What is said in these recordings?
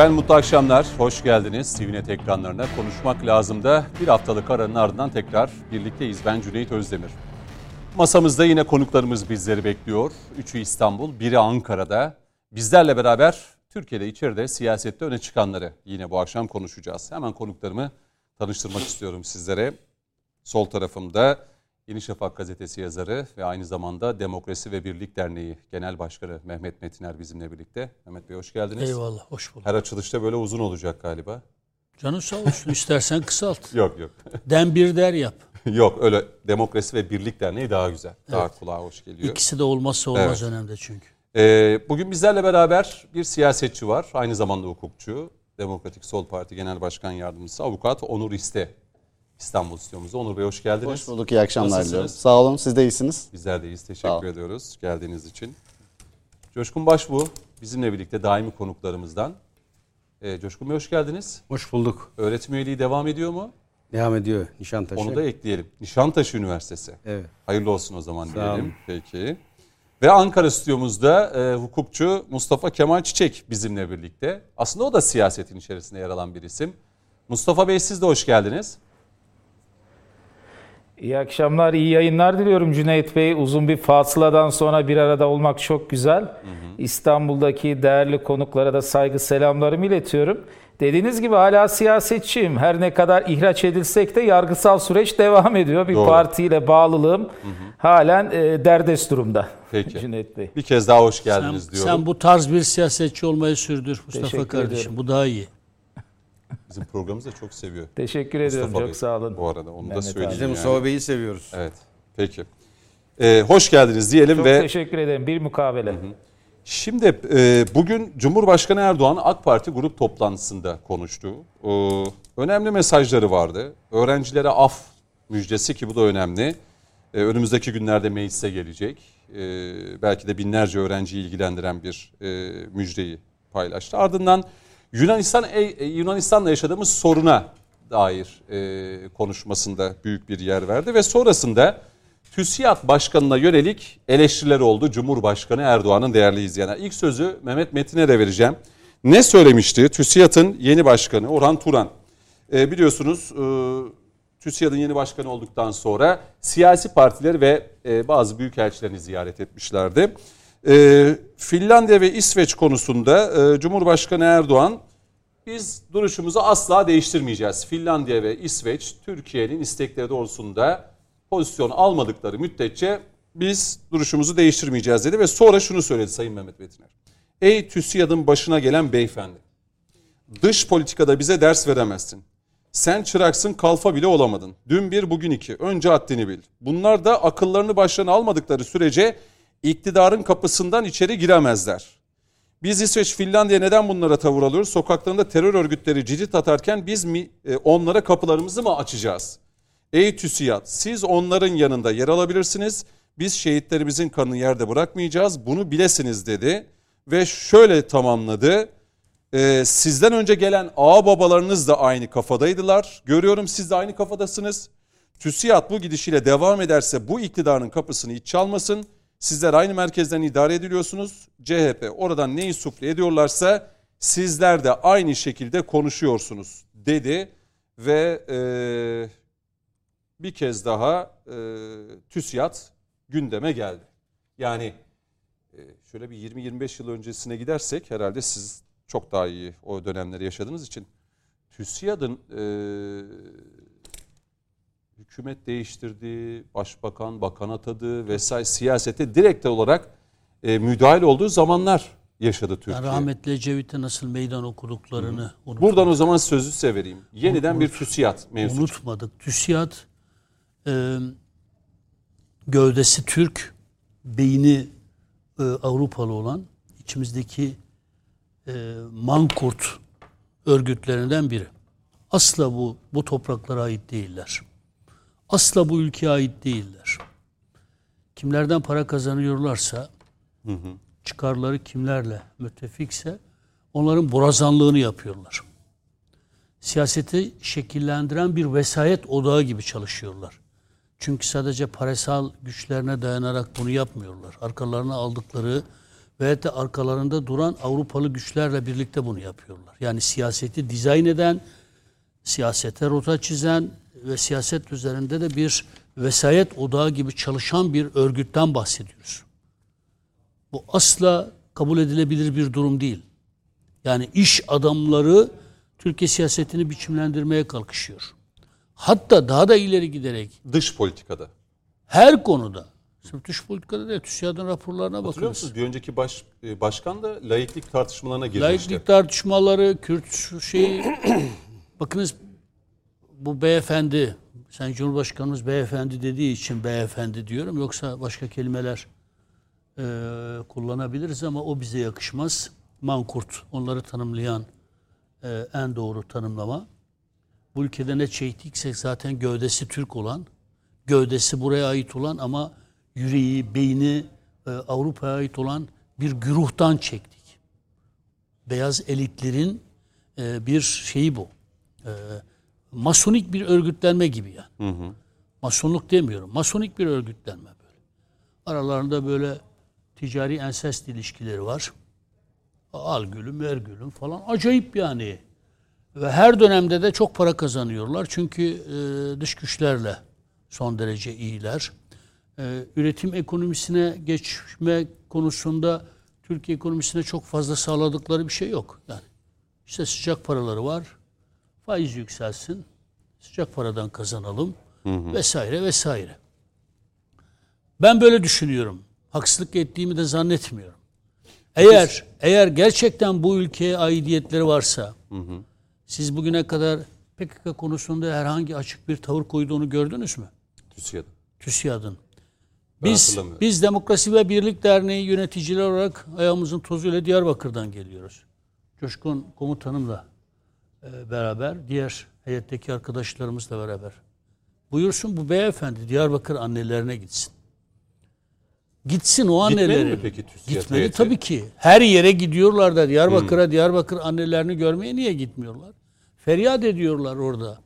Efendim mutlu akşamlar, hoş geldiniz TVNet ekranlarına. Konuşmak lazım da bir haftalık aranın ardından tekrar birlikteyiz. Ben Cüneyt Özdemir. Masamızda yine konuklarımız bizleri bekliyor. Üçü İstanbul, biri Ankara'da. Bizlerle beraber Türkiye'de içeride siyasette öne çıkanları yine bu akşam konuşacağız. Hemen konuklarımı tanıştırmak istiyorum sizlere. Sol tarafımda Yeni Şafak gazetesi yazarı ve aynı zamanda Demokrasi ve Birlik Derneği Genel Başkanı Mehmet Metiner bizimle birlikte. Mehmet Bey hoş geldiniz. Eyvallah, hoş bulduk. Her açılışta böyle uzun olacak galiba. Canın sağ olsun, istersen kısalt. Yok yok. Den bir der yap. yok öyle Demokrasi ve Birlik Derneği daha güzel. Daha evet. kulağa hoş geliyor. İkisi de olmazsa olmaz evet. önemli çünkü. Ee, bugün bizlerle beraber bir siyasetçi var. Aynı zamanda hukukçu. Demokratik Sol Parti Genel Başkan Yardımcısı Avukat Onur İste İstanbul stüdyomuzda. Onur Bey hoş geldiniz. Hoş bulduk, iyi akşamlar diliyorum. Sağ olun, siz de iyisiniz. Bizler de iyiyiz, teşekkür ediyoruz geldiğiniz için. Coşkun Başbu bizimle birlikte daimi konuklarımızdan. Ee, Coşkun Bey hoş geldiniz. Hoş bulduk. Öğretim üyeliği devam ediyor mu? Devam ediyor Nişantaşı. Onu da ekleyelim. Nişantaşı Üniversitesi. Evet. Hayırlı olsun o zaman Sağ diyelim. Olun. Peki. Ve Ankara stüdyomuzda e, hukukçu Mustafa Kemal Çiçek bizimle birlikte. Aslında o da siyasetin içerisinde yer alan bir isim. Mustafa Bey siz de hoş geldiniz. İyi akşamlar, iyi yayınlar diliyorum Cüneyt Bey. Uzun bir fasıladan sonra bir arada olmak çok güzel. Hı hı. İstanbul'daki değerli konuklara da saygı selamlarımı iletiyorum. Dediğiniz gibi hala siyasetçiyim. Her ne kadar ihraç edilsek de yargısal süreç devam ediyor. Bir Doğru. partiyle bağlılığım hı hı. halen e, derdest durumda. Peki. Cüneyt Bey. Bir kez daha hoş geldiniz sen, diyorum. Sen bu tarz bir siyasetçi olmayı sürdür Mustafa Teşekkür kardeşim. Ederim. Bu daha iyi. Bizim programımızı da çok seviyor. Teşekkür Mustafa ediyorum. Bey, çok sağ olun. Bu arada onu Mehmet da söyleyeyim. Biz de Mustafa yani. Bey'i seviyoruz. Evet. Peki. Ee, hoş geldiniz diyelim çok ve... Çok teşekkür ederim. Bir mukabele. Hı hı. Şimdi e, bugün Cumhurbaşkanı Erdoğan AK Parti grup toplantısında konuştu. E, önemli mesajları vardı. Öğrencilere af müjdesi ki bu da önemli. E, önümüzdeki günlerde meclise gelecek. E, belki de binlerce öğrenciyi ilgilendiren bir e, müjdeyi paylaştı. Ardından Yunanistan e, Yunanistan'la yaşadığımız soruna dair e, konuşmasında büyük bir yer verdi ve sonrasında TÜSİAD Başkanı'na yönelik eleştiriler oldu Cumhurbaşkanı Erdoğan'ın değerli izleyenler. İlk sözü Mehmet Metin'e vereceğim. Ne söylemişti? TÜSİAD'ın yeni başkanı Orhan Turan. E, biliyorsunuz e, TÜSİAD'ın yeni başkanı olduktan sonra siyasi partileri ve e, bazı büyükelçilerini ziyaret etmişlerdi. E, Finlandiya ve İsveç konusunda e, Cumhurbaşkanı Erdoğan biz duruşumuzu asla değiştirmeyeceğiz. Finlandiya ve İsveç Türkiye'nin istekleri doğrultusunda pozisyon almadıkları müddetçe biz duruşumuzu değiştirmeyeceğiz dedi ve sonra şunu söyledi Sayın Mehmet Betiner. Ey TÜSİAD'ın başına gelen beyefendi. Dış politikada bize ders veremezsin. Sen çıraksın kalfa bile olamadın. Dün bir bugün iki. Önce haddini bil. Bunlar da akıllarını başlarına almadıkları sürece iktidarın kapısından içeri giremezler. Biz İsveç, Finlandiya neden bunlara tavır alıyoruz? Sokaklarında terör örgütleri cirit atarken biz mi e, onlara kapılarımızı mı açacağız? Ey TÜSİAD siz onların yanında yer alabilirsiniz. Biz şehitlerimizin kanını yerde bırakmayacağız. Bunu bilesiniz dedi. Ve şöyle tamamladı. Ee, sizden önce gelen ağa babalarınız da aynı kafadaydılar. Görüyorum siz de aynı kafadasınız. TÜSİAD bu gidişiyle devam ederse bu iktidarın kapısını hiç çalmasın. Sizler aynı merkezden idare ediliyorsunuz. CHP oradan neyi sufle ediyorlarsa sizler de aynı şekilde konuşuyorsunuz dedi. Ve e, bir kez daha e, TÜSİAD gündeme geldi. Yani e, şöyle bir 20-25 yıl öncesine gidersek herhalde siz çok daha iyi o dönemleri yaşadığınız için TÜSİAD'ın e, hükümet değiştirdi, başbakan, bakan atadı vesaire siyasete direkt olarak e, müdahil olduğu zamanlar yaşadı Türkiye. Yani rahmetli Ecevit'e nasıl meydan okuduklarını unutmadık. Buradan o zaman sözü size vereyim. Yeniden Unut, bir TÜSİAD mevzu. Unutmadık. TÜSİAD e, gövdesi Türk, beyni e, Avrupalı olan içimizdeki e, mankurt örgütlerinden biri. Asla bu bu topraklara ait değiller. Asla bu ülkeye ait değiller. Kimlerden para kazanıyorlarsa, hı hı. çıkarları kimlerle müttefikse onların borazanlığını yapıyorlar. Siyaseti şekillendiren bir vesayet odağı gibi çalışıyorlar. Çünkü sadece parasal güçlerine dayanarak bunu yapmıyorlar. Arkalarına aldıkları ve de arkalarında duran Avrupalı güçlerle birlikte bunu yapıyorlar. Yani siyaseti dizayn eden, siyasete rota çizen ve siyaset üzerinde de bir vesayet odağı gibi çalışan bir örgütten bahsediyoruz. Bu asla kabul edilebilir bir durum değil. Yani iş adamları Türkiye siyasetini biçimlendirmeye kalkışıyor. Hatta daha da ileri giderek Dış politikada. her konuda, sırf dış politikada değil, TÜSİAD'ın raporlarına Hatırlıyor bakınız. musunuz? Bir önceki baş, e, başkan da laiklik tartışmalarına girmişti. Laiklik tartışmaları, Kürt şeyi, bakınız bu beyefendi, sen Cumhurbaşkanımız beyefendi dediği için beyefendi diyorum. Yoksa başka kelimeler e, kullanabiliriz ama o bize yakışmaz. Mankurt, onları tanımlayan e, en doğru tanımlama. Bu ülkede ne çektiksek zaten gövdesi Türk olan, gövdesi buraya ait olan ama yüreği, beyni e, Avrupa'ya ait olan bir güruhtan çektik. Beyaz elitlerin e, bir şeyi bu. E, masonik bir örgütlenme gibi yani. Masonluk demiyorum. Masonik bir örgütlenme böyle. Aralarında böyle ticari ensest ilişkileri var. Al gülüm ver gülüm falan. Acayip yani. Ve her dönemde de çok para kazanıyorlar. Çünkü e, dış güçlerle son derece iyiler. E, üretim ekonomisine geçme konusunda Türkiye ekonomisine çok fazla sağladıkları bir şey yok. Yani işte sıcak paraları var. Faiz yükselsin. Sıcak paradan kazanalım. Vesaire vesaire. Ben böyle düşünüyorum. Haksızlık ettiğimi de zannetmiyorum. Eğer eğer gerçekten bu ülkeye aidiyetleri varsa, siz bugüne kadar PKK konusunda herhangi açık bir tavır koyduğunu gördünüz mü? TÜSİAD. TÜSİAD'ın. Ben Biz biz Demokrasi ve Birlik Derneği yöneticiler olarak ayağımızın tozuyla Diyarbakır'dan geliyoruz. Coşkun komutanımla beraber, diğer heyetteki arkadaşlarımızla beraber. Buyursun bu beyefendi Diyarbakır annelerine gitsin. Gitsin o Gitmeli mi peki TÜSİAD Gitmeli heyeti? tabii ki. Her yere gidiyorlar da Diyarbakır'a, Diyarbakır annelerini görmeye niye gitmiyorlar? Feryat ediyorlar orada.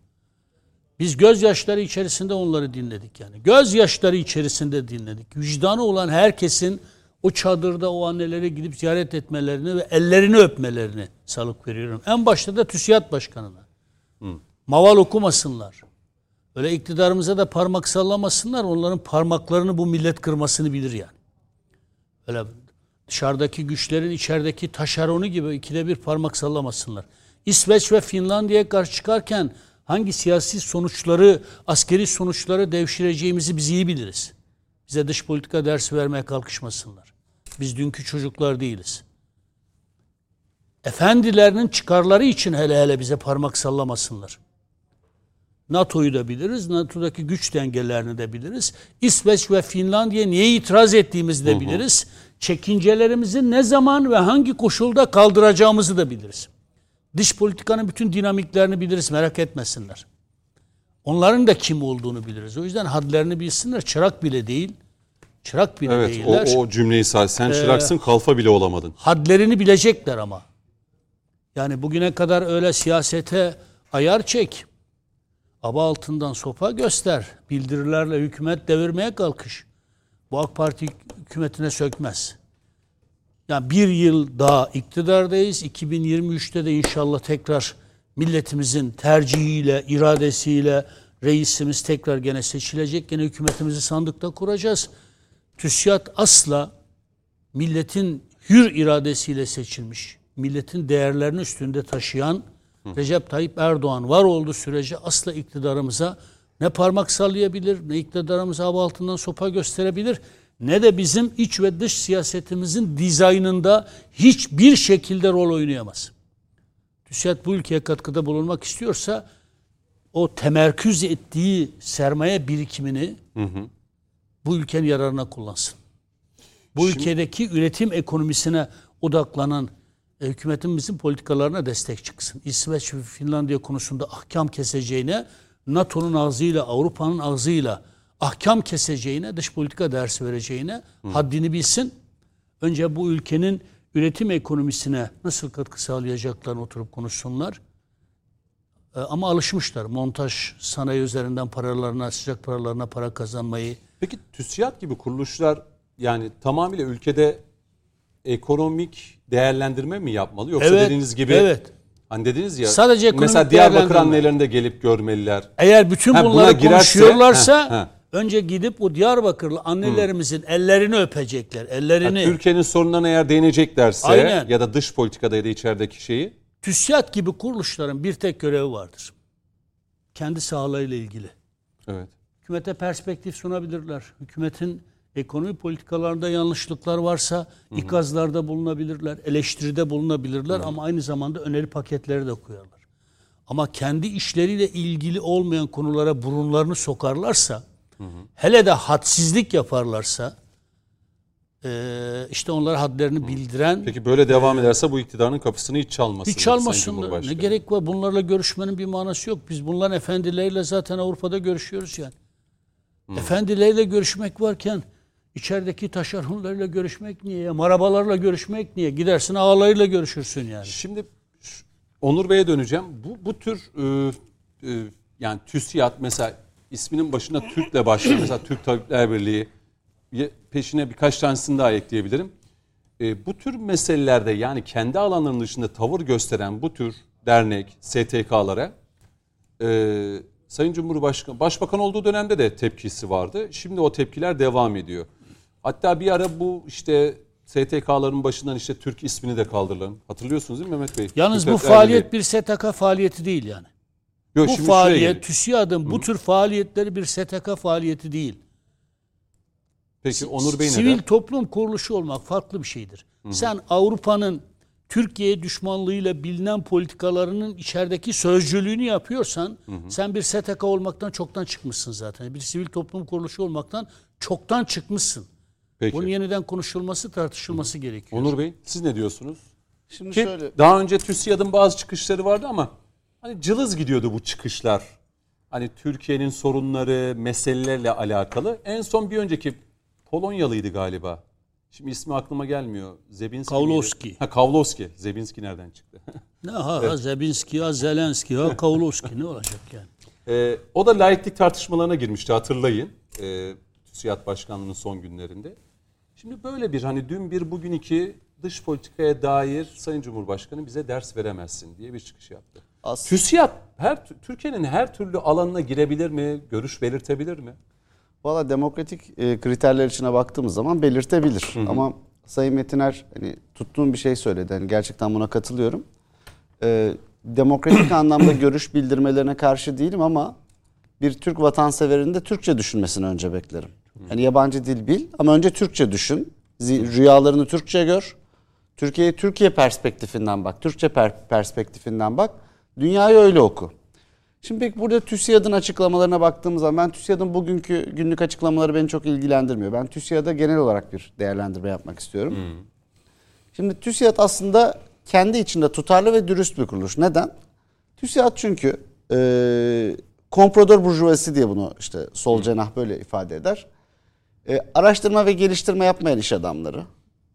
Biz gözyaşları içerisinde onları dinledik yani. Gözyaşları içerisinde dinledik. Vicdanı olan herkesin o çadırda o annelere gidip ziyaret etmelerini ve ellerini öpmelerini salık veriyorum. En başta da TÜSİAD Başkanı'na. Maval okumasınlar. Öyle iktidarımıza da parmak sallamasınlar. Onların parmaklarını bu millet kırmasını bilir yani. Öyle dışarıdaki güçlerin içerideki taşeronu gibi ikide bir parmak sallamasınlar. İsveç ve Finlandiya'ya karşı çıkarken hangi siyasi sonuçları, askeri sonuçları devşireceğimizi biz iyi biliriz. Bize dış politika dersi vermeye kalkışmasınlar. Biz dünkü çocuklar değiliz. Efendilerinin çıkarları için hele hele bize parmak sallamasınlar. NATO'yu da biliriz, NATO'daki güç dengelerini de biliriz. İsveç ve Finlandiya niye itiraz ettiğimizi de biliriz. Çekincelerimizi ne zaman ve hangi koşulda kaldıracağımızı da biliriz. Dış politikanın bütün dinamiklerini biliriz, merak etmesinler. Onların da kim olduğunu biliriz. O yüzden hadlerini bilsinler. Çırak bile değil. Çırak bile Evet değiller. o, o cümleyi say. Sen Ee, çıraksın kalfa bile olamadın. hadlerini bilecekler ama. Yani bugüne kadar öyle siyasete ayar çek. Aba altından sopa göster. Bildirilerle hükümet devirmeye kalkış. Bu AK Parti hükümetine sökmez. Yani bir yıl daha iktidardayız. 2023'te de inşallah tekrar milletimizin tercihiyle, iradesiyle reisimiz tekrar gene seçilecek. Gene hükümetimizi sandıkta kuracağız. TÜSİAD asla milletin hür iradesiyle seçilmiş, milletin değerlerini üstünde taşıyan Recep Tayyip Erdoğan var olduğu sürece asla iktidarımıza ne parmak sallayabilir, ne iktidarımıza hava altından sopa gösterebilir, ne de bizim iç ve dış siyasetimizin dizaynında hiçbir şekilde rol oynayamaz. TÜSİAD bu ülkeye katkıda bulunmak istiyorsa o temerküz ettiği sermaye birikimini bu ülkenin yararına kullansın. Bu ülkedeki üretim ekonomisine odaklanan e, hükümetimizin politikalarına destek çıksın. İsveç ve Finlandiya konusunda ahkam keseceğine, NATO'nun ağzıyla, Avrupa'nın ağzıyla ahkam keseceğine, dış politika dersi vereceğine haddini bilsin. Önce bu ülkenin üretim ekonomisine nasıl katkı sağlayacaklarını oturup konuşsunlar. E, Ama alışmışlar montaj sanayi üzerinden paralarına, sıcak paralarına para kazanmayı. Peki TÜSİAD gibi kuruluşlar yani tamamıyla ülkede ekonomik değerlendirme mi yapmalı yoksa Evet, dediğiniz gibi evet. hani dediniz ya Sadece mesela Diyarbakır değerlendirme. annelerinde gelip görmeliler. Eğer bütün Ha, buna bunları girerse- konuşuyorlarsa Ha, ha. önce gidip o Diyarbakırlı annelerimizin ellerini öpecekler. Ellerini. Yani Türkiye'nin sorunlarına eğer değineceklerse Aynen. ya da dış politikada ya da içerideki şeyi TÜSİAD gibi kuruluşların bir tek görevi vardır. Kendi sağlığıyla ilgili. evet. Hükümete perspektif sunabilirler. Hükümetin ekonomi politikalarında yanlışlıklar varsa ikazlarda bulunabilirler, eleştiride bulunabilirler ama aynı zamanda öneri paketleri de koyarlar. Ama kendi işleriyle ilgili olmayan konulara burunlarını sokarlarsa, hele de hadsizlik yaparlarsa, eee, işte onlara hadlerini bildiren Peki böyle devam ederse bu iktidarın kapısını hiç çalmasın. hiç almasınlar. Ne gerek var? Bunlarla görüşmenin bir manası yok. Biz bunların efendileriyle zaten Avrupa'da görüşüyoruz yani. Efendileriyle görüşmek varken içerideki taşeronlarla görüşmek niye? ya? Marabalarla görüşmek niye? Gidersin ağalarıyla görüşürsün yani. Şimdi Onur Bey'e döneceğim. Bu bu tür e, e, yani TÜSİAD mesela isminin başında Türk'le başlayan mesela Türk Tabipler Birliği peşine birkaç tanesini daha ekleyebilirim. E, bu tür meselelerde yani kendi alanlarının dışında tavır gösteren bu tür dernek, STK'lara e, Sayın Cumhurbaşkanı Başbakan olduğu dönemde de tepkisi vardı. Şimdi o tepkiler devam ediyor. Hatta bir ara bu işte STK'ların başından işte Türk ismini de kaldırılan. Hatırlıyorsunuz değil mi Mehmet Bey? Yalnız Türk bu faaliyet bir STK faaliyeti değil yani. Yok, Bu faaliyet. TÜSİAD'ın bu tür faaliyetleri bir STK faaliyeti değil. Peki Onur Bey Sivil neden? toplum kuruluşu olmak farklı bir şeydir. Sen Avrupa'nın Türkiye düşmanlığıyla bilinen politikalarının içerideki sözcülüğünü yapıyorsan sen bir STK olmaktan çoktan çıkmışsın zaten. Bir sivil toplum kuruluşu olmaktan çoktan çıkmışsın. Peki. Bunun yeniden konuşulması, tartışılması gerekiyor. Onur Bey siz ne diyorsunuz? Şimdi Ki şöyle daha önce TÜSİAD'ın bazı çıkışları vardı ama hani cılız gidiyordu bu çıkışlar. Hani Türkiye'nin sorunları, meselelerle alakalı. En son bir önceki Polonyalıydı galiba. Şimdi ismi aklıma gelmiyor. Zebinski Kavlovski. miydi? Ha Kavlovski. Zebinski nereden çıktı? Ne ha, ha Zebinski, ha Zelenski, ha Kavlovski ne olacak yani? Ee, o da laiklik tartışmalarına girmişti hatırlayın. Ee, TÜSİAD Başkanlığı'nın son günlerinde. Şimdi böyle bir hani dün bir bugün iki dış politikaya dair Sayın Cumhurbaşkanı bize ders veremezsin diye bir çıkış yaptı. As- TÜSİAD her Türkiye'nin her türlü alanına girebilir mi? Görüş belirtebilir mi? Valla demokratik e, kriterler içine baktığımız zaman belirtebilir. Ama Sayın Metiner hani tuttuğum bir şey söyledi. Hani gerçekten buna katılıyorum. E, demokratik anlamda görüş bildirmelerine karşı değilim ama bir Türk vatanseverin de Türkçe düşünmesini önce beklerim. Hani yabancı dil bil ama önce Türkçe düşün. Rüyalarını Türkçe gör. Türkiye'yi Türkiye perspektifinden bak. Türkçe per- perspektifinden bak. Dünyayı öyle oku. Şimdi peki burada TÜSİAD'ın açıklamalarına baktığımız zaman ben TÜSİAD'ın bugünkü günlük açıklamaları beni çok ilgilendirmiyor. Ben TÜSİAD'a genel olarak bir değerlendirme yapmak istiyorum. Şimdi TÜSİAD aslında kendi içinde tutarlı ve dürüst bir kuruluş. Neden? TÜSİAD çünkü e, komprador burjuvası diye bunu işte sol cenah böyle ifade eder. E, araştırma ve geliştirme yapmayan iş adamları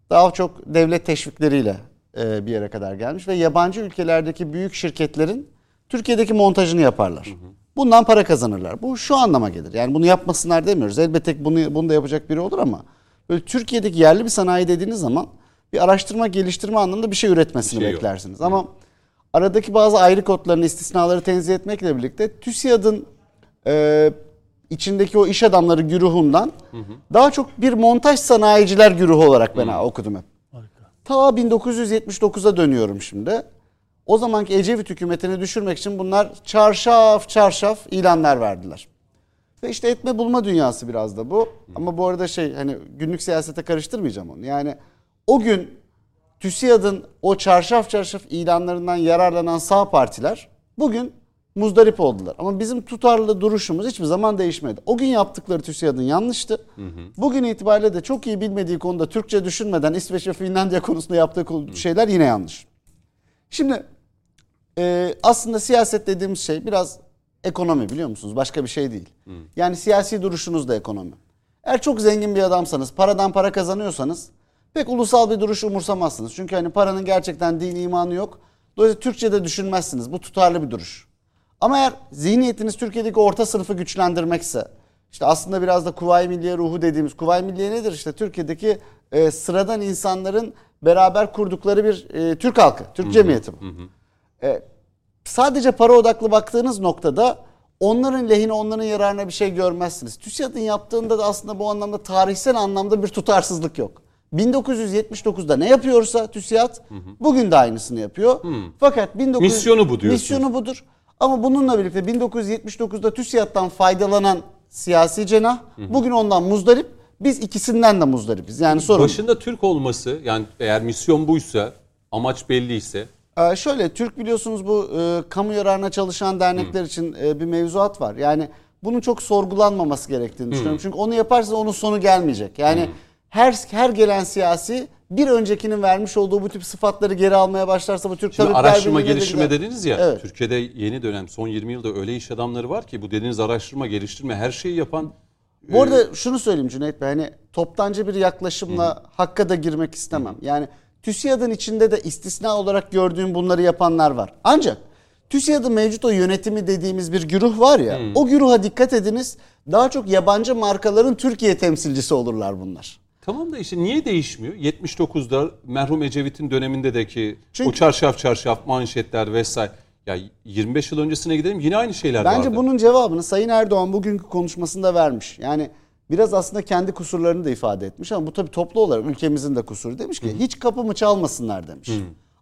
daha çok devlet teşvikleriyle e, bir yere kadar gelmiş ve yabancı ülkelerdeki büyük şirketlerin Türkiye'deki montajını yaparlar. Bundan para kazanırlar. Bu şu anlama gelir. Yani bunu yapmasınlar demiyoruz. Elbette bunu, bunu da yapacak biri olur ama böyle Türkiye'deki yerli bir sanayi dediğiniz zaman bir araştırma geliştirme anlamında bir şey üretmesini Bir şey yok. beklersiniz. Ama aradaki bazı ayrı kodlarını, istisnaları tenzih etmekle birlikte TÜSİAD'ın e, içindeki o iş adamları güruhundan daha çok bir montaj sanayiciler güruhu olarak ben okudum hep. Ta 1979'a dönüyorum şimdi. O zamanki Ecevit hükümetini düşürmek için bunlar çarşaf çarşaf ilanlar verdiler. Ve işte etme bulma dünyası biraz da bu. Ama bu arada şey hani günlük siyasete karıştırmayacağım onu. Yani o gün TÜSİAD'ın o çarşaf çarşaf ilanlarından yararlanan sağ partiler bugün muzdarip oldular. Ama bizim tutarlı duruşumuz hiçbir zaman değişmedi. O gün yaptıkları TÜSİAD'ın yanlıştı. Bugün itibariyle de çok iyi bilmediği konuda Türkçe düşünmeden İsveç ve Finlandiya konusunda yaptığı şeyler yine yanlış. Şimdi e, aslında siyaset dediğimiz şey biraz ekonomi biliyor musunuz? Başka bir şey değil. Yani siyasi duruşunuz da ekonomi. Eğer çok zengin bir adamsanız, paradan para kazanıyorsanız pek ulusal bir duruş umursamazsınız. Çünkü hani paranın gerçekten dini imanı yok. Dolayısıyla Türkçe'de düşünmezsiniz. Bu tutarlı bir duruş. Ama eğer zihniyetiniz Türkiye'deki orta sınıfı güçlendirmekse, işte aslında biraz da Kuvayi Milliye ruhu dediğimiz, Kuvayi Milliye nedir? İşte Türkiye'deki e, sıradan insanların beraber kurdukları bir e, Türk halkı, Türk cemiyeti bu. E, sadece para odaklı baktığınız noktada onların lehine, onların yararına bir şey görmezsiniz. TÜSİAD'ın yaptığında da aslında bu anlamda tarihsel anlamda bir tutarsızlık yok. 1979'da ne yapıyorsa TÜSİAD bugün de aynısını yapıyor. Fakat 1900, Misyonu bu diyorsunuz. Misyonu budur. Ama bununla birlikte 1979'da TÜSİAD'dan faydalanan siyasi cenah bugün ondan muzdarip. Biz ikisinden de muzdaripiz. Yani sorun Başında Türk olması yani eğer misyon buysa amaç belliyse Ee, şöyle Türk biliyorsunuz bu e, kamu yararına çalışan dernekler için e, bir mevzuat var. Yani bunun çok sorgulanmaması gerektiğini düşünüyorum. Çünkü onu yaparsa onun sonu gelmeyecek. Yani her her gelen siyasi bir öncekinin vermiş olduğu bu tip sıfatları geri almaya başlarsa bu Türk Şimdi araştırma geliştirme gider. dediniz ya. Evet. Türkiye'de yeni dönem son 20 yılda öyle iş adamları var ki bu dediğiniz araştırma geliştirme her şeyi yapan Bu arada şunu söyleyeyim Cüneyt Bey hani toptancı bir yaklaşımla hakka da girmek istemem. Yani TÜSİAD'ın içinde de istisna olarak gördüğüm bunları yapanlar var. Ancak TÜSİAD'ın mevcut o yönetimi dediğimiz bir güruh var ya o güruha dikkat ediniz daha çok yabancı markaların Türkiye temsilcisi olurlar bunlar. Tamam da işte niye değişmiyor? 79'da merhum Ecevit'in dönemindeki Çünkü- o çarşaf çarşaf manşetler vesaire. Ya 25 yıl öncesine gidelim yine aynı şeyler Bence vardı. bunun cevabını Sayın Erdoğan bugünkü konuşmasında vermiş. Yani biraz aslında kendi kusurlarını da ifade etmiş ama bu tabii toplu olarak ülkemizin de kusuru. Demiş ki hiç kapımı çalmasınlar demiş.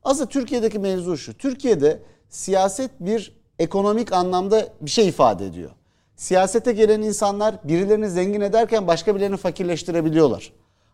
Aslında Türkiye'deki mevzu şu. Türkiye'de siyaset bir ekonomik anlamda bir şey ifade ediyor. Siyasete gelen insanlar birilerini zengin ederken başka birilerini fakirleştirebiliyorlar.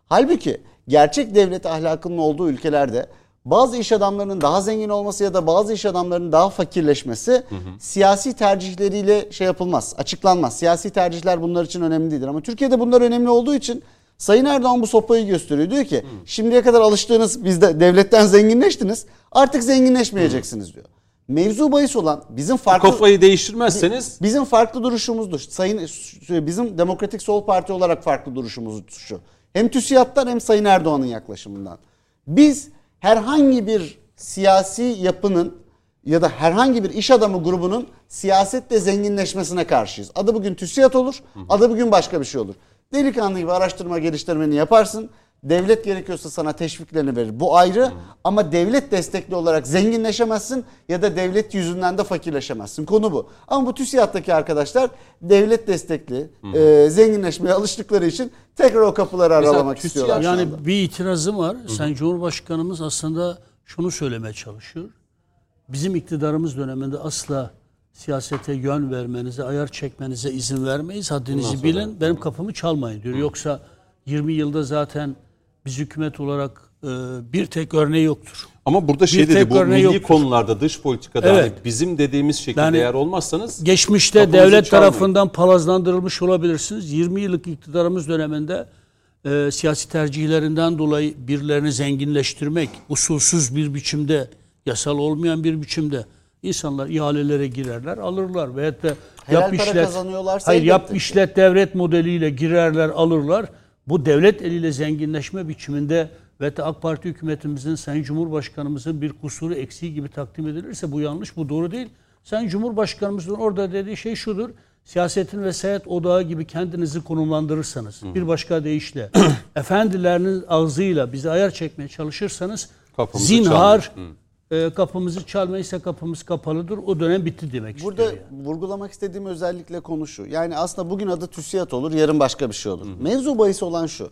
Halbuki gerçek devlet ahlakının olduğu ülkelerde bazı iş adamlarının daha zengin olması ya da bazı iş adamlarının daha fakirleşmesi siyasi tercihleriyle şey yapılmaz, açıklanmaz. Siyasi tercihler bunlar için önemli değildir ama Türkiye'de bunlar önemli olduğu için Sayın Erdoğan bu sopayı gösteriyor. Diyor ki şimdiye kadar alıştığınız bizde devletten zenginleştiniz artık zenginleşmeyeceksiniz diyor. Mevzu bahis olan bizim farklı Kafayı değiştirmezseniz Bizim farklı duruşumuzdur. Sayın bizim Demokratik Sol Parti olarak farklı duruşumuz şu. Hem TÜSİAD'dan hem Sayın Erdoğan'ın yaklaşımından. Biz herhangi bir siyasi yapının ya da herhangi bir iş adamı grubunun siyasetle zenginleşmesine karşıyız. Adı bugün TÜSİAD olur, adı bugün başka bir şey olur. Delikanlı gibi araştırma geliştirmeni yaparsın. Devlet gerekiyorsa sana teşviklerini verir. Bu ayrı ama devlet destekli olarak zenginleşemezsin ya da devlet yüzünden de fakirleşemezsin. Konu bu. Ama bu TÜSİAD'daki arkadaşlar devlet destekli, e, zenginleşmeye alıştıkları için tekrar o kapıları Mesela aralamak TÜSİAD istiyorlar. Yani bir itirazım var. Sayın Cumhurbaşkanımız aslında şunu söylemeye çalışıyor. Bizim iktidarımız döneminde asla siyasete yön vermenize, ayar çekmenize izin vermeyiz. Haddinizi bilin, benim kapımı çalmayın diyor. Yoksa 20 yılda zaten biz hükümet olarak e, bir tek örneği yoktur. ama burada şey Bir dedi bu milli yoktur. konularda dış politikada Evet. hani bizim dediğimiz şekilde Yani eğer olmazsanız Geçmişte devlet çalmayın. tarafından palazlandırılmış olabilirsiniz. 20 yıllık iktidarımız döneminde e, siyasi tercihlerinden dolayı birilerini zenginleştirmek, usulsüz bir biçimde, yasal olmayan bir biçimde insanlar ihalelere girerler, alırlar. Veyahut da Helal yap para işlet, kazanıyorlarsa hayır yap işlet devlet modeliyle girerler, alırlar. Bu devlet eliyle zenginleşme biçiminde ve de AK Parti hükümetimizin, Sayın Cumhurbaşkanımızın bir kusuru eksiği gibi takdim edilirse bu yanlış, bu doğru değil. Sayın Cumhurbaşkanımızın orada dediği şey şudur. Siyasetin vesayet odağı gibi kendinizi konumlandırırsanız, bir başka deyişle, efendilerinin ağzıyla bizi ayar çekmeye çalışırsanız, Kapımızı zinhar e, kapımızı çalmayırsa kapımız kapalıdır. O dönem bitti demek Burada istiyor. yani. vurgulamak istediğim özellikle konu şu. Yani aslında bugün adı TÜSİAD olur, yarın başka bir şey olur. Mevzu bahis olan şu.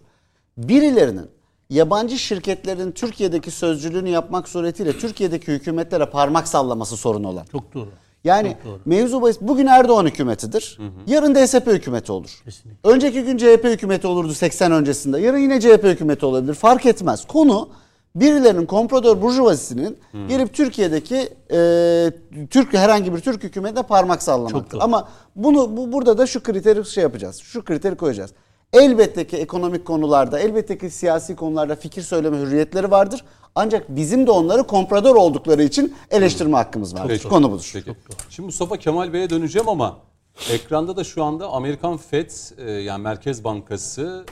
Birilerinin yabancı şirketlerin Türkiye'deki sözcülüğünü yapmak suretiyle Türkiye'deki hükümetlere parmak sallaması sorun olan. Çok doğru. Yani Çok doğru. mevzu bahis bugün Erdoğan hükümetidir. Yarın DSP hükümeti olur. Kesinlikle. Önceki gün CHP hükümeti olurdu 80 öncesinde. Yarın yine CHP hükümeti olabilir. Fark etmez. Konu birilerinin komprador burjuvazisinin gelip Türkiye'deki e, Türk herhangi bir Türk hükümetine parmak sallamaktır. Ama bunu bu, burada da şu kriteri şey yapacağız. Şu kriteri koyacağız. Elbette ki ekonomik konularda, elbette ki siyasi konularda fikir söyleme hürriyetleri vardır. Ancak bizim de onları komprador oldukları için eleştirme hakkımız vardır. Peki. Konu budur. Peki. Şimdi Mustafa Kemal Bey'e döneceğim ama ekranda da şu anda Amerikan Fed e, yani Merkez Bankası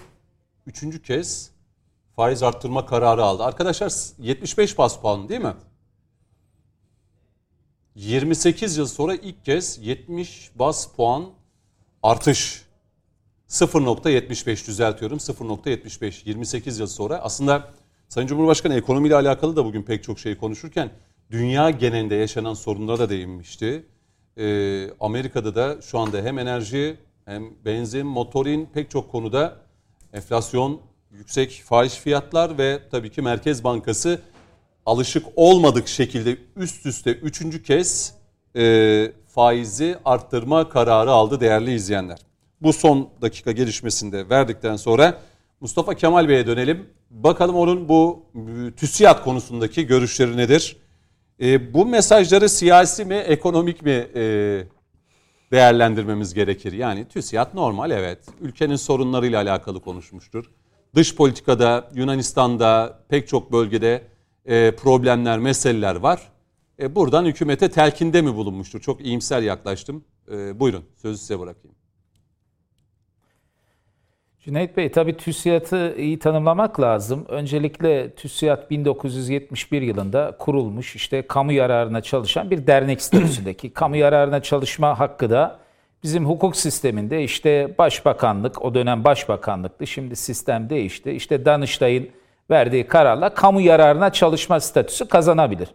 üçüncü kez faiz arttırma kararı aldı. Arkadaşlar 75 bas puan değil mi? 28 yıl sonra ilk kez 70 bas puan artış. 0.75 düzeltiyorum 0.75 28 yıl sonra aslında Sayın Cumhurbaşkanı ekonomiyle alakalı da bugün pek çok şey konuşurken dünya genelinde yaşanan sorunlara da değinmişti. Ee, Amerika'da da şu anda hem enerji hem benzin, motorin pek çok konuda enflasyon, yüksek faiz fiyatlar ve tabii ki Merkez Bankası alışık olmadık şekilde üst üste üçüncü kez e, faizi arttırma kararı aldı değerli izleyenler. Bu son dakika gelişmesinde verdikten sonra Mustafa Kemal Bey'e dönelim. Bakalım onun bu TÜSİAD konusundaki görüşleri nedir? E, bu mesajları siyasi mi, ekonomik mi e, değerlendirmemiz gerekir? Yani TÜSİAD normal evet. Ülkenin sorunlarıyla alakalı konuşmuştur. Dış politikada, Yunanistan'da pek çok bölgede e, problemler, meseleler var. E, buradan hükümete telkinde mi bulunmuştur? Çok iyimser yaklaştım. E, buyurun sözü size bırakayım. Cüneyt Bey tabii TÜSİAD'ı iyi tanımlamak lazım. Öncelikle TÜSİAD 1971 yılında kurulmuş işte kamu yararına çalışan bir dernek statüsündeki kamu yararına çalışma hakkı da bizim hukuk sisteminde işte başbakanlık o dönem başbakanlıktı şimdi sistem değişti. İşte Danıştay'ın verdiği kararla kamu yararına çalışma statüsü kazanabilir.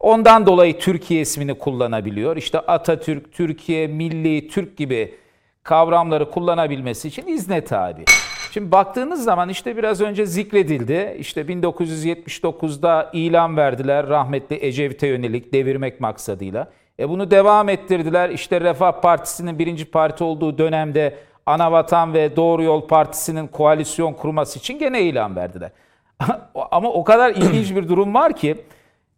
Ondan dolayı Türkiye ismini kullanabiliyor. İşte Atatürk, Türkiye, Milli, Türk gibi kavramları kullanabilmesi için izne tabi. Şimdi baktığınız zaman işte biraz önce zikredildi. İşte 1979'da ilan verdiler rahmetli Ecevit'e yönelik devirmek maksadıyla. E bunu devam ettirdiler. İşte Refah Partisi'nin birinci parti olduğu dönemde Anavatan ve Doğru Yol Partisi'nin koalisyon kurması için gene ilan verdiler. Ama o kadar ilginç bir durum var ki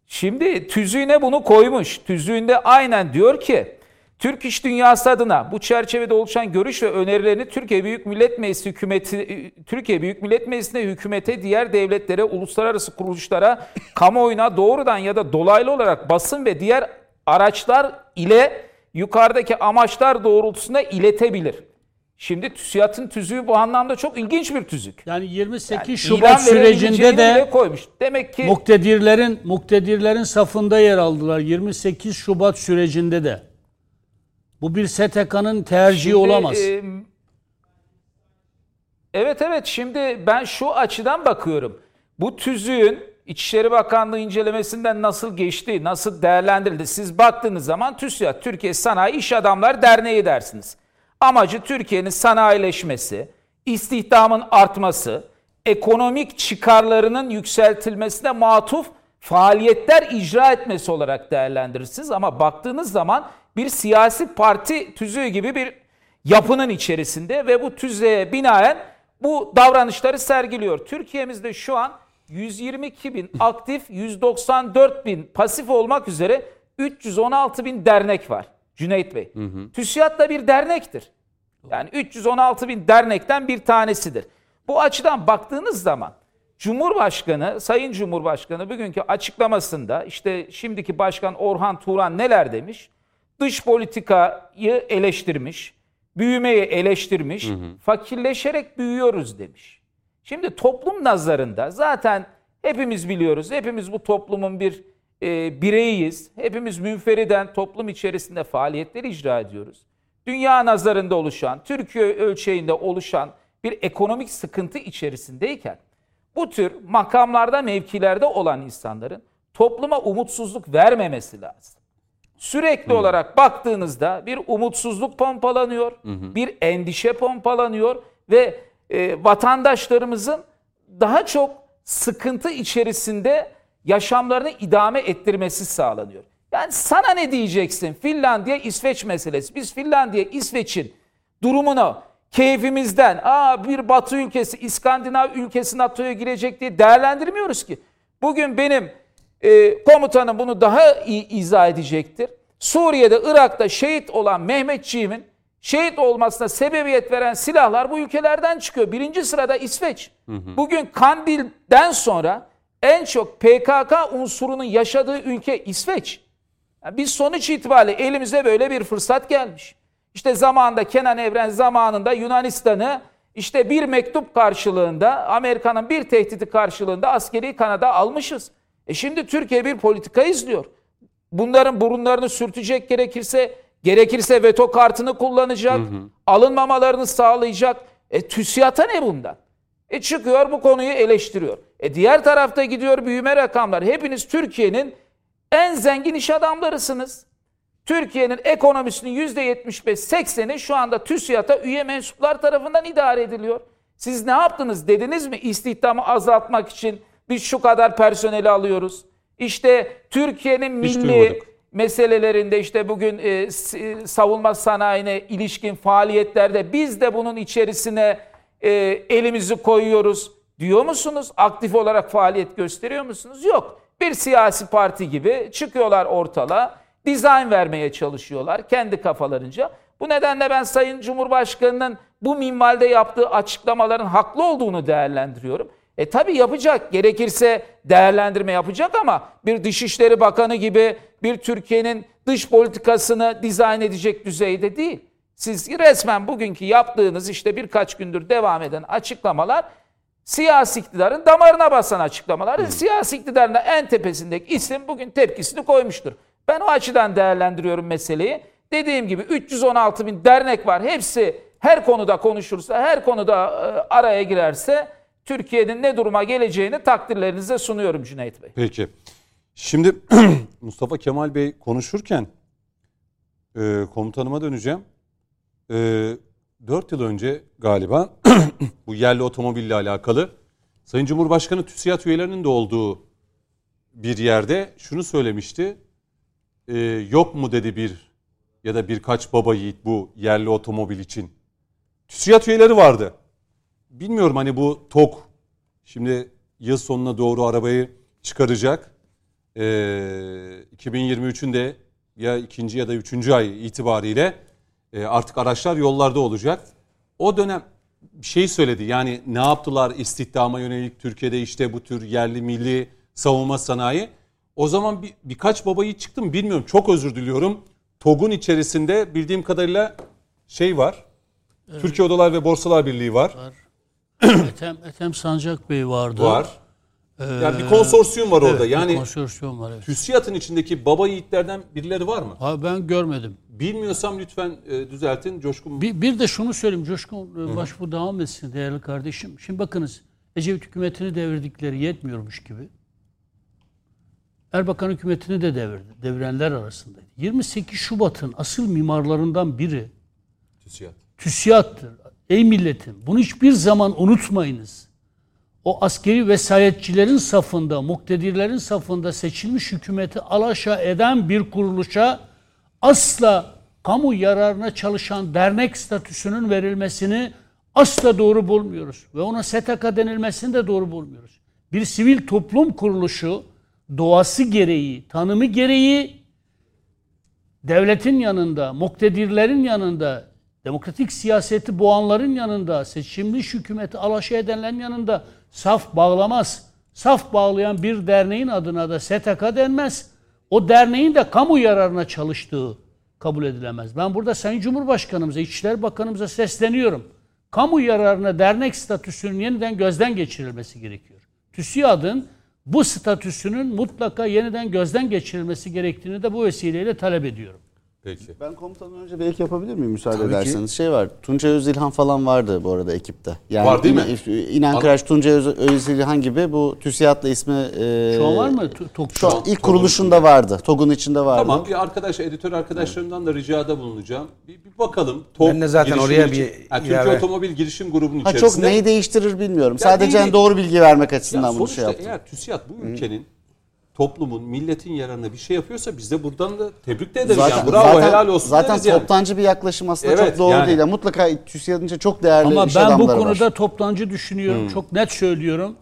şimdi tüzüğüne bunu koymuş. Tüzüğünde aynen diyor ki Türk iş dünyası adına bu çerçevede oluşan görüş ve önerilerini Türkiye Büyük Millet Meclisi hükümeti Türkiye Büyük Millet Meclisi'ne hükümete, diğer devletlere, uluslararası kuruluşlara, kamuoyuna doğrudan ya da dolaylı olarak basın ve diğer araçlar ile yukarıdaki amaçlar doğrultusunda iletebilir. Şimdi TÜSİAD'ın tüzüğü bu anlamda çok ilginç bir tüzük. Yani 28 Yani Şubat sürecinde de koymuş. Demek ki muktedirlerin muktedirlerin safında yer aldılar 28 Şubat sürecinde de. Bu bir STK'nın tercihi Şimdi, olamaz. e, evet evet şimdi ben şu açıdan bakıyorum. Bu tüzüğün İçişleri Bakanlığı incelemesinden nasıl geçti, nasıl değerlendirildi? Siz baktığınız zaman TÜSİAD, Türkiye Sanayi İş Adamlar Derneği dersiniz. Amacı Türkiye'nin sanayileşmesi, istihdamın artması, ekonomik çıkarlarının yükseltilmesine matuf faaliyetler icra etmesi olarak değerlendirirsiniz. Ama baktığınız zaman bir siyasi parti tüzüğü gibi bir yapının içerisinde ve bu tüzüğe binaen bu davranışları sergiliyor. Türkiye'mizde şu an 122 bin aktif, 194 bin pasif olmak üzere 316 bin dernek var. Cüneyt Bey. TÜSİAD da bir dernektir. Yani 316 bin dernekten bir tanesidir. Bu açıdan baktığınız zaman Cumhurbaşkanı, Sayın Cumhurbaşkanı bugünkü açıklamasında işte şimdiki Başkan Orhan Turan neler demiş? Dış politikayı eleştirmiş, büyümeyi eleştirmiş, fakirleşerek büyüyoruz demiş. Şimdi toplum nazarında zaten hepimiz biliyoruz, hepimiz bu toplumun bir e, bireyiyiz. Hepimiz münferiden toplum içerisinde faaliyetler icra ediyoruz. Dünya nazarında oluşan, Türkiye ölçeğinde oluşan bir ekonomik sıkıntı içerisindeyken bu tür makamlarda, mevkilerde olan insanların topluma umutsuzluk vermemesi lazım. Sürekli olarak baktığınızda bir umutsuzluk pompalanıyor, bir endişe pompalanıyor ve e, vatandaşlarımızın daha çok sıkıntı içerisinde yaşamlarını idame ettirmesi sağlanıyor. Yani sana ne diyeceksin? Finlandiya, İsveç meselesi. Biz Finlandiya, İsveç'in durumunu keyfimizden, aa bir batı ülkesi, İskandinav ülkesi NATO'ya girecek diye değerlendirmiyoruz ki. Bugün benim e, komutanım bunu daha iyi izah edecektir. Suriye'de, Irak'ta şehit olan Mehmetçiğimin şehit olmasına sebebiyet veren silahlar bu ülkelerden çıkıyor. Birinci sırada İsveç. Bugün Kandil'den sonra en çok PKK unsurunun yaşadığı ülke İsveç. Yani biz sonuç itibariyle elimize böyle bir fırsat gelmiş. İşte zamanında Kenan Evren zamanında Yunanistan'ı işte bir mektup karşılığında Amerika'nın bir tehdidi karşılığında askeri Kanada almışız. E şimdi Türkiye bir politika izliyor. Bunların burunlarını sürtecek gerekirse gerekirse veto kartını kullanacak. Alınmamalarını sağlayacak. E TÜSİAD'a ne bundan? E çıkıyor bu konuyu eleştiriyor. E diğer tarafta gidiyor büyüme rakamlar. Hepiniz Türkiye'nin en zengin iş adamlarısınız. Türkiye'nin ekonomisinin %75-80'i şu anda TÜSİAD'a üye mensuplar tarafından idare ediliyor. Siz ne yaptınız dediniz mi istihdamı azaltmak için biz şu kadar personeli alıyoruz. İşte Türkiye'nin milli. Meselelerinde işte bugün e, savunma sanayine ilişkin faaliyetlerde biz de bunun içerisine e, elimizi koyuyoruz diyor musunuz? Aktif olarak faaliyet gösteriyor musunuz? Yok. Bir siyasi parti gibi çıkıyorlar ortalığa, dizayn vermeye çalışıyorlar kendi kafalarınca. Bu nedenle ben Sayın Cumhurbaşkanı'nın bu minvalde yaptığı açıklamaların haklı olduğunu değerlendiriyorum. E tabi yapacak. Gerekirse değerlendirme yapacak ama bir Dışişleri Bakanı gibi bir Türkiye'nin dış politikasını dizayn edecek düzeyde değil. Siz resmen bugünkü yaptığınız işte birkaç gündür devam eden açıklamalar siyasi iktidarın damarına basan açıklamalar. Siyasi iktidarın da en tepesindeki isim bugün tepkisini koymuştur. Ben o açıdan değerlendiriyorum meseleyi. Dediğim gibi 316 bin dernek var. Hepsi her konuda konuşursa, her konuda e, araya girerse Türkiye'nin ne duruma geleceğini takdirlerinize sunuyorum Cüneyt Bey. Peki. Şimdi Mustafa Kemal Bey konuşurken e, komutanıma döneceğim. E, 4 yıl önce galiba bu yerli otomobille alakalı Sayın Cumhurbaşkanı TÜSİAD üyelerinin de olduğu bir yerde şunu söylemişti. E, yok mu dedi bir ya da birkaç baba yiğit bu yerli otomobil için. TÜSİAD üyeleri vardı. Bilmiyorum hani bu TOK şimdi yıl sonuna doğru arabayı çıkaracak. Ee, 2023'ün de ya ikinci ya da üçüncü ay itibariyle e, artık araçlar yollarda olacak. O dönem şey söyledi. Yani ne yaptılar istihdama yönelik Türkiye'de işte bu tür yerli milli savunma sanayi. O zaman bir, birkaç babayı çıktı mı bilmiyorum. Çok özür diliyorum. TOG'un içerisinde bildiğim kadarıyla şey var. Türkiye Odalar ve Borsalar Birliği var. Ethem, Ethem Sancak Bey vardı. Var. Yani bir konsorsiyum var orada. Evet, Yani konsorsiyum var. Evet. TÜSİAD'ın içindeki baba yiğitlerden birileri var mı? Ha, ben görmedim. Bilmiyorsam lütfen e, düzeltin. Coşkun Bir, bir de şunu söyleyeyim Coşkun e, Başbuğ devam etsin değerli kardeşim. Şimdi bakınız Ecevit hükümetini devirdikleri yetmiyormuş gibi. Erbakan hükümetini de devirdi. Devirenler arasındaydı. 28 Şubat'ın asıl mimarlarından biri TÜSİAD. TÜSİAD'tır. Ey milletim bunu hiçbir zaman unutmayınız. O askeri vesayetçilerin safında, muktedirlerin safında seçilmiş hükümeti alaşağı eden bir kuruluşa asla kamu yararına çalışan dernek statüsünün verilmesini asla doğru bulmuyoruz. Ve ona STK denilmesini de doğru bulmuyoruz. Bir sivil toplum kuruluşu doğası gereği, tanımı gereği devletin yanında, muktedirlerin yanında, demokratik siyaseti boğanların yanında, seçilmiş hükümeti alaşağı edenlerin yanında saf bağlamaz. Saf bağlayan bir derneğin adına da STK denmez. O derneğin de kamu yararına çalıştığı kabul edilemez. Ben burada Sayın Cumhurbaşkanımıza, İçişleri Bakanımıza sesleniyorum. Kamu yararına dernek statüsünün yeniden gözden geçirilmesi gerekiyor. TÜSİAD'ın bu statüsünün mutlaka yeniden gözden geçirilmesi gerektiğini de bu vesileyle talep ediyorum. Peki. Ben komutandan önce belki yapabilir miyim müsaade Tabii ki. ederseniz? Şey var. Tuncay Özilhan falan vardı bu arada ekipte. Yani Var değil mi? İnan- Kıraç, Tuncay Öz- Özilhan gibi bu TÜSİAD'la ismi e, Şu an var mı? Tok- Şu an ilk kuruluşunda vardı. TOG'un içinde vardı. Tamam bir arkadaş, editör arkadaşlarımdan da ricada bulunacağım. Bir, bir bakalım. TOG Ben de zaten girişim oraya için- bir Ha, Türkiye ilave- Otomobil Girişim Grubu'nun Ha çok içerisinde. neyi değiştirir bilmiyorum. Ya Sadece neyi- doğru bilgi vermek Ya açısından bunu şey yaptım. eğer TÜSİAD bu ülkenin toplumun, milletin yararına bir şey yapıyorsa biz de buradan da tebrik de ederiz. yani. Bravo, zaten, helal olsun Zaten deriz yani. toptancı bir yaklaşım aslında Evet, çok doğru yani. değil. Yani mutlaka TÜSİAD'ın içinde çok değerli Ama iş ben bu adamları konuda var. toplancı düşünüyorum. Çok net söylüyorum.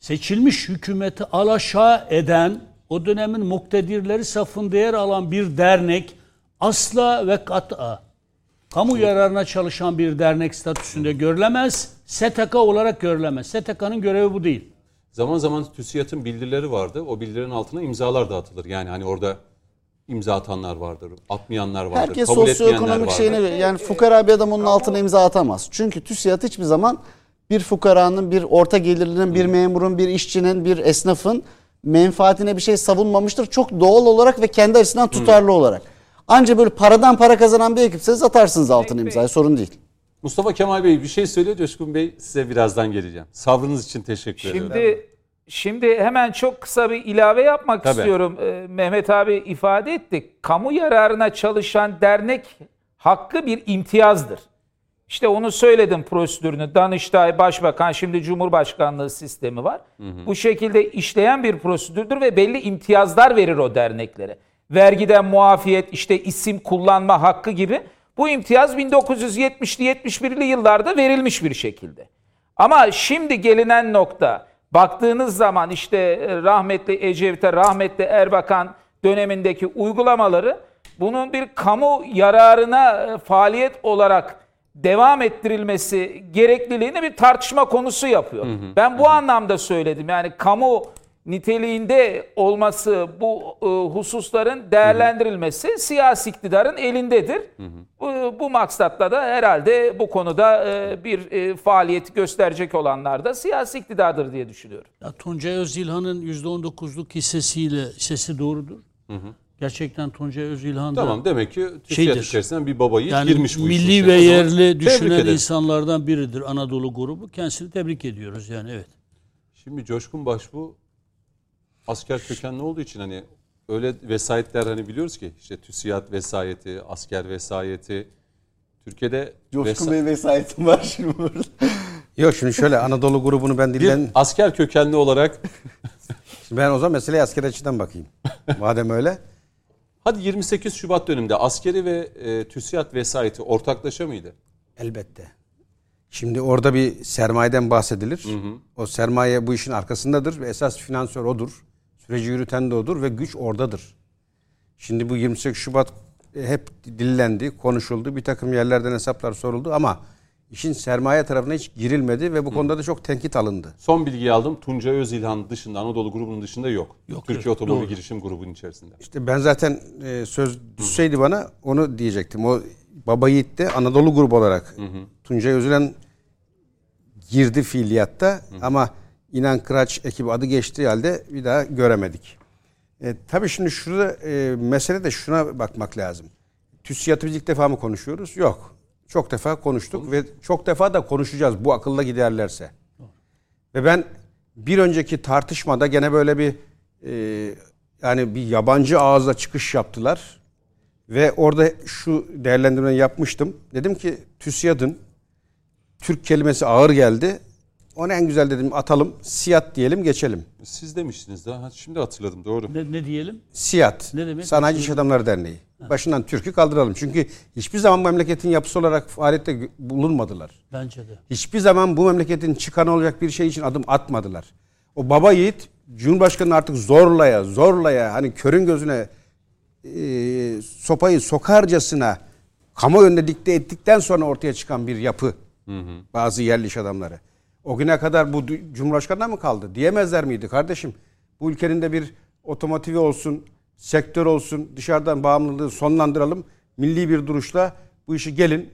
Seçilmiş hükümeti alaşağı eden, o dönemin muktedirleri safında yer alan bir dernek asla ve kat'a kamu yararına çalışan bir dernek statüsünde görülemez. STK olarak görülemez. STK'nın görevi bu değil. Zaman zaman TÜSİAD'ın bildirileri vardı. O bildirilerin altına imzalar dağıtılır. Yani hani orada imza atanlar vardır, atmayanlar vardır, Herkes kabul etmeyenler sosyoekonomik vardır. şeyini yani fukara bir adam onun altına imza atamaz. Çünkü TÜSİAD hiçbir zaman bir fukaranın, bir orta gelirlinin, bir memurun, bir işçinin, bir esnafın menfaatine bir şey savunmamıştır. Çok doğal olarak ve kendi açısından tutarlı olarak. Anca böyle paradan para kazanan bir ekipseniz atarsınız altına imzayı sorun değil. Mustafa Kemal Bey bir şey söylüyor Coşkun Bey size birazdan geleceğim. Sabrınız için teşekkür ederim. Şimdi şimdi hemen çok kısa bir ilave yapmak Tabii. istiyorum. Ee, Mehmet abi ifade etti. Kamu yararına çalışan dernek hakkı bir imtiyazdır. İşte onu söyledim prosedürünü. Danıştay, Başbakan, şimdi Cumhurbaşkanlığı sistemi var. Bu şekilde işleyen bir prosedürdür ve belli imtiyazlar verir o derneklere. Vergiden muafiyet, işte isim kullanma hakkı gibi. Bu imtiyaz 1970'li 71'li yıllarda verilmiş bir şekilde. Ama şimdi gelinen nokta baktığınız zaman işte e, rahmetli Ecevit'e, rahmetli Erbakan dönemindeki uygulamaları bunun bir kamu yararına e, faaliyet olarak devam ettirilmesi gerekliliğini bir tartışma konusu yapıyor. Ben bu anlamda söyledim. Yani kamu niteliğinde olması bu e, hususların değerlendirilmesi siyasi iktidarın elindedir. Bu, bu maksatla da herhalde bu konuda e, bir e, faaliyet gösterecek olanlar da siyasi iktidardır diye düşünüyorum. Ya Tuncay Özilhan'ın %19'luk hissesiyle hissesi doğrudur. Gerçekten Tuncay Özilhan da Tamam demek ki TÜSİAD Şeydir. içerisinden bir baba yiğit yani girmiş bu işin milli içine. ve yerli tebrik düşünen ederim. insanlardan biridir Anadolu grubu. Kendisini tebrik ediyoruz yani evet. Şimdi Coşkun Başbu asker kökenli olduğu için hani öyle vesayetler hani biliyoruz ki işte TÜSİAD vesayeti, asker vesayeti. Türkiye'de Coşkun vesa- Bey vesayetim var şimdi burada. Yok şimdi şöyle Anadolu grubunu ben bir dilden... asker kökenli olarak Ben o zaman meseleye asker açıdan bakayım. Madem öyle. hadi 28 Şubat döneminde askeri ve e, TÜSİAD vesayeti ortaklaşa mıydı? Elbette. Şimdi orada bir sermayeden bahsedilir. O sermaye bu işin arkasındadır ve esas finansör odur. Süreci yürüten de odur ve güç oradadır. Şimdi bu 28 Şubat e, hep dillendi, konuşuldu. Bir takım yerlerden hesaplar soruldu ama işin sermaye tarafına hiç girilmedi ve bu konuda da çok tenkit alındı. Son bilgiyi aldım. Tuncay Özilhan dışında Anadolu grubunun dışında yok. Yok, Türkiye yok, Otomobil doğru. Girişim grubunun içerisinde. İşte ben zaten e, söz düşseydi bana onu diyecektim. O Baba Yiğit de Anadolu grubu olarak Tuncay Özülen girdi fiiliyatta ama İnan Kıraç ekibi adı geçtiği halde bir daha göremedik. E, tabii şimdi şurada e, mesele de şuna bakmak lazım. TÜSİAD'ı biz ilk defa mı konuşuyoruz? Yok. Çok defa konuştuk ve çok defa da konuşacağız bu akılla giderlerse. Ve ben bir önceki tartışmada gene böyle bir e, yani bir yabancı ağızla çıkış yaptılar. Ve orada şu değerlendirmeyi yapmıştım. Dedim ki TÜSİAD'ın Türk kelimesi ağır geldi. Onu en güzel dedim atalım. Siyat diyelim geçelim. Siz demiştiniz daha. Şimdi hatırladım doğru. Ne, ne diyelim? Siyat. Ne demek? Sanayici İş Adamları Derneği. Başından Türk'ü kaldıralım. Çünkü hiçbir zaman memleketin yapısı olarak faaliyette bulunmadılar. Bence de. Hiçbir zaman bu memleketin çıkanı olacak bir şey için adım atmadılar. O baba yiğit Cumhurbaşkanı artık zorlaya zorlaya hani körün gözüne e, sopayı sokarcasına kamu önünde dikte ettikten sonra ortaya çıkan bir yapı. Bazı yerli iş adamları. O güne kadar bu Cumhurbaşkanı'na mı kaldı? Diyemezler miydi kardeşim? Bu ülkenin de bir otomotivi olsun, sektör olsun, dışarıdan bağımlılığı sonlandıralım. Milli bir duruşla bu işi gelin.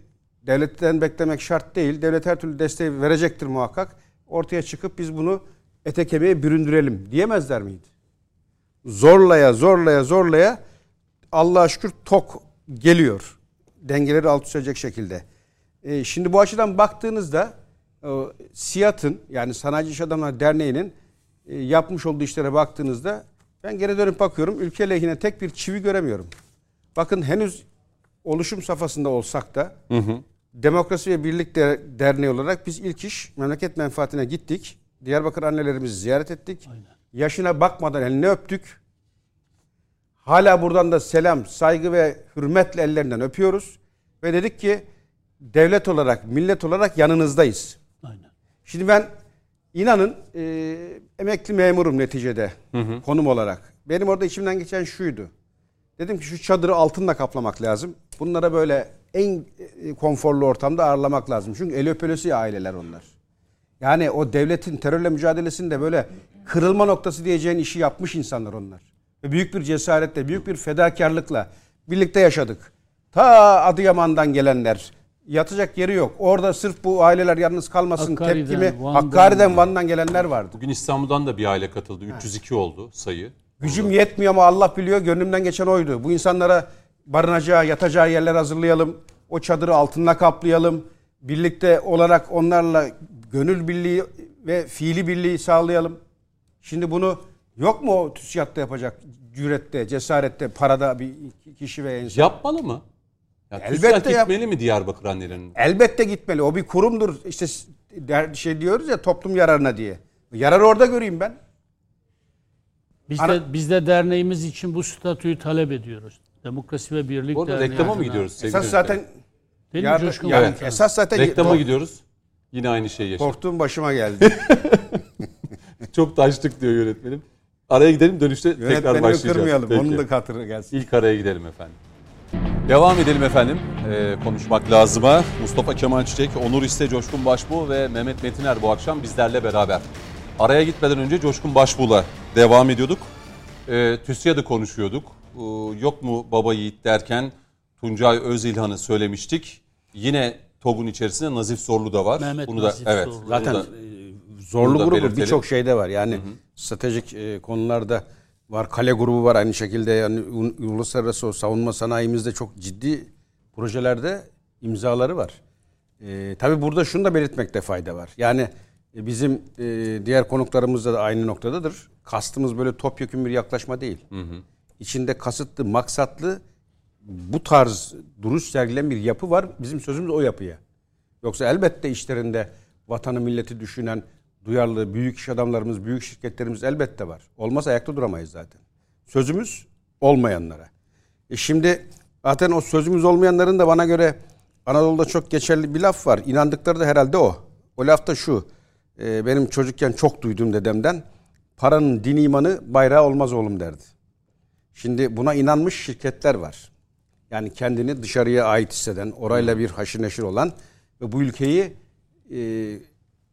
Devletten beklemek şart değil. Devlet her türlü desteği verecektir muhakkak. Ortaya çıkıp biz bunu ete kemiğe büründürelim diyemezler miydi? Zorlaya zorlaya zorlaya Allah'a şükür tok geliyor. Dengeleri alt üst edecek şekilde. E, şimdi bu açıdan baktığınızda SİAD'ın yani Sanayici İş Adamları Derneği'nin e, yapmış olduğu işlere baktığınızda ben geri dönüp bakıyorum ülke lehine tek bir çivi göremiyorum. Bakın henüz oluşum safhasında olsak da Demokrasi ve Birlik Der- Derneği olarak biz ilk iş memleket menfaatine gittik. Diyarbakır annelerimizi ziyaret ettik. Yaşına bakmadan elini öptük. Hala buradan da selam, saygı ve hürmetle ellerinden öpüyoruz. Ve dedik ki devlet olarak, millet olarak yanınızdayız. Şimdi ben inanın e, emekli memurum neticede konum olarak. Benim orada içimden geçen şuydu. Dedim ki şu çadırı altınla kaplamak lazım. Bunlara böyle en e, konforlu ortamda ağırlamak lazım. Çünkü el öpülesi aileler onlar. Yani o devletin terörle mücadelesinde böyle kırılma noktası diyeceğin işi yapmış insanlar onlar. Ve büyük bir cesaretle, büyük bir fedakarlıkla birlikte yaşadık. Ta Adıyaman'dan gelenler, yatacak yeri yok. Orada sırf bu aileler yalnız kalmasın Hakkari'den, tepkimi. Van'dan- Hakkari'den, Van'dan gelenler vardı. Bugün İstanbul'dan da bir aile katıldı. 302 oldu sayı. Gücüm yetmiyor ama Allah biliyor. Gönlümden geçen oydu. Bu insanlara barınacağı, yatacağı yerler hazırlayalım. O çadırı altınla kaplayalım. birlikte olarak onlarla gönül birliği ve fiili birliği sağlayalım. Şimdi bunu yok mu o TÜSİAD'da yapacak cürette, cesarette, parada bir kişi ve insan? Yapmalı mı? Ya, Elbette yap- gitmeli mi Diyarbakır annelerinin? Elbette gitmeli. O bir kurumdur. İşte şey diyoruz ya toplum yararına diye. Yararı orada göreyim ben. Biz Ara- de, biz de derneğimiz için bu statüyü talep ediyoruz. Demokrasi ve Birlik Derneği reklama mı gidiyoruz sevgili Esas zaten Değil mi Coşkun yani Komutanım? esas zaten Reklama kork- gidiyoruz. Yine aynı şeyi yaşadık. korktuğum başıma geldi. Çok taştık diyor yönetmenim. Araya gidelim dönüşte tekrar Yönetmenimi başlayacağız. kırmayalım. Peki. Onun da hatırı gelsin. İlk araya gidelim efendim. Devam edelim efendim. Ee, konuşmak lazıma. Mustafa Kemal Çiçek, Onur İste, Coşkun Başbuğ ve Mehmet Metiner bu akşam bizlerle beraber. Araya gitmeden önce Coşkun Başbuğ'la devam ediyorduk. Ee, TÜSİAD'ı konuşuyorduk. Ee, yok mu baba yiğit derken Tuncay Özilhan'ı söylemiştik. Yine TOG'un içerisinde Nazif Zorlu da var. Mehmet Bunu da, Nazif evet, Zorlu. bunu Zaten da- e, zorlu bunu da grubu belirtelim. birçok şeyde var. Yani stratejik e, konularda var. Kale grubu var aynı şekilde. Yani uluslararası savunma sanayimizde çok ciddi projelerde imzaları var. E, tabii burada şunu da belirtmekte fayda var. Yani e, bizim e, diğer konuklarımızda da aynı noktadadır. Kastımız böyle topyekun bir yaklaşma değil. İçinde kasıtlı, maksatlı bu tarz duruş sergileyen bir yapı var. Bizim sözümüz o yapıya. Yoksa elbette işlerinde vatanı milleti düşünen duyarlı büyük iş adamlarımız, büyük şirketlerimiz elbette var. Olmazsa ayakta duramayız zaten. Sözümüz olmayanlara. E şimdi zaten o sözümüz olmayanların da bana göre Anadolu'da çok geçerli bir laf var. İnandıkları da herhalde o. O laf da şu. e, benim çocukken çok duydum dedemden. Paranın din imanı bayrağı olmaz oğlum derdi. Şimdi buna inanmış şirketler var. Yani kendini dışarıya ait hisseden, orayla bir haşır neşir olan ve bu ülkeyi e,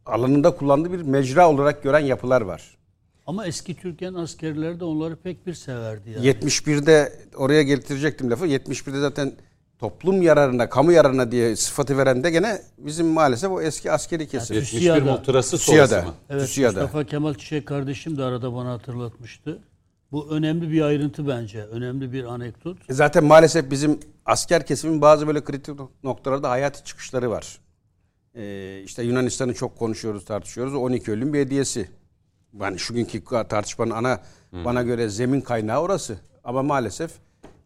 alanında kullandığı bir mecra olarak gören yapılar var. Ama eski Türkiye'nin askerleri de onları pek bir severdi. Yani. 71'de oraya getirecektim lafı. 71'de zaten toplum yararına, kamu yararına diye sıfatı veren de gene bizim maalesef o eski askeri kesim. 71 TÜSİAD'a. ultrası TÜSİAD'a. sonrası mı? Evet TÜSİAD'a. Mustafa Kemal Çiçek kardeşim de arada bana hatırlatmıştı. Bu önemli bir ayrıntı bence. Önemli bir anekdot. E Zaten maalesef bizim asker kesimin bazı böyle kritik noktalarda hayati çıkışları var. Ee, işte Yunanistan'ı çok konuşuyoruz, tartışıyoruz. O 12 ölüm bir hediyesi. Yani şu günkü tartışmanın ana bana göre zemin kaynağı orası. Ama maalesef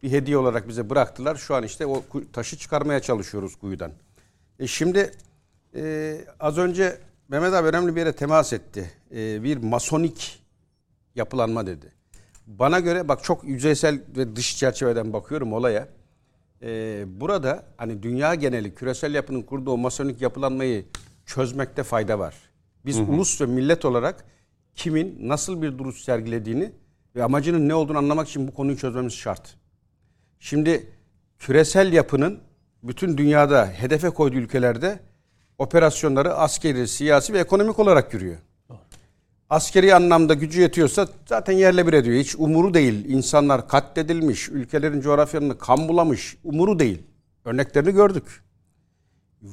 bir hediye olarak bize bıraktılar. Şu an işte o taşı çıkarmaya çalışıyoruz kuyudan. E şimdi e, az önce Mehmet abi önemli bir yere temas etti. E, bir masonik yapılanma dedi. Bana göre bak çok yüzeysel ve dış çerçeveden bakıyorum olaya. Ee, burada hani dünya geneli küresel yapının kurduğu masonik yapılanmayı çözmekte fayda var. Biz ulus ve millet olarak kimin nasıl bir duruş sergilediğini ve amacının ne olduğunu anlamak için bu konuyu çözmemiz şart. Şimdi küresel yapının bütün dünyada hedefe koyduğu ülkelerde operasyonları askeri, siyasi ve ekonomik olarak yürüyor askeri anlamda gücü yetiyorsa zaten yerle bir ediyor. Hiç umuru değil. İnsanlar katledilmiş, ülkelerin coğrafyalarını kan bulamış. Umuru değil. Örneklerini gördük.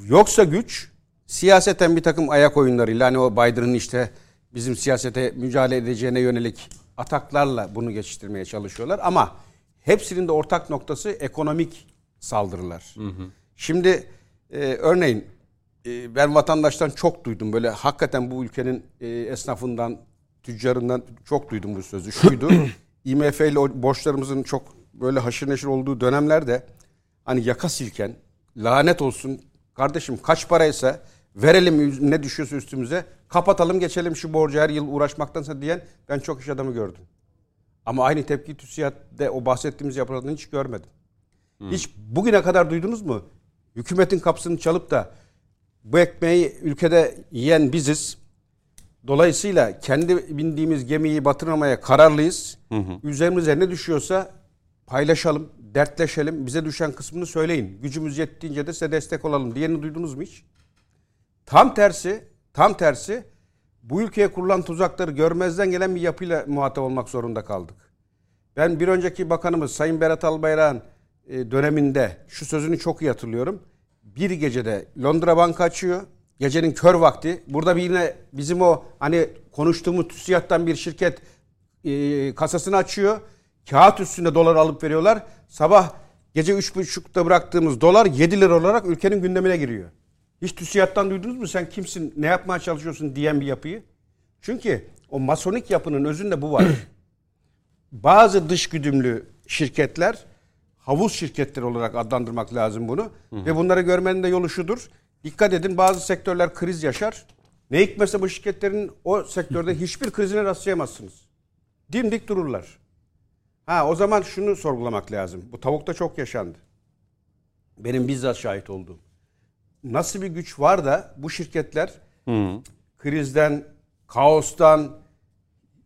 Yoksa güç siyaseten bir takım ayak oyunlarıyla hani o Biden'ın işte bizim siyasete mücadele edeceğine yönelik ataklarla bunu geçiştirmeye çalışıyorlar. Ama hepsinin de ortak noktası ekonomik saldırılar. Şimdi e, örneğin e, ben vatandaştan çok duydum böyle hakikaten bu ülkenin e, esnafından, tüccarından çok duydum bu sözü. Şuydu, IMF ile borçlarımızın çok böyle haşır neşir olduğu dönemlerde hani yaka silken, lanet olsun kardeşim kaç paraysa verelim ne düşüyorsa üstümüze, kapatalım geçelim şu borcu her yıl uğraşmaktansa diyen ben çok iş adamı gördüm. Ama aynı tepki TÜSİAD'de o bahsettiğimiz yapılardan hiç görmedim. Hiç bugüne kadar duydunuz mu? Hükümetin kapısını çalıp da bu ekmeği ülkede yiyen biziz. Dolayısıyla kendi bindiğimiz gemiyi batırmamaya kararlıyız. Üzerimize ne düşüyorsa paylaşalım, dertleşelim. Bize düşen kısmını söyleyin. Gücümüz yettiğince de size destek olalım diyenini duydunuz mu hiç? Tam tersi, tam tersi bu ülkeye kurulan tuzakları görmezden gelen bir yapıyla muhatap olmak zorunda kaldık. Ben bir önceki bakanımız Sayın Berat Albayrak'ın e, döneminde şu sözünü çok iyi hatırlıyorum. Bir gecede Londra Banka açıyor. Gecenin kör vakti. Burada bir yine bizim o hani konuştuğumuz TÜSİAD'dan bir şirket e, kasasını açıyor. Kağıt üstünde dolar alıp veriyorlar. Sabah gece üç buçukta bıraktığımız dolar 7 lira olarak ülkenin gündemine giriyor. Hiç TÜSİAD'dan duydunuz mu sen kimsin, ne yapmaya çalışıyorsun diyen bir yapıyı? Çünkü o masonik yapının özünde bu var. Bazı dış güdümlü şirketler havuz şirketleri olarak adlandırmak lazım bunu. Ve bunları görmenin de yolu şudur. Dikkat edin bazı sektörler kriz yaşar. Ne hikmetse bu şirketlerin o sektörde hiçbir krizine rastlayamazsınız. Dimdik dururlar. Ha o zaman şunu sorgulamak lazım. Bu tavukta çok yaşandı. Benim bizzat şahit olduğum. Nasıl bir güç var da bu şirketler krizden, kaostan,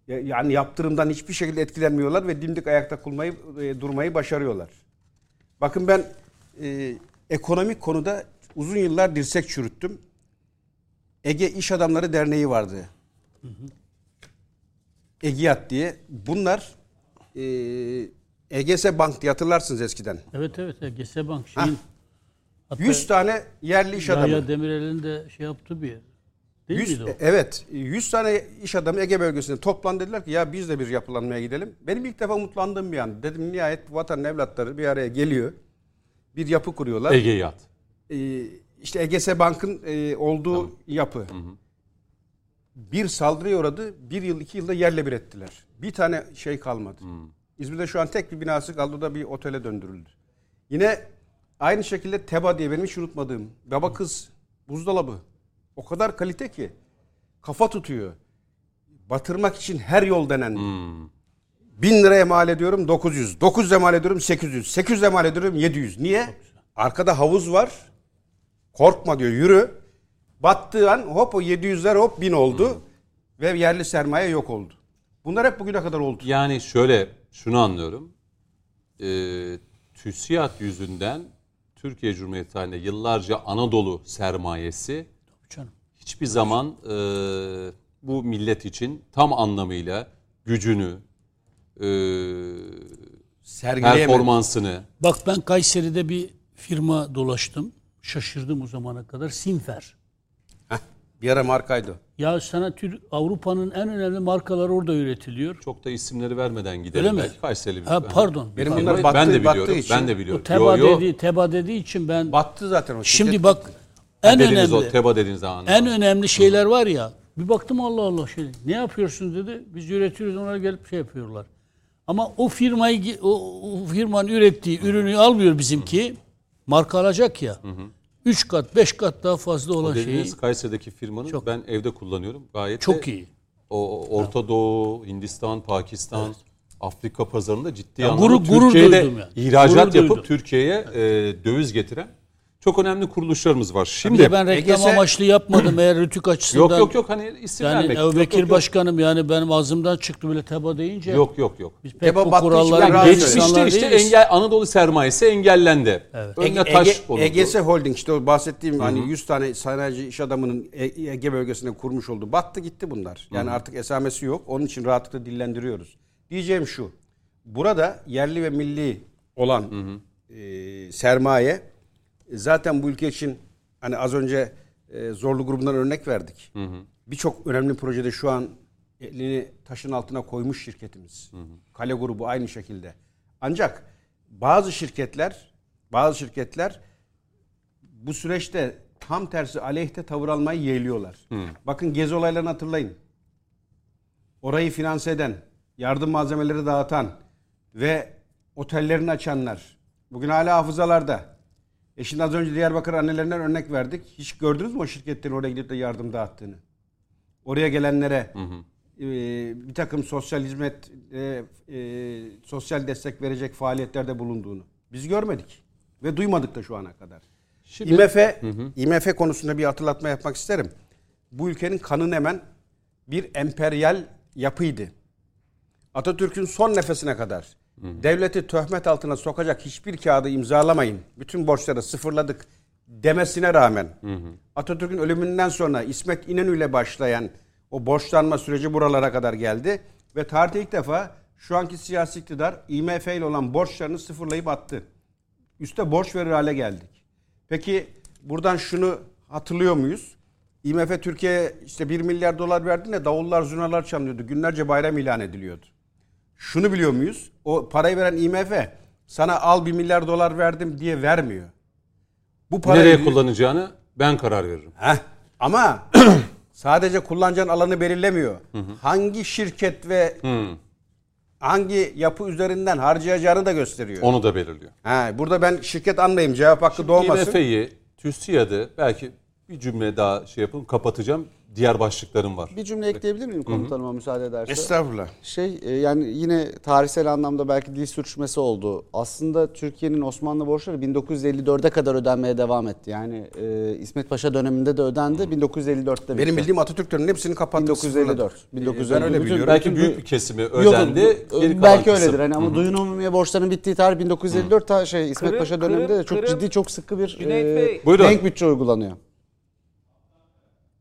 ya- yani yaptırımdan hiçbir şekilde etkilenmiyorlar ve dimdik ayakta kulmayı, e, durmayı başarıyorlar. Bakın ben e, ekonomik konuda uzun yıllar dirsek çürüttüm. Ege İş Adamları Derneği vardı. EGİAD diye. Bunlar e, EGS Bank diye hatırlarsınız eskiden. Evet evet. evet. GS Bank şeyin. Hatta 100 tane yerli iş adamı. Yahya Demirel'in de şey yaptığı bir. Değil 100, miydi o? evet. 100 tane iş adamı Ege bölgesinde toplan dediler ki ya biz de bir yapılanmaya gidelim. Benim ilk defa umutlandığım bir an. Dedim nihayet vatanın evlatları bir araya geliyor. Bir yapı kuruyorlar. Ege Yat. Ee, işte EGS Bank'ın e, olduğu yapı. Bir saldırıya uğradı. Bir yıl iki yılda yerle bir ettiler. Bir tane şey kalmadı. İzmir'de şu an tek bir binası kaldı. O da bir otele döndürüldü. Yine aynı şekilde Teba diye benim hiç unutmadığım baba kız buzdolabı. O kadar kalite ki kafa tutuyor. Batırmak için her yol denendi. Bin liraya mal ediyorum 900. 900'e mal ediyorum 800. 800'e mal ediyorum 700. Niye? Arkada havuz var. Korkma diyor yürü. Battığı an hop o 700'ler hop 1000 oldu. Ve yerli sermaye yok oldu. Bunlar hep bugüne kadar oldu. Yani şöyle şunu anlıyorum. Ee, TÜSİAD yüzünden Türkiye Cumhuriyeti tarihinde yıllarca Anadolu sermayesi. Hiçbir zaman e, bu millet için tam anlamıyla gücünü, e, Sergileyemedi. performansını Bak ben Kayseri'de bir firma dolaştım. Şaşırdım o zamana kadar. Sinfer. Heh, bir ara markaydı. o. Ya sana Tür- Avrupa'nın en önemli markaları orada üretiliyor. çok da isimleri vermeden gidelim. Öyle mi? Kayseri bir- Ha, pardon. Benim bunlar ben, battı- de battığı biliyorum. için- Ben de O biliyorum. teba Yo, yo. dediği teba dediği için ben Battı zaten o şimdi şirket. bak en Dediğiniz o önemli TEBA dediğiniz zaman. en önemli şeyler var ya. Bir baktım Allah Allah şey. Ne yapıyorsun dedi. Biz üretiyoruz onlar gelip şey yapıyorlar. Ama o firmayı o, o firmanın ürettiği ürünü almıyor bizimki. Marka alacak ya. 3 kat 5 kat daha fazla olan şeyi Dediğiniz Kayseri'deki firmanın Çok. ben evde kullanıyorum. Gayet çok de iyi. O Orta Doğu, Hindistan, Pakistan, Afrika pazarında ciddi Ya anlamda gurur- gurur Türkiye'de duydum yani. ihracat Gurur yapıp. Türkiye'ye e, döviz getiren çok önemli kuruluşlarımız var. Şimdi de ben reklam EGS amaçlı yapmadım eğer rütük açısından. yok yok yok hani isim Yani vermek. Yok, Bekir yok, yok. Başkanım yani benim ağzımdan çıktı bile teba deyince. Yok yok yok. Biz pek Teba bu kurallara söyleyeyim. Geçmişte işte değiliz. engel Anadolu sermayesi engellendi. Önüne Ege, taş Ege- konuldu. EGS Holding işte o bahsettiğim hani 100 tane sanayici iş adamının E- Ege bölgesinde kurmuş olduğu battı gitti bunlar. Yani artık esamesi yok. Onun için rahatlıkla dillendiriyoruz. Diyeceğim şu. Burada yerli ve milli olan e, sermaye zaten bu ülke için hani az önce e, zorlu grubundan örnek verdik. Birçok önemli projede şu an elini taşın altına koymuş şirketimiz. Kale grubu aynı şekilde. Ancak bazı şirketler bazı şirketler bu süreçte tam tersi aleyhte tavır almayı yeğliyorlar. Bakın gezi olaylarını hatırlayın. Orayı finanse eden, yardım malzemeleri dağıtan ve otellerini açanlar. Bugün hala hafızalarda. E şimdi az önce Diyarbakır annelerinden örnek verdik. Hiç gördünüz mü o şirketlerin oraya gidip de yardım dağıttığını? Oraya gelenlere e, bir takım sosyal hizmet, e, e, sosyal destek verecek faaliyetlerde bulunduğunu. Biz görmedik ve duymadık da şu ana kadar. Şimdi- IMF, IMF konusunda bir hatırlatma yapmak isterim. Bu ülkenin kanını emen bir emperyal yapıydı. Atatürk'ün son nefesine kadar devleti töhmet altına sokacak hiçbir kağıdı imzalamayın. Bütün borçları sıfırladık demesine rağmen Atatürk'ün ölümünden sonra İsmet İnönü ile başlayan o borçlanma süreci buralara kadar geldi ve tarihte ilk defa şu anki siyasi iktidar IMF ile olan borçlarını sıfırlayıp attı. Üste borç verir hale geldik. Peki buradan şunu hatırlıyor muyuz? IMF Türkiye'ye işte 1 milyar dolar verdiğinde davullar zurnalar çalınıyordu. Günlerce bayram ilan ediliyordu. Şunu biliyor muyuz? O parayı veren IMF sana al 1 milyar dolar verdim diye vermiyor. Bu parayı Nereye kullanacağını Ben karar veririm. Heh. Ama sadece kullanacağın alanı belirlemiyor. Hangi şirket ve hangi yapı üzerinden harcayacağını da gösteriyor. Onu da belirliyor. Ha, burada ben şirket anlayayım cevap hakkı doğmasın. IMF'yi, TÜSİAD'ı belki bir cümle daha şey yapın kapatacağım. Diğer başlıklarım var. Bir cümle ekleyebilir miyim komutanıma müsaade ederse? Estağfurullah. Şey e, yani yine tarihsel anlamda belki dil sürçmesi oldu. Aslında Türkiye'nin Osmanlı borçları 1954'e kadar ödenmeye devam etti. Yani e, İsmet Paşa döneminde de ödendi. 1954'te bitti. Benim bildiğim Atatürk döneminin hepsini kapattı. 1954. sıfırladı. 1954. Ben öyle Bütün- biliyorum. Belki büyük bir kesimi Yok, ödendi. kalan belki kısım. öyledir hani ama duyun umumiye borçlarının bittiği tarih 1954 ta şey İsmet Kırım- Paşa döneminde de çok Kırım- ciddi çok sıkı bir e, denk bütçe uygulanıyor.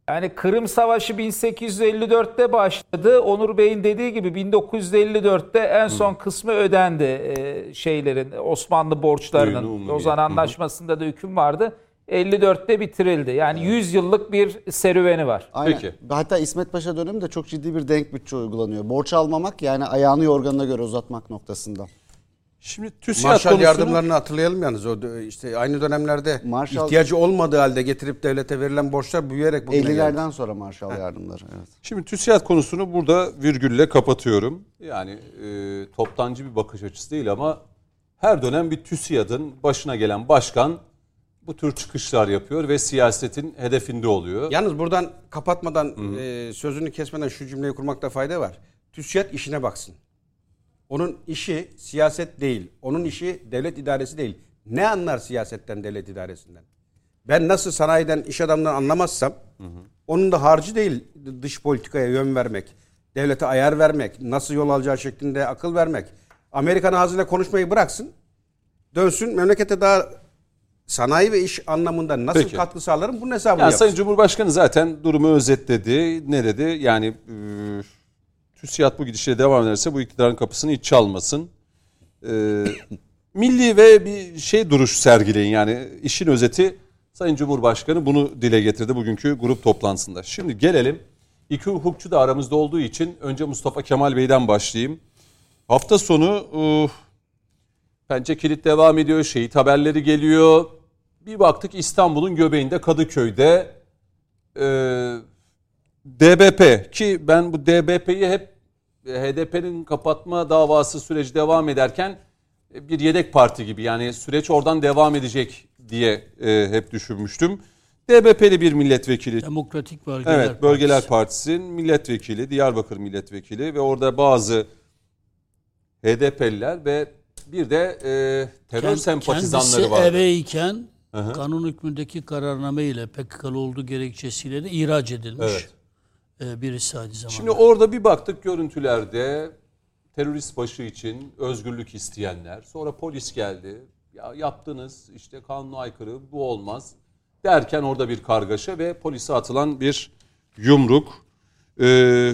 Yani Kırım Savaşı 1854'te başladı. Onur Bey'in dediği gibi 1954'te en son kısmı ödendi e, şeylerin Osmanlı borçlarının. Lozan Anlaşması'nda da hüküm vardı. 54'te bitirildi. Yani 100 yıllık bir serüveni var. Aynen. Peki. Hatta İsmet Paşa döneminde çok ciddi bir denk bütçe uygulanıyor. Borç almamak yani ayağını yorganına göre uzatmak noktasında. Şimdi TÜSİAD Marshall konusunu yardımlarını hatırlayalım yalnız. O işte aynı dönemlerde Marshall- ihtiyacı olmadığı halde getirip devlete verilen borçlar büyüyerek bugüne geldi. 50'lerden sonra Marshall yardımları. Evet. Şimdi TÜSİAD konusunu burada virgülle kapatıyorum. Yani e, toptancı bir bakış açısı değil ama her dönem bir TÜSİAD'ın başına gelen başkan bu tür çıkışlar yapıyor ve siyasetin hedefinde oluyor. Yalnız buradan kapatmadan e, sözünü kesmeden şu cümleyi kurmakta fayda var. TÜSİAD işine baksın. Onun işi siyaset değil. Onun işi devlet idaresi değil. Ne anlar siyasetten, devlet idaresinden? Ben nasıl sanayiden, iş adamından anlamazsam onun da harcı değil dış politikaya yön vermek, devlete ayar vermek, nasıl yol alacağı şeklinde akıl vermek. Amerikan ağzıyla konuşmayı bıraksın. Dönsün memlekete daha sanayi ve iş anlamında nasıl Peki. katkı sağlarım bunun hesabını Yani yapsın. Sayın Cumhurbaşkanı zaten durumu özetledi. Ne dedi? Yani e, TÜSİAD bu gidişle devam ederse bu iktidarın kapısını hiç çalmasın. E, milli ve bir şey duruş sergileyin. Yani işin özeti Sayın Cumhurbaşkanı bunu dile getirdi bugünkü grup toplantısında. Şimdi gelelim. İki hukukçu da aramızda olduğu için önce Mustafa Kemal Bey'den başlayayım. Hafta sonu e, Pençe kilit devam ediyor. Şehit haberleri geliyor. Bir baktık İstanbul'un göbeğinde Kadıköy'de e, DBP ki ben bu DBP'yi hep e, HDP'nin kapatma davası süreci devam ederken e, bir yedek parti gibi yani süreç oradan devam edecek diye e, hep düşünmüştüm. DBP'li bir milletvekili Demokratik Bölgeler Evet, Bölgeler Partisi. Partisi'nin milletvekili, Diyarbakır milletvekili ve orada bazı HDP'liler ve bir de e, terör Kend- sempatizanları Kendisi var. eveyken kanun hükmündeki kararname ile PKK'lı olduğu gerekçesiyle de ihraç edilmiş. Evet. Ee, birisi aynı zamanda. Şimdi orada bir baktık görüntülerde terörist başı için özgürlük isteyenler. Sonra polis geldi. Ya yaptınız işte kanuna aykırı bu olmaz derken orada bir kargaşa ve polise atılan bir yumruk. Ee,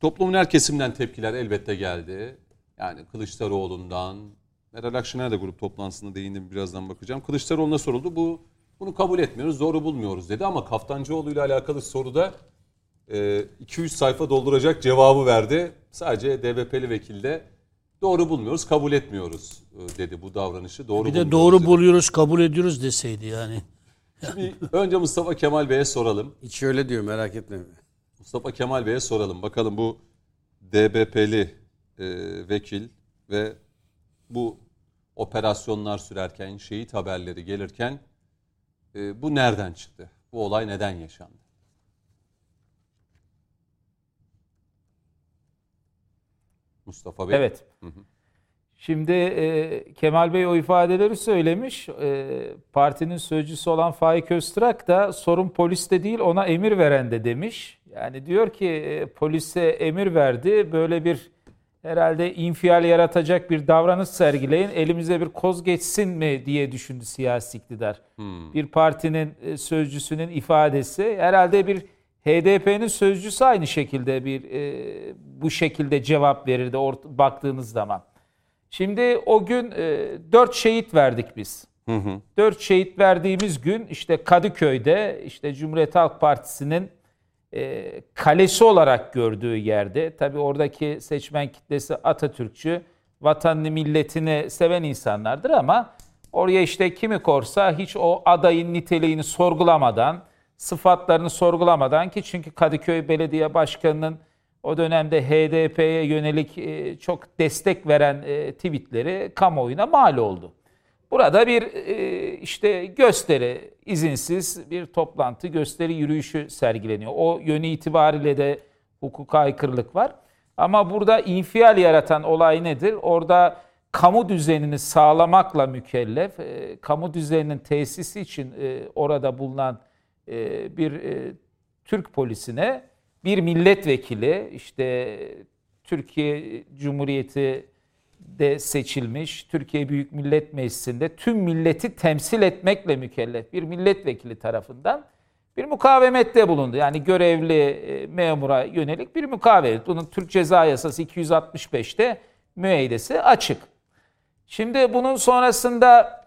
toplumun her kesimden tepkiler elbette geldi. Yani Kılıçdaroğlu'ndan, Meral Akşener de grup toplantısında değindim birazdan bakacağım. Kılıçdaroğlu'na soruldu. Bu bunu kabul etmiyoruz, doğru bulmuyoruz dedi ama Kaftancıoğlu ile alakalı soruda 2-3 sayfa dolduracak cevabı verdi. Sadece DBP'li vekil de doğru bulmuyoruz, kabul etmiyoruz e, dedi bu davranışı. Doğru bir de doğru dedi. buluyoruz, kabul ediyoruz deseydi yani. Şimdi önce Mustafa Kemal Bey'e soralım. Hiç öyle diyor merak etme. Mustafa Kemal Bey'e soralım. Bakalım bu DBP'li e, vekil ve bu operasyonlar sürerken, şehit haberleri gelirken e, bu nereden çıktı? Bu olay neden yaşandı? Mustafa Bey. Evet. Şimdi e, Kemal Bey o ifadeleri söylemiş. E, partinin sözcüsü olan Faik Öztürk da sorun poliste değil ona emir veren de demiş. Yani diyor ki e, polise emir verdi. Böyle bir herhalde infial yaratacak bir davranış sergileyin. Elimize bir koz geçsin mi diye düşündü siyasi iktidar. Bir partinin e, sözcüsünün ifadesi herhalde bir HDP'nin sözcüsü aynı şekilde bir e, bu şekilde cevap verirdi ort- baktığınız zaman. Şimdi o gün e, 4 şehit verdik biz. 4 şehit verdiğimiz gün işte Kadıköy'de işte Cumhuriyet Halk Partisi'nin e, kalesi olarak gördüğü yerde tabi oradaki seçmen kitlesi Atatürkçü, vatanını milletini seven insanlardır ama Oraya işte kimi korsa hiç o adayın niteliğini sorgulamadan, sıfatlarını sorgulamadan ki çünkü Kadıköy Belediye Başkanı'nın o dönemde HDP'ye yönelik e, çok destek veren e, tweetleri kamuoyuna mal oldu. Burada bir e, işte gösteri, izinsiz bir toplantı, gösteri yürüyüşü sergileniyor. O yönü itibariyle de hukuka aykırılık var. Ama burada infial yaratan olay nedir? Orada kamu düzenini sağlamakla mükellef, e, kamu düzeninin tesisi için e, orada bulunan bir Türk polisine bir milletvekili işte Türkiye Cumhuriyeti de seçilmiş Türkiye Büyük Millet Meclisi'nde tüm milleti temsil etmekle mükellef bir milletvekili tarafından bir mukavemette bulundu. Yani görevli e, memura yönelik bir mukavemet. Bunun Türk Ceza Yasası 265'te müeydesi açık. Şimdi bunun sonrasında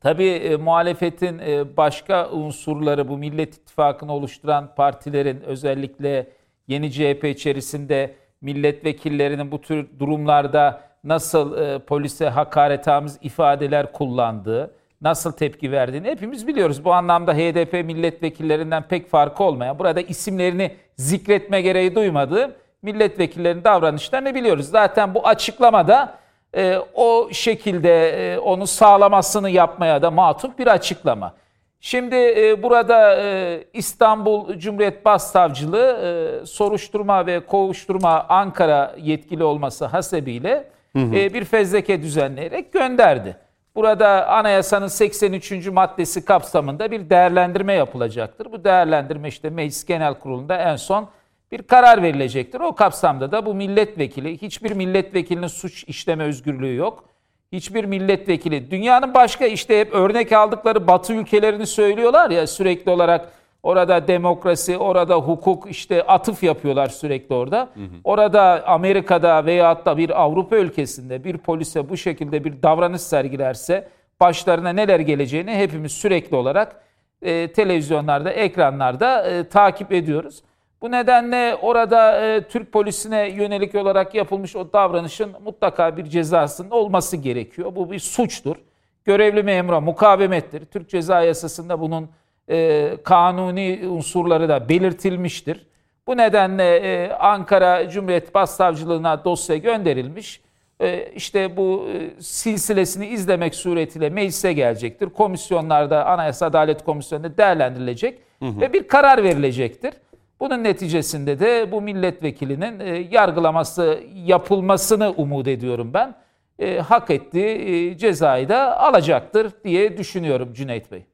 tabii e, muhalefetin e, başka unsurları bu Millet İttifakı'nı oluşturan partilerin özellikle yeni CHP içerisinde milletvekillerinin bu tür durumlarda nasıl e, polise hakaretamiz ifadeler kullandığı, nasıl tepki verdiğini hepimiz biliyoruz. Bu anlamda HDP milletvekillerinden pek farkı olmayan, burada isimlerini zikretme gereği duymadığı milletvekillerinin davranışlarını biliyoruz. Zaten bu açıklamada e, o şekilde e, onu sağlamasını yapmaya da matuf bir açıklama. Şimdi e, burada e, İstanbul Cumhuriyet Başsavcılığı e, soruşturma ve kovuşturma Ankara yetkili olması hasebiyle e, bir fezleke düzenleyerek gönderdi. Burada anayasanın 83. maddesi kapsamında bir değerlendirme yapılacaktır. Bu değerlendirme işte Meclis Genel Kurulu'nda en son bir karar verilecektir. O kapsamda da bu milletvekili, hiçbir milletvekilinin suç işleme özgürlüğü yok. Hiçbir milletvekili, dünyanın başka işte hep örnek aldıkları batı ülkelerini söylüyorlar ya sürekli olarak orada demokrasi, orada hukuk işte atıf yapıyorlar sürekli orada. Hı hı. Orada Amerika'da veya da bir Avrupa ülkesinde bir polise bu şekilde bir davranış sergilerse başlarına neler geleceğini hepimiz sürekli olarak e, televizyonlarda, ekranlarda e, takip ediyoruz. Bu nedenle orada e, Türk polisine yönelik olarak yapılmış o davranışın mutlaka bir cezasının olması gerekiyor. Bu bir suçtur. Görevli memura mukavemettir. Türk Ceza Yasası'nda bunun e, kanuni unsurları da belirtilmiştir. Bu nedenle e, Ankara Cumhuriyet Başsavcılığına dosya gönderilmiş. E, işte bu e, silsilesini izlemek suretiyle meclise gelecektir. Komisyonlarda, Anayasa Adalet Komisyonu'nda değerlendirilecek hı hı. ve bir karar verilecektir. Bunun neticesinde de bu milletvekilinin e, yargılaması yapılmasını umut ediyorum ben. E, hak ettiği e, cezayı da alacaktır diye düşünüyorum Cüneyt Bey.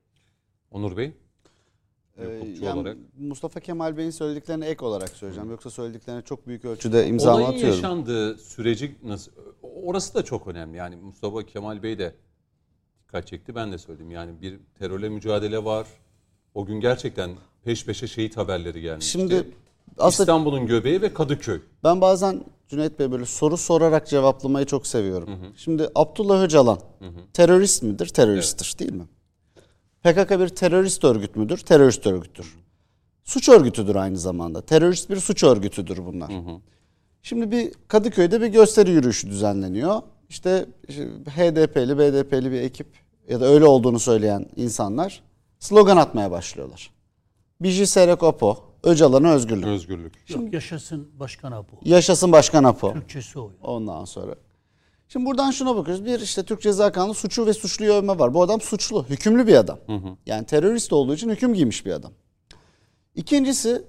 Onur Bey? Ee, yani olarak. Mustafa Kemal Bey'in söylediklerine ek olarak söyleyeceğim. Yoksa söylediklerine çok büyük ölçüde imza Olayın atıyorum. yaşandığı süreci nasıl? Orası da çok önemli. Yani Mustafa Kemal Bey de dikkat çekti. Ben de söyledim. Yani bir terörle mücadele var. O gün gerçekten peş peşe şehit haberleri gelmişti. Şimdi İstanbul'un göbeği ve Kadıköy. Ben bazen Cüneyt Bey böyle soru sorarak cevaplamayı çok seviyorum. Hı hı. Şimdi Abdullah Öcalan hı hı. terörist midir? Teröristtir evet. değil mi? PKK bir terörist örgüt müdür? Terörist örgüttür. Suç örgütüdür aynı zamanda. Terörist bir suç örgütüdür bunlar. Hı hı. Şimdi bir Kadıköy'de bir gösteri yürüyüşü düzenleniyor. İşte, işte HDP'li, BDP'li bir ekip ya da öyle olduğunu söyleyen insanlar slogan atmaya başlıyorlar. Biji Serek Apo, Öcalan'a özgürlük. Özgürlük. Şimdi, yaşasın Başkan Apo. Yaşasın Başkan Apo. Türkçesi o. Ondan sonra. Şimdi buradan şuna bakıyoruz. Bir işte Türk Ceza Kanunu suçu ve suçluyu övme var. Bu adam suçlu, hükümlü bir adam. Hı hı. Yani terörist olduğu için hüküm giymiş bir adam. İkincisi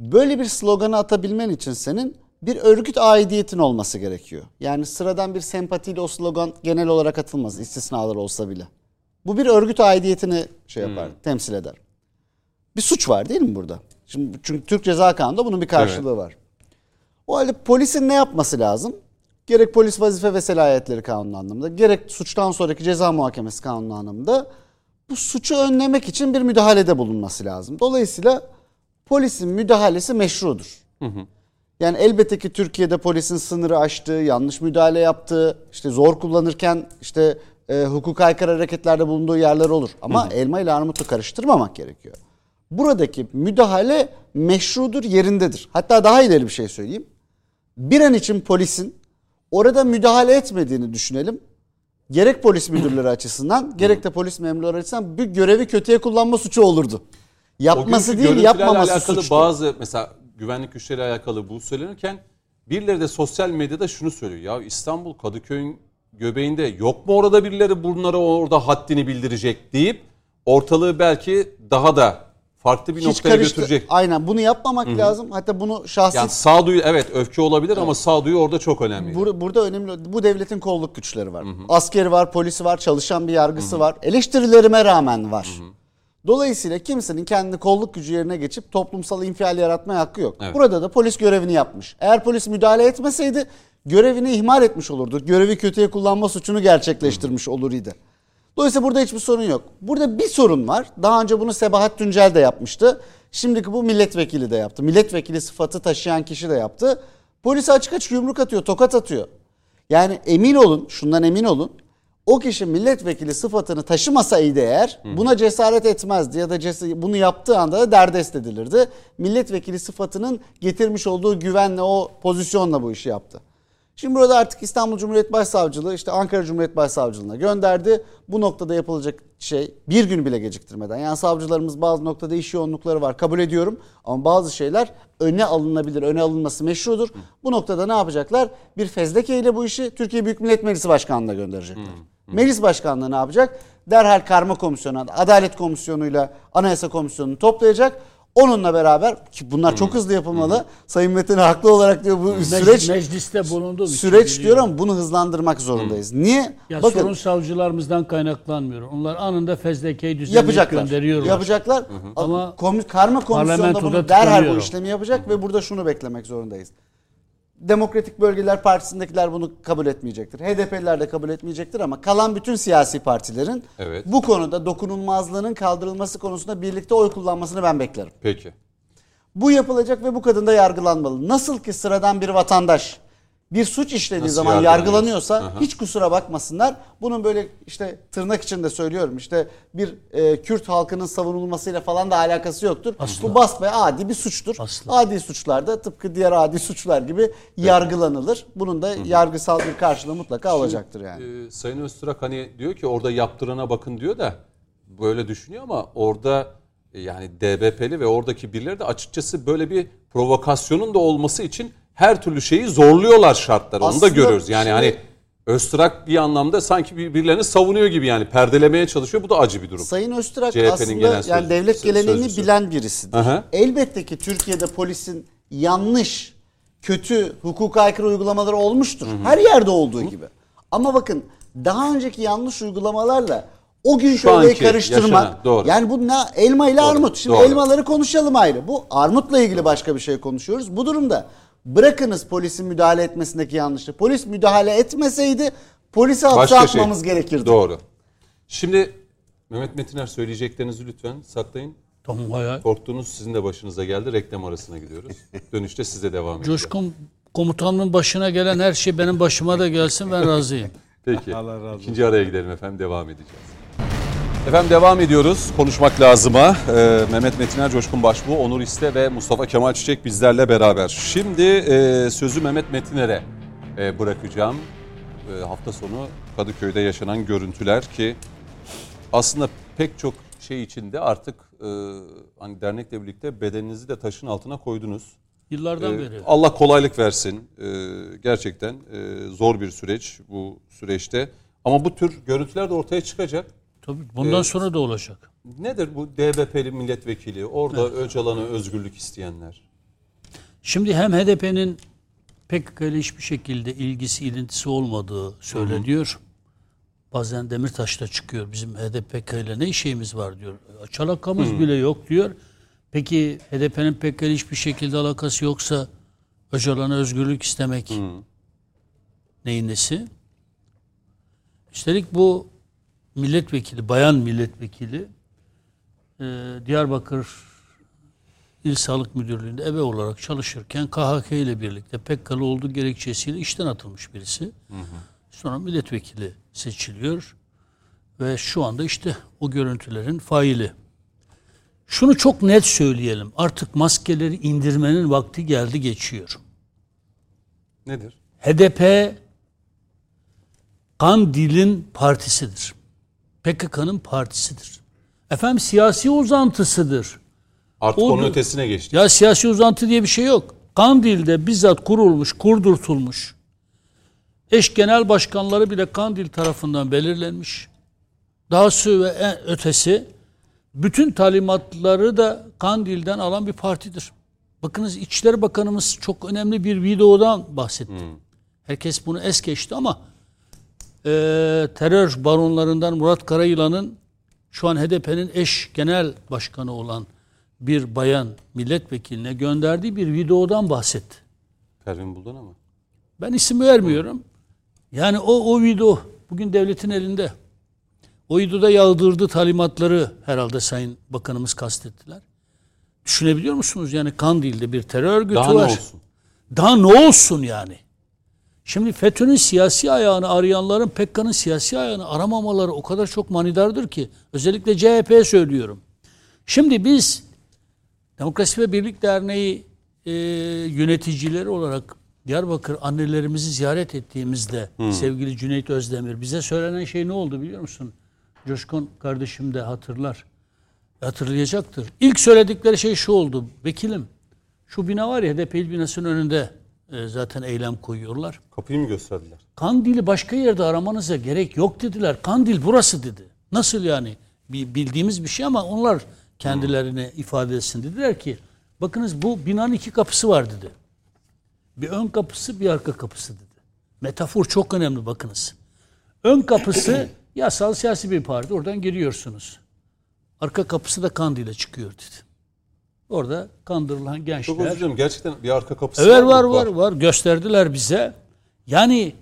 böyle bir sloganı atabilmen için senin bir örgüt aidiyetin olması gerekiyor. Yani sıradan bir sempatiyle o slogan genel olarak atılmaz istisnalar olsa bile. Bu bir örgüt aidiyetini şey yapar, hmm. temsil eder. Bir suç var değil mi burada? Şimdi çünkü Türk Ceza Kanunu'nda bunun bir karşılığı evet. var. O halde polisin ne yapması lazım? Gerek polis vazife ve selahiyetleri kanunu anlamında, gerek suçtan sonraki ceza muhakemesi kanunu anlamında bu suçu önlemek için bir müdahalede bulunması lazım. Dolayısıyla polisin müdahalesi meşrudur. Hı hı. Yani elbette ki Türkiye'de polisin sınırı aştığı, yanlış müdahale yaptığı, işte zor kullanırken işte e, hukuk aykırı hareketlerde bulunduğu yerler olur. Ama hı hı. elma ile armutu karıştırmamak gerekiyor. Buradaki müdahale meşrudur, yerindedir. Hatta daha ileri bir şey söyleyeyim. Bir an için polisin orada müdahale etmediğini düşünelim. gerek polis müdürleri açısından gerek de polis memurları açısından bir görevi kötüye kullanma suçu olurdu. Yapması değil yapmaması alakalı suçtu. bazı mesela güvenlik güçleriyle alakalı bu söylenirken birileri de sosyal medyada şunu söylüyor. Ya İstanbul Kadıköy'ün göbeğinde yok mu orada birileri bunlara orada haddini bildirecek deyip ortalığı belki daha da farklı bir Hiç noktaya karıştı. götürecek. Aynen bunu yapmamak lazım. Hatta bunu şahsi Yani sağduyu evet öfke olabilir ama sağduyu orada çok önemli. Bur- burada önemli bu devletin kolluk güçleri var. Askeri var, polisi var, çalışan bir yargısı var. Eleştirilerime rağmen var. Dolayısıyla kimsenin kendi kolluk gücü yerine geçip toplumsal infial yaratmaya hakkı yok. Evet. Burada da polis görevini yapmış. Eğer polis müdahale etmeseydi görevini ihmal etmiş olurdu. Görevi kötüye kullanma suçunu gerçekleştirmiş olur idi. Dolayısıyla burada hiçbir sorun yok. Burada bir sorun var. Daha önce bunu Sebahat Tuncel de yapmıştı. Şimdiki bu milletvekili de yaptı. Milletvekili sıfatı taşıyan kişi de yaptı. Polise açık açık yumruk atıyor, tokat atıyor. Yani emin olun, şundan emin olun. O kişi milletvekili sıfatını taşımasaydı eğer buna cesaret etmezdi ya da ces- bunu yaptığı anda da derdest edilirdi. Milletvekili sıfatının getirmiş olduğu güvenle o pozisyonla bu işi yaptı. Şimdi burada artık İstanbul Cumhuriyet Başsavcılığı işte Ankara Cumhuriyet Başsavcılığına gönderdi. Bu noktada yapılacak şey bir gün bile geciktirmeden. Yani savcılarımız bazı noktada iş yoğunlukları var kabul ediyorum. Ama bazı şeyler öne alınabilir. Öne alınması meşrudur. Bu noktada ne yapacaklar? Bir fezleke ile bu işi Türkiye Büyük Millet Meclisi Başkanlığı'na gönderecekler. Meclis Başkanlığı ne yapacak? Derhal karma komisyonu, Adalet Komisyonu'yla Anayasa Komisyonu'nu toplayacak. Onunla beraber ki bunlar çok hızlı yapılmalı. Sayın Metin haklı olarak diyor bu süreç mecliste bulunduğum için süreç diyor ama bunu hızlandırmak zorundayız. Niye? Ya Bakın sorun savcılarımızdan kaynaklanmıyor. Onlar anında fezlekeyi düzenleyip yapacaklar. gönderiyorlar. Yapacaklar. Ama Ama karma komisyonda bunu derhal bu işlemi yapacak ve burada şunu beklemek zorundayız. Demokratik Bölgeler Partisi'ndekiler bunu kabul etmeyecektir. HDP'liler de kabul etmeyecektir ama kalan bütün siyasi partilerin Evet. bu konuda dokunulmazlığının kaldırılması konusunda birlikte oy kullanmasını ben beklerim. Peki. Bu yapılacak ve bu kadın da yargılanmalı. Nasıl ki sıradan bir vatandaş bir suç işlediği Nasıl zaman yargılanıyor? yargılanıyorsa Aha. hiç kusura bakmasınlar. Bunun böyle işte tırnak içinde söylüyorum işte bir e, Kürt halkının savunulmasıyla falan da alakası yoktur. Bu basbaya adi bir suçtur. Asla. Adi suçlar da tıpkı diğer adi suçlar gibi yargılanılır. Bunun da yargısal bir karşılığı mutlaka olacaktır yani. Ee, Sayın Öztürk hani diyor ki orada yaptırana bakın diyor da böyle düşünüyor ama orada e, yani DBP'li ve oradaki birileri de açıkçası böyle bir provokasyonun da olması için her türlü şeyi zorluyorlar şartları. Onu da Aslında görüyoruz. Yani şimdi- hani Öztürk bir anlamda sanki birbirlerini savunuyor gibi yani perdelemeye çalışıyor. Bu da acı bir durum. Sayın Öztürk CHP'nin aslında yani devlet geleneğini sözcüsü. bilen birisidir. Aha. Elbette ki Türkiye'de polisin yanlış, kötü, hukuka aykırı uygulamaları olmuştur. Her yerde olduğu gibi. Ama bakın daha önceki yanlış uygulamalarla o gün Şu şöyle karıştırmak. doğru. Yani bu ne elma ile Doğru, armut. Şimdi doğru. elmaları konuşalım ayrı. Bu armutla ilgili başka bir şey konuşuyoruz. Bu durumda bırakınız polisin müdahale etmesindeki yanlışlığı. Polis müdahale etmeseydi polisi hapse Başka şey. atmamız gerekirdi. Doğru. Şimdi Mehmet Metiner söyleyeceklerinizi lütfen saklayın. Tamam hayal. Korktuğunuz sizin de başınıza geldi. Reklam arasına gidiyoruz. Dönüşte size devam edeceğiz. Coşkun komutanımın başına gelen her şey benim başıma da gelsin ben razıyım. Peki. Allah razı olsun. İkinci araya gidelim efendim. Devam edeceğiz. Efendim devam ediyoruz. Konuşmak lazıma. Ee, Mehmet Metiner, Coşkun Başbuğ, Onur İste ve Mustafa Kemal Çiçek bizlerle beraber. Şimdi e, sözü Mehmet Metiner'e e, bırakacağım. E, hafta sonu Kadıköy'de yaşanan görüntüler ki aslında pek çok şey içinde artık e, hani dernekle birlikte bedeninizi de taşın altına koydunuz. Yıllardan Ee, beri. Allah kolaylık versin. Ee, gerçekten e, zor bir süreç bu süreçte. Ama bu tür görüntüler de ortaya çıkacak. Tabii bundan sonra da olacak. Nedir bu DBP'li milletvekili? Orada Öcalan'a özgürlük isteyenler. Şimdi hem HDP'nin PKK ile hiçbir şekilde ilgisi, ilintisi olmadığı söyleniyor. Bazen Demirtaş'ta çıkıyor. Bizim HDP ile ne işimiz var diyor. Çalakamız bile yok diyor. Peki HDP'nin PKK ile hiçbir şekilde alakası yoksa Öcalan'a özgürlük istemek neyin nesi? Üstelik bu milletvekili, bayan milletvekili e, Diyarbakır İl Sağlık Müdürlüğü'nde ebe olarak çalışırken KHK ile birlikte PKK'lı olduğu gerekçesiyle işten atılmış birisi. Sonra milletvekili seçiliyor ve şu anda işte o görüntülerin faili. Şunu çok net söyleyelim. Artık maskeleri indirmenin vakti geldi geçiyor. Nedir? HDP Kandil'in partisidir. PKK'nın partisidir. Efendim siyasi uzantısıdır. Artık O onun ötesine geçti. Ya siyasi uzantı diye bir şey yok. Kandil'de bizzat kurulmuş, kurdurtulmuş. Eş genel başkanları bile Kandil tarafından belirlenmiş. Dahası ve en ötesi bütün talimatları da Kandil'den alan bir partidir. Bakınız İçişleri Bakanımız çok önemli bir videodan bahsetti. Herkes bunu es geçti ama e, terör baronlarından Murat Karayılan'ın şu an HDP'nin eş genel başkanı olan bir bayan milletvekiline gönderdiği bir videodan bahsetti. Pervin buldun ama. Ben isim vermiyorum. Yani o o video bugün devletin elinde. O videoda yağdırdığı talimatları herhalde Sayın Bakanımız kastettiler. Düşünebiliyor musunuz? Yani Kandil'de bir terör örgütü Daha var. ne olsun? Daha ne olsun yani? Şimdi FETÖ'nün siyasi ayağını arayanların PKK'nın siyasi ayağını aramamaları o kadar çok manidardır ki. Özellikle CHP'ye söylüyorum. Şimdi biz Demokrasi ve Birlik Derneği e, yöneticileri olarak Diyarbakır annelerimizi ziyaret ettiğimizde sevgili Cüneyt Özdemir bize söylenen şey ne oldu biliyor musun? Coşkun kardeşim de hatırlar. Hatırlayacaktır. İlk söyledikleri şey şu oldu. Vekilim şu bina var ya HDP il binasının önünde e, zaten eylem koyuyorlar. Kapıyı mı gösterdiler? Kandil'i başka yerde aramanıza gerek yok dediler. Kandil burası dedi. Nasıl yani? Bir bildiğimiz bir şey ama onlar kendilerine ifade etsin dediler ki bakınız bu binanın iki kapısı var dedi. Bir ön kapısı bir arka kapısı dedi. Metafor çok önemli bakınız. Ön kapısı yasal siyasi bir parti oradan giriyorsunuz. Arka kapısı da Kandil'e çıkıyor dedi. Orada kandırılan Çok gençler özür dilerim. Gerçekten bir arka kapısı Evet mı? var var var gösterdiler bize. Yani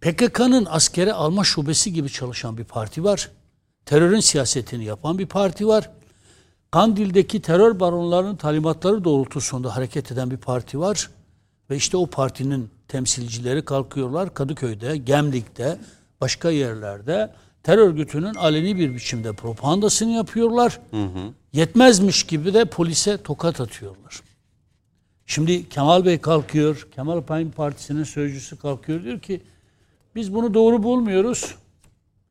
PKK'nın askere alma şubesi gibi çalışan bir parti var. Terörün siyasetini yapan bir parti var. Kandil'deki terör baronlarının talimatları doğrultusunda hareket eden bir parti var. Ve işte o partinin temsilcileri kalkıyorlar Kadıköy'de, Gemlik'te, başka yerlerde terör örgütünün aleni bir biçimde propagandasını yapıyorlar. Yetmezmiş gibi de polise tokat atıyorlar. Şimdi Kemal Bey kalkıyor, Kemal Payın Partisi'nin sözcüsü kalkıyor diyor ki biz bunu doğru bulmuyoruz.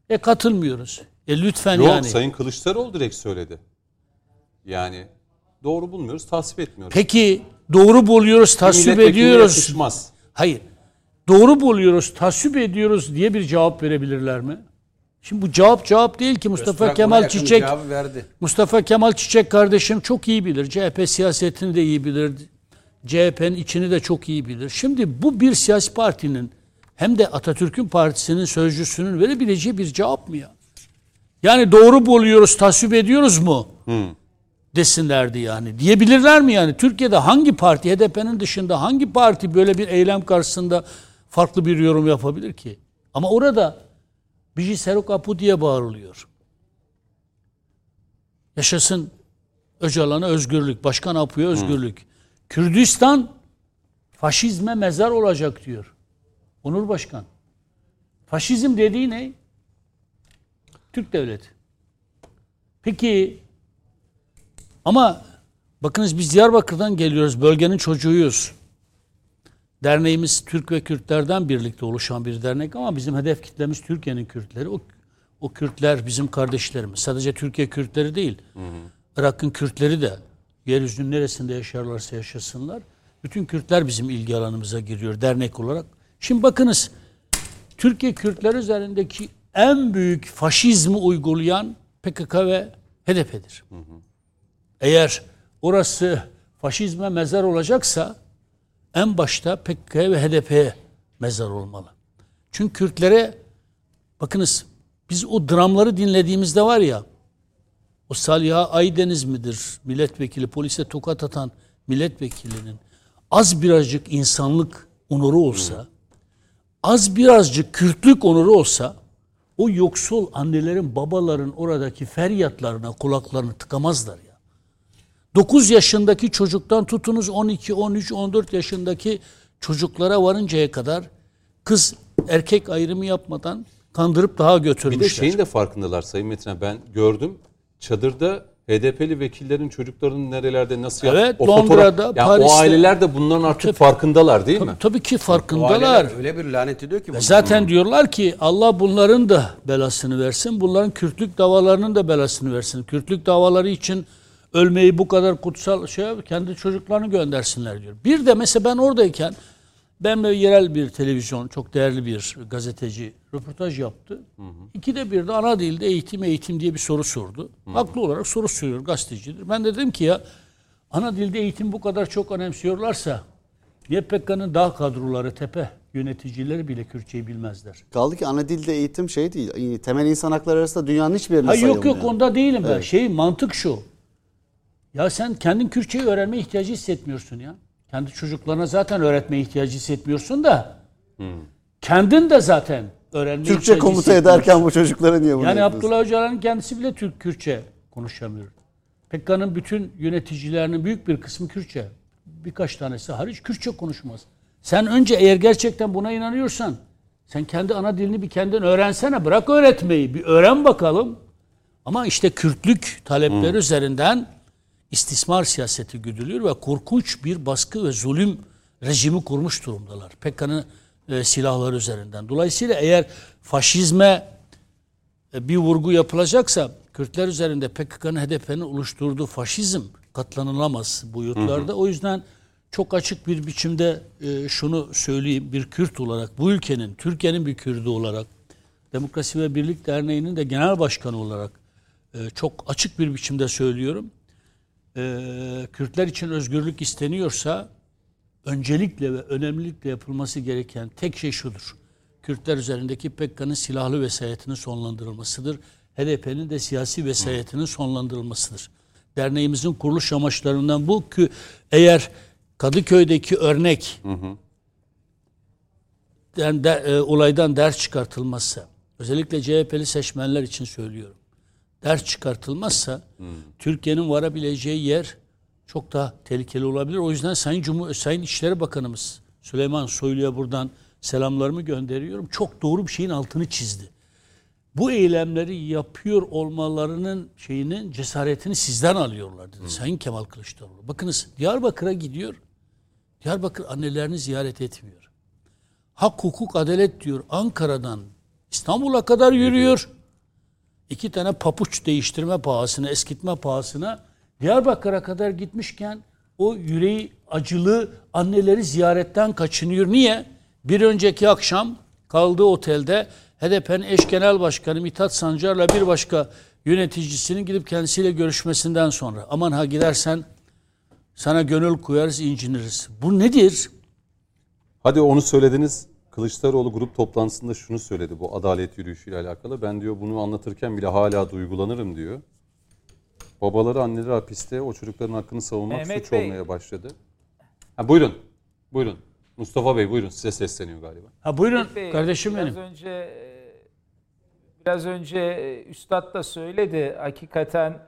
E katılmıyoruz. E lütfen Yok yani. Sayın Kılıçdaroğlu direkt söyledi. Yani doğru bulmuyoruz, tasvip etmiyoruz. Peki doğru buluyoruz, tasvip ediyoruz. yakışmaz. Hayır. Doğru buluyoruz, tasvip ediyoruz diye bir cevap verebilirler mi? Şimdi bu cevap cevap değil ki Mustafa Öztürk Kemal Çiçek verdi. Mustafa Kemal Çiçek kardeşim çok iyi bilir. CHP siyasetini de iyi bilir. CHP'nin içini de çok iyi bilir. Şimdi bu bir siyasi partinin hem de Atatürk'ün partisinin sözcüsünün verebileceği bir cevap mı ya? Yani doğru buluyoruz, tasvip ediyoruz mu? Desinlerdi yani. Diyebilirler mi yani? Türkiye'de hangi parti, HDP'nin dışında hangi parti böyle bir eylem karşısında farklı bir yorum yapabilir ki? Ama orada Biji Serok Apu diye bağırılıyor. Yaşasın Öcalan'a özgürlük, Başkan Apu'ya özgürlük. Kürdistan faşizme mezar olacak diyor. Onur Başkan. Faşizm dediği ne? Türk devleti. Peki ama bakınız biz Diyarbakır'dan geliyoruz. Bölgenin çocuğuyuz. Derneğimiz Türk ve Kürtlerden birlikte oluşan bir dernek ama bizim hedef kitlemiz Türkiye'nin Kürtleri. O, o Kürtler bizim kardeşlerimiz. Sadece Türkiye Kürtleri değil. Irak'ın Kürtleri de yeryüzünün neresinde yaşarlarsa yaşasınlar. Bütün Kürtler bizim ilgi alanımıza giriyor dernek olarak. Şimdi bakınız Türkiye Kürtler üzerindeki en büyük faşizmi uygulayan PKK ve HDP'dir. Eğer orası faşizme mezar olacaksa en başta PKK ve HDP'ye mezar olmalı. Çünkü Kürtlere bakınız biz o dramları dinlediğimizde var ya o Saliha Aydeniz midir milletvekili polise tokat atan milletvekilinin az birazcık insanlık onuru olsa az birazcık Kürtlük onuru olsa o yoksul annelerin babaların oradaki feryatlarına kulaklarını tıkamazlar ya. 9 yaşındaki çocuktan tutunuz 12, 13, 14 yaşındaki çocuklara varıncaya kadar kız erkek ayrımı yapmadan kandırıp daha Bir götürmüşler. de şeyin de farkındalar Sayın Metin. Ben gördüm. Çadırda HDP'li vekillerin çocuklarının nerelerde nasıl yap- Evet, o Londra'da, yani Paris'te. o aileler de bunların artık Tabii. farkındalar değil mi? Tabii ki farkındalar. aileler öyle bir lanet ediyor ki. Bunu. zaten diyorlar ki Allah bunların da belasını versin. Bunların Kürtlük davalarının da belasını versin. Kürtlük davaları için ölmeyi bu kadar kutsal şey kendi çocuklarını göndersinler diyor. Bir de mesela ben oradayken ben böyle yerel bir televizyon, çok değerli bir gazeteci röportaj yaptı. İkide bir de ana dilde eğitim eğitim diye bir soru sordu. Haklı olarak soru soruyor gazetecidir. Ben de dedim ki ya ana dilde eğitim bu kadar çok önemsiyorlarsa niye PKK'nın dağ kadroları, tepe yöneticileri bile Kürtçeyi bilmezler? Kaldı ki ana dilde eğitim şey değil. Temel insan hakları arasında dünyanın hiçbir yerinde Hayır yok yok onda değilim ben. Şey mantık şu. Ya sen kendin Kürtçeyi öğrenme ihtiyacı hissetmiyorsun ya. Kendi çocuklarına zaten öğretme ihtiyacı hissetmiyorsun da. Kendin de zaten öğrenme Türkçe komuta ederken bu çocuklara niye bunu Yani yapıyorsun? Abdullah Öcalan'ın kendisi bile Türk Kürtçe konuşamıyor. PKK'nın bütün yöneticilerinin büyük bir kısmı Kürtçe. Birkaç tanesi hariç Kürtçe konuşmaz. Sen önce eğer gerçekten buna inanıyorsan sen kendi ana dilini bir kendin öğrensene. Bırak öğretmeyi. Bir öğren bakalım. Ama işte Kürtlük talepleri üzerinden istismar siyaseti güdülüyor ve korkunç bir baskı ve zulüm rejimi kurmuş durumdalar. PKK'nın e, silahları üzerinden. Dolayısıyla eğer faşizme e, bir vurgu yapılacaksa Kürtler üzerinde PKK'nın HDP'nin oluşturduğu faşizm katlanılamaz boyutlarda. O yüzden çok açık bir biçimde e, şunu söyleyeyim bir Kürt olarak bu ülkenin Türkiye'nin bir Kürdü olarak Demokrasi ve Birlik Derneği'nin de genel başkanı olarak e, çok açık bir biçimde söylüyorum. E, Kürtler için özgürlük isteniyorsa öncelikle ve önemlilikle yapılması gereken tek şey şudur. Kürtler üzerindeki PKK'nın silahlı vesayetinin sonlandırılmasıdır. HDP'nin de siyasi vesayetinin sonlandırılmasıdır. Derneğimizin kuruluş amaçlarından bu ki eğer Kadıköy'deki örnek den- de, e, olaydan ders çıkartılmazsa, özellikle CHP'li seçmenler için söylüyorum. Ders çıkartılmazsa Türkiye'nin varabileceği yer çok daha tehlikeli olabilir. O yüzden Sayın Cumhur Sayın İçişleri Bakanımız Süleyman Soylu'ya buradan selamlarımı gönderiyorum. Çok doğru bir şeyin altını çizdi. Bu eylemleri yapıyor olmalarının şeyinin cesaretini sizden alıyorlar dedi Sayın Kemal Kılıçdaroğlu. Bakınız Diyarbakır'a gidiyor. Diyarbakır annelerini ziyaret etmiyor. Hak, hukuk, adalet diyor. Ankara'dan İstanbul'a kadar yürüyor. İki tane papuç değiştirme pahasına, eskitme pahasına Diyarbakır'a kadar gitmişken o yüreği acılı anneleri ziyaretten kaçınıyor. Niye? Bir önceki akşam kaldığı otelde HDP'nin eş genel başkanı Mithat Sancar'la bir başka yöneticisinin gidip kendisiyle görüşmesinden sonra aman ha gidersen sana gönül koyarız inciniriz. Bu nedir? Hadi onu söylediniz. Kılıçdaroğlu grup toplantısında şunu söyledi bu adalet yürüyüşüyle alakalı. Ben diyor bunu anlatırken bile hala duygulanırım diyor. Babaları anneleri hapiste o çocukların hakkını savunmak Mehmet suç Bey. olmaya başladı. Ha, buyurun. Buyurun. Mustafa Bey buyurun size sesleniyor galiba. Ha buyurun Bey, kardeşim biraz benim. Önce e, biraz önce e, üstad da söyledi. Hakikaten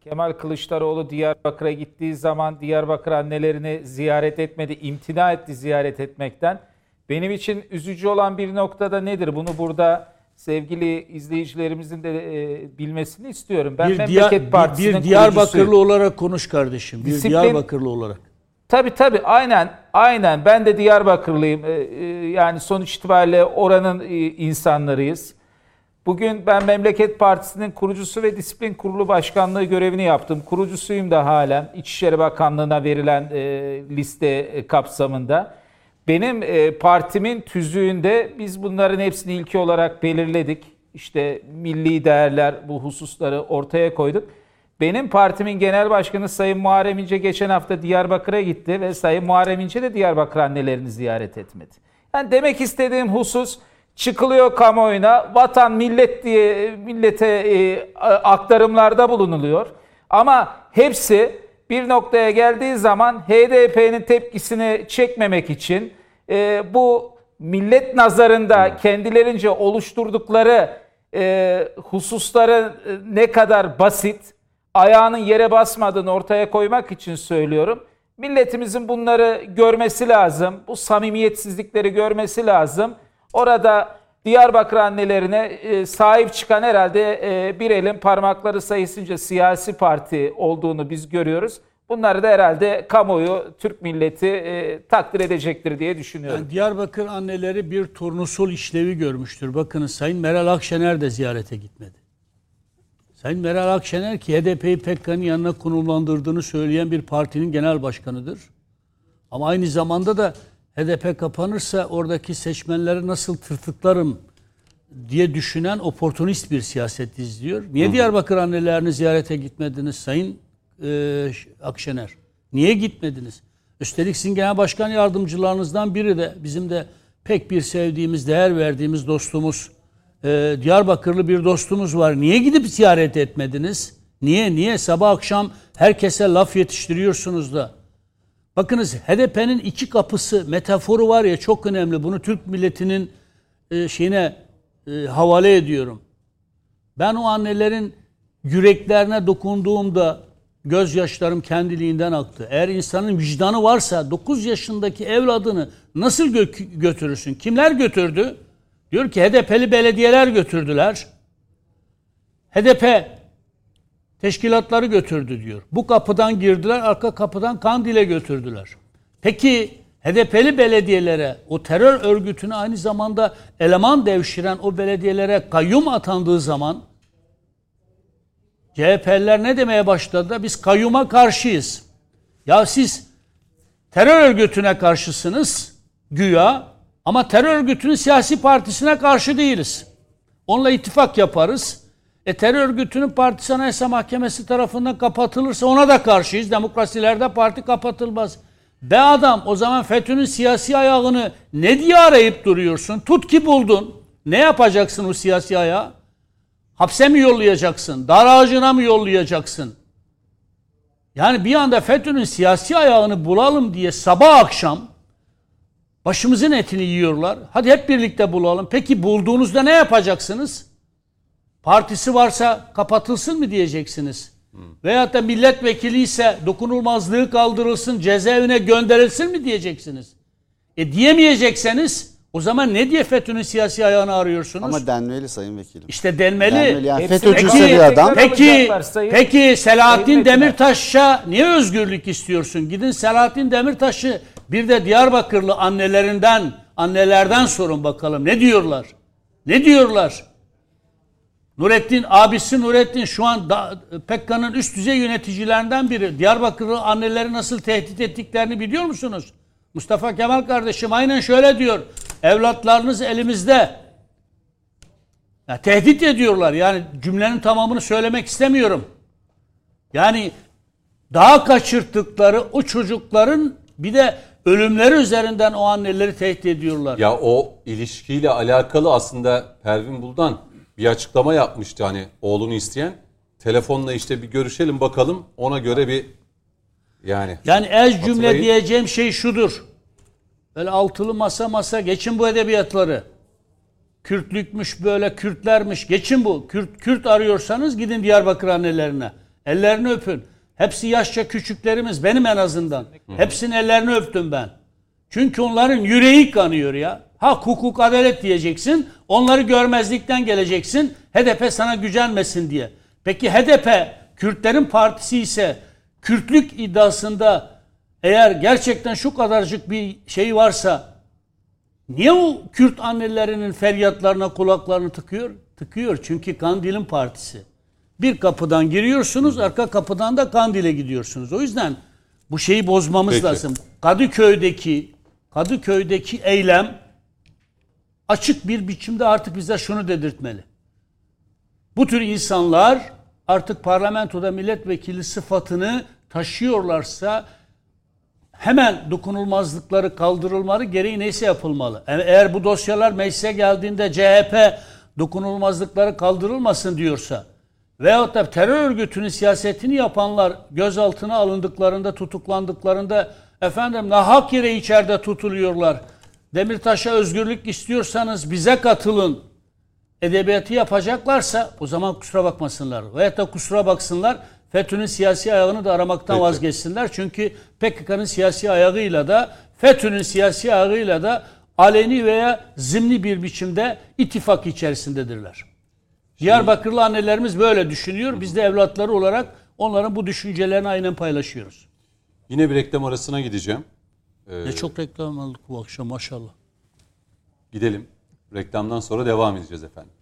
Kemal Kılıçdaroğlu Diyarbakır'a gittiği zaman Diyarbakır annelerini ziyaret etmedi, imtina etti ziyaret etmekten. Benim için üzücü olan bir noktada nedir? Bunu burada sevgili izleyicilerimizin de e, bilmesini istiyorum. Ben Bir, Memleket Diya- Partisi'nin bir Diyarbakırlı kurucusuyum. olarak konuş kardeşim. Bir Disiplin- Diyarbakırlı olarak. Tabii tabii aynen aynen ben de Diyarbakırlıyım Ee, e, yani sonuç itibariyle oranın e, insanlarıyız. Bugün ben Memleket Partisi'nin kurucusu ve disiplin kurulu başkanlığı görevini yaptım. Kurucusuyum da halen İçişleri Bakanlığı'na verilen e, liste e, kapsamında. Benim e, partimin tüzüğünde biz bunların hepsini ilki olarak belirledik. İşte milli değerler bu hususları ortaya koyduk. Benim partimin genel başkanı Sayın Muharrem İnce geçen hafta Diyarbakır'a gitti ve Sayın Muharrem İnce de Diyarbakır annelerini ziyaret etmedi. Yani demek istediğim husus çıkılıyor kamuoyuna vatan millet diye millete e, aktarımlarda bulunuluyor. Ama hepsi bir noktaya geldiği zaman HDP'nin tepkisini çekmemek için e, bu millet nazarında kendilerince oluşturdukları e, hususları e, ne kadar basit, ayağının yere basmadığını ortaya koymak için söylüyorum. Milletimizin bunları görmesi lazım. Bu samimiyetsizlikleri görmesi lazım. Orada Diyarbakır annelerine e, sahip çıkan herhalde e, bir elin parmakları sayısınca siyasi parti olduğunu biz görüyoruz. Bunları da herhalde kamuoyu, Türk milleti e, takdir edecektir diye düşünüyorum. Yani Diyarbakır anneleri bir turnusol işlevi görmüştür. Bakınız Sayın Meral Akşener de ziyarete gitmedi. Sayın Meral Akşener ki HDP'yi PKK'nın yanına konumlandırdığını söyleyen bir partinin genel başkanıdır. Ama aynı zamanda da HDP kapanırsa oradaki seçmenleri nasıl tırtıklarım diye düşünen oportunist bir siyaset izliyor. Niye Diyarbakır annelerini ziyarete gitmediniz Sayın e, Akşener? Niye gitmediniz? Üstelik sizin genel başkan yardımcılarınızdan biri de bizim de pek bir sevdiğimiz, değer verdiğimiz dostumuz, e, Diyarbakırlı bir dostumuz var. Niye gidip ziyaret etmediniz? Niye? Niye? Sabah akşam herkese laf yetiştiriyorsunuz da. Bakınız HDP'nin iki kapısı metaforu var ya çok önemli. Bunu Türk milletinin e, şeyine e, havale ediyorum. Ben o annelerin yüreklerine dokunduğumda gözyaşlarım kendiliğinden aktı. Eğer insanın vicdanı varsa 9 yaşındaki evladını nasıl gö- götürürsün? Kimler götürdü? Diyor ki HDP'li belediyeler götürdüler. HDP teşkilatları götürdü diyor. Bu kapıdan girdiler, arka kapıdan Kandil'e götürdüler. Peki HDP'li belediyelere, o terör örgütünü aynı zamanda eleman devşiren o belediyelere kayyum atandığı zaman CHP'liler ne demeye başladı? Biz kayyuma karşıyız. Ya siz terör örgütüne karşısınız güya ama terör örgütünün siyasi partisine karşı değiliz. Onunla ittifak yaparız. E terör örgütünün partisi anayasa mahkemesi tarafından kapatılırsa ona da karşıyız. Demokrasilerde parti kapatılmaz. Be adam o zaman FETÖ'nün siyasi ayağını ne diye arayıp duruyorsun? Tut ki buldun. Ne yapacaksın o siyasi ayağı? Hapse mi yollayacaksın? Dar ağacına mı yollayacaksın? Yani bir anda FETÖ'nün siyasi ayağını bulalım diye sabah akşam başımızın etini yiyorlar. Hadi hep birlikte bulalım. Peki bulduğunuzda ne yapacaksınız? Partisi varsa kapatılsın mı diyeceksiniz? Veyahut da milletvekili ise dokunulmazlığı kaldırılsın, cezaevine gönderilsin mi diyeceksiniz? E diyemeyecekseniz o zaman ne diye FETÖ'nün siyasi ayağını arıyorsunuz? Ama denmeli sayın vekilim. işte denmeli. Denmeli yani tekrar- bir adam. Peki, sayın- peki Selahattin sayın. Demirtaş'a niye özgürlük istiyorsun? Gidin Selahattin Demirtaş'ı bir de Diyarbakırlı annelerinden, annelerden sorun bakalım. Ne diyorlar? Ne diyorlar? Nurettin, abisi Nurettin şu an da, PKK'nın üst düzey yöneticilerinden biri. Diyarbakırlı anneleri nasıl tehdit ettiklerini biliyor musunuz? Mustafa Kemal kardeşim aynen şöyle diyor. Evlatlarınız elimizde. Ya, tehdit ediyorlar. Yani cümlenin tamamını söylemek istemiyorum. Yani daha kaçırttıkları o çocukların bir de ölümleri üzerinden o anneleri tehdit ediyorlar. Ya o ilişkiyle alakalı aslında Pervin Buldan bir açıklama yapmıştı hani oğlunu isteyen. Telefonla işte bir görüşelim bakalım ona göre bir yani. Yani ez cümle diyeceğim şey şudur. Böyle altılı masa masa geçin bu edebiyatları. Kürtlükmüş böyle Kürtlermiş geçin bu. Kürt, Kürt arıyorsanız gidin Diyarbakır annelerine. Ellerini öpün. Hepsi yaşça küçüklerimiz benim en azından. Hepsinin ellerini öptüm ben. Çünkü onların yüreği kanıyor ya. Hak, hukuk, adalet diyeceksin. Onları görmezlikten geleceksin. HDP sana gücenmesin diye. Peki HDP Kürtlerin partisi ise Kürtlük iddiasında eğer gerçekten şu kadarcık bir şey varsa niye o Kürt annelerinin feryatlarına kulaklarını tıkıyor? Tıkıyor çünkü Kandil'in partisi. Bir kapıdan giriyorsunuz, arka kapıdan da Kandil'e gidiyorsunuz. O yüzden bu şeyi bozmamız Peki. lazım. Kadıköy'deki Kadıköy'deki eylem açık bir biçimde artık bize şunu dedirtmeli. Bu tür insanlar artık parlamentoda milletvekili sıfatını taşıyorlarsa hemen dokunulmazlıkları kaldırılmalı, gereği neyse yapılmalı. E- Eğer bu dosyalar meclise geldiğinde CHP dokunulmazlıkları kaldırılmasın diyorsa veyahut da terör örgütünün siyasetini yapanlar gözaltına alındıklarında, tutuklandıklarında efendim nahak yere içeride tutuluyorlar. Demirtaş'a özgürlük istiyorsanız bize katılın edebiyatı yapacaklarsa o zaman kusura bakmasınlar. Veyahut da kusura baksınlar FETÖ'nün siyasi ayağını da aramaktan Peki. vazgeçsinler. Çünkü PKK'nın siyasi ayağıyla da FETÖ'nün siyasi ayağıyla da aleni veya zimni bir biçimde ittifak içerisindedirler. Diyarbakırlı annelerimiz böyle düşünüyor. Biz de evlatları olarak onların bu düşüncelerini aynen paylaşıyoruz. Yine bir reklam arasına gideceğim. Ne çok reklam aldık bu akşam maşallah. Gidelim. Reklamdan sonra devam edeceğiz efendim.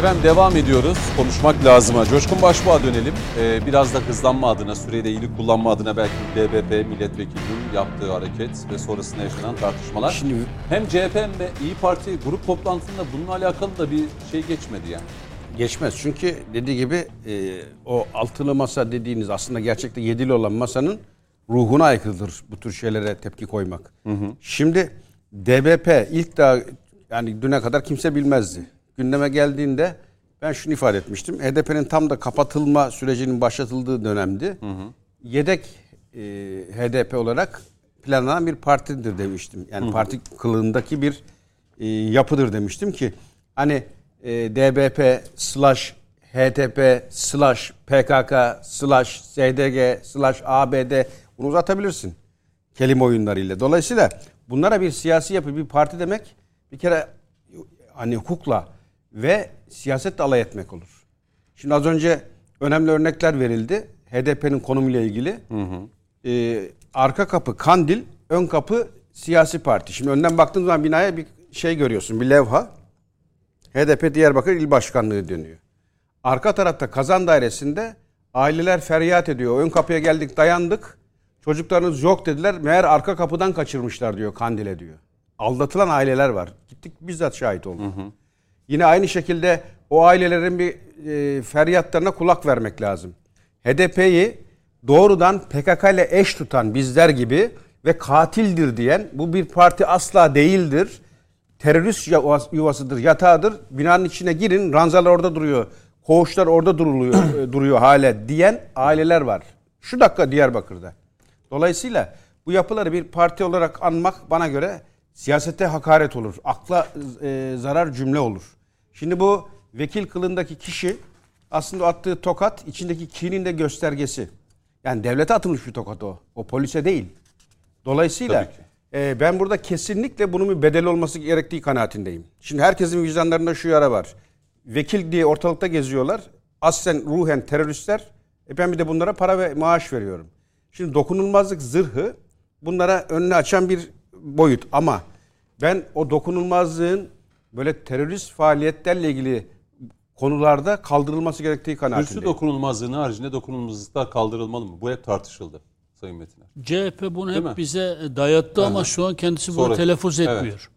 Efendim devam ediyoruz. Konuşmak lazıma. Coşkun Başbuğ'a dönelim. Ee, biraz da hızlanma adına, süreyi de iyi kullanma adına belki DBP milletvekilinin yaptığı hareket ve sonrasında yaşanan tartışmalar. Şimdi- hem CHP hem de İyi Parti grup toplantısında bununla alakalı da bir şey geçmedi yani. Geçmez çünkü dediği gibi e, o altılı masa dediğiniz aslında gerçekte yedili olan masanın ruhuna aykırıdır bu tür şeylere tepki koymak. Şimdi DBP ilk daha yani düne kadar kimse bilmezdi. Gündeme geldiğinde ben şunu ifade etmiştim. HDP'nin tam da kapatılma sürecinin başlatıldığı dönemdi. Yedek e, HDP olarak planlanan bir partidir demiştim. Yani parti kılığındaki bir e, yapıdır demiştim ki hani e, DBP slash HTP slash PKK slash SDG slash ABD bunu uzatabilirsin kelime oyunlarıyla. Dolayısıyla bunlara bir siyasi yapı, bir parti demek bir kere hani hukukla ve siyasetle alay etmek olur. Şimdi az önce önemli örnekler verildi. HDP'nin konumuyla ilgili. Ee, arka kapı Kandil, ön kapı siyasi parti. Şimdi önden baktığın zaman binaya bir şey görüyorsun, bir levha. HDP Diyarbakır İl Başkanlığı dönüyor. Arka tarafta kazan dairesinde aileler feryat ediyor. Ön kapıya geldik dayandık. Çocuklarınız yok dediler. Meğer arka kapıdan kaçırmışlar diyor Kandil'e diyor. Aldatılan aileler var. Gittik bizzat şahit olduk. Yine aynı şekilde o ailelerin bir e, feryatlarına kulak vermek lazım. HDP'yi doğrudan PKK ile eş tutan bizler gibi ve katildir diyen bu bir parti asla değildir. Terörist yuvas- yuvasıdır, yatağıdır. Binanın içine girin, ranzalar orada duruyor. Koğuşlar orada duruluyor, e, duruyor hala diyen aileler var. Şu dakika Diyarbakır'da. Dolayısıyla bu yapıları bir parti olarak anmak bana göre siyasete hakaret olur. Akla e, zarar cümle olur. Şimdi bu vekil kılındaki kişi aslında attığı tokat içindeki kinin de göstergesi. Yani devlete atılmış bir tokat o. O polise değil. Dolayısıyla e, ben burada kesinlikle bunun bir bedeli olması gerektiği kanaatindeyim. Şimdi herkesin vicdanlarında şu yara var. Vekil diye ortalıkta geziyorlar. Aslen ruhen teröristler. E ben bir de bunlara para ve maaş veriyorum. Şimdi dokunulmazlık zırhı bunlara önünü açan bir boyut ama ben o dokunulmazlığın böyle terörist faaliyetlerle ilgili konularda kaldırılması gerektiği Kürsü kanaatindeyim. dokunulmazlığının haricinde dokunulmazlıklar kaldırılmalı mı? Bu hep tartışıldı Sayın Metiner. CHP bunu Değil mi? hep bize dayattı ama şu an kendisi bunu Sonra- telaffuz Evet. etmiyor.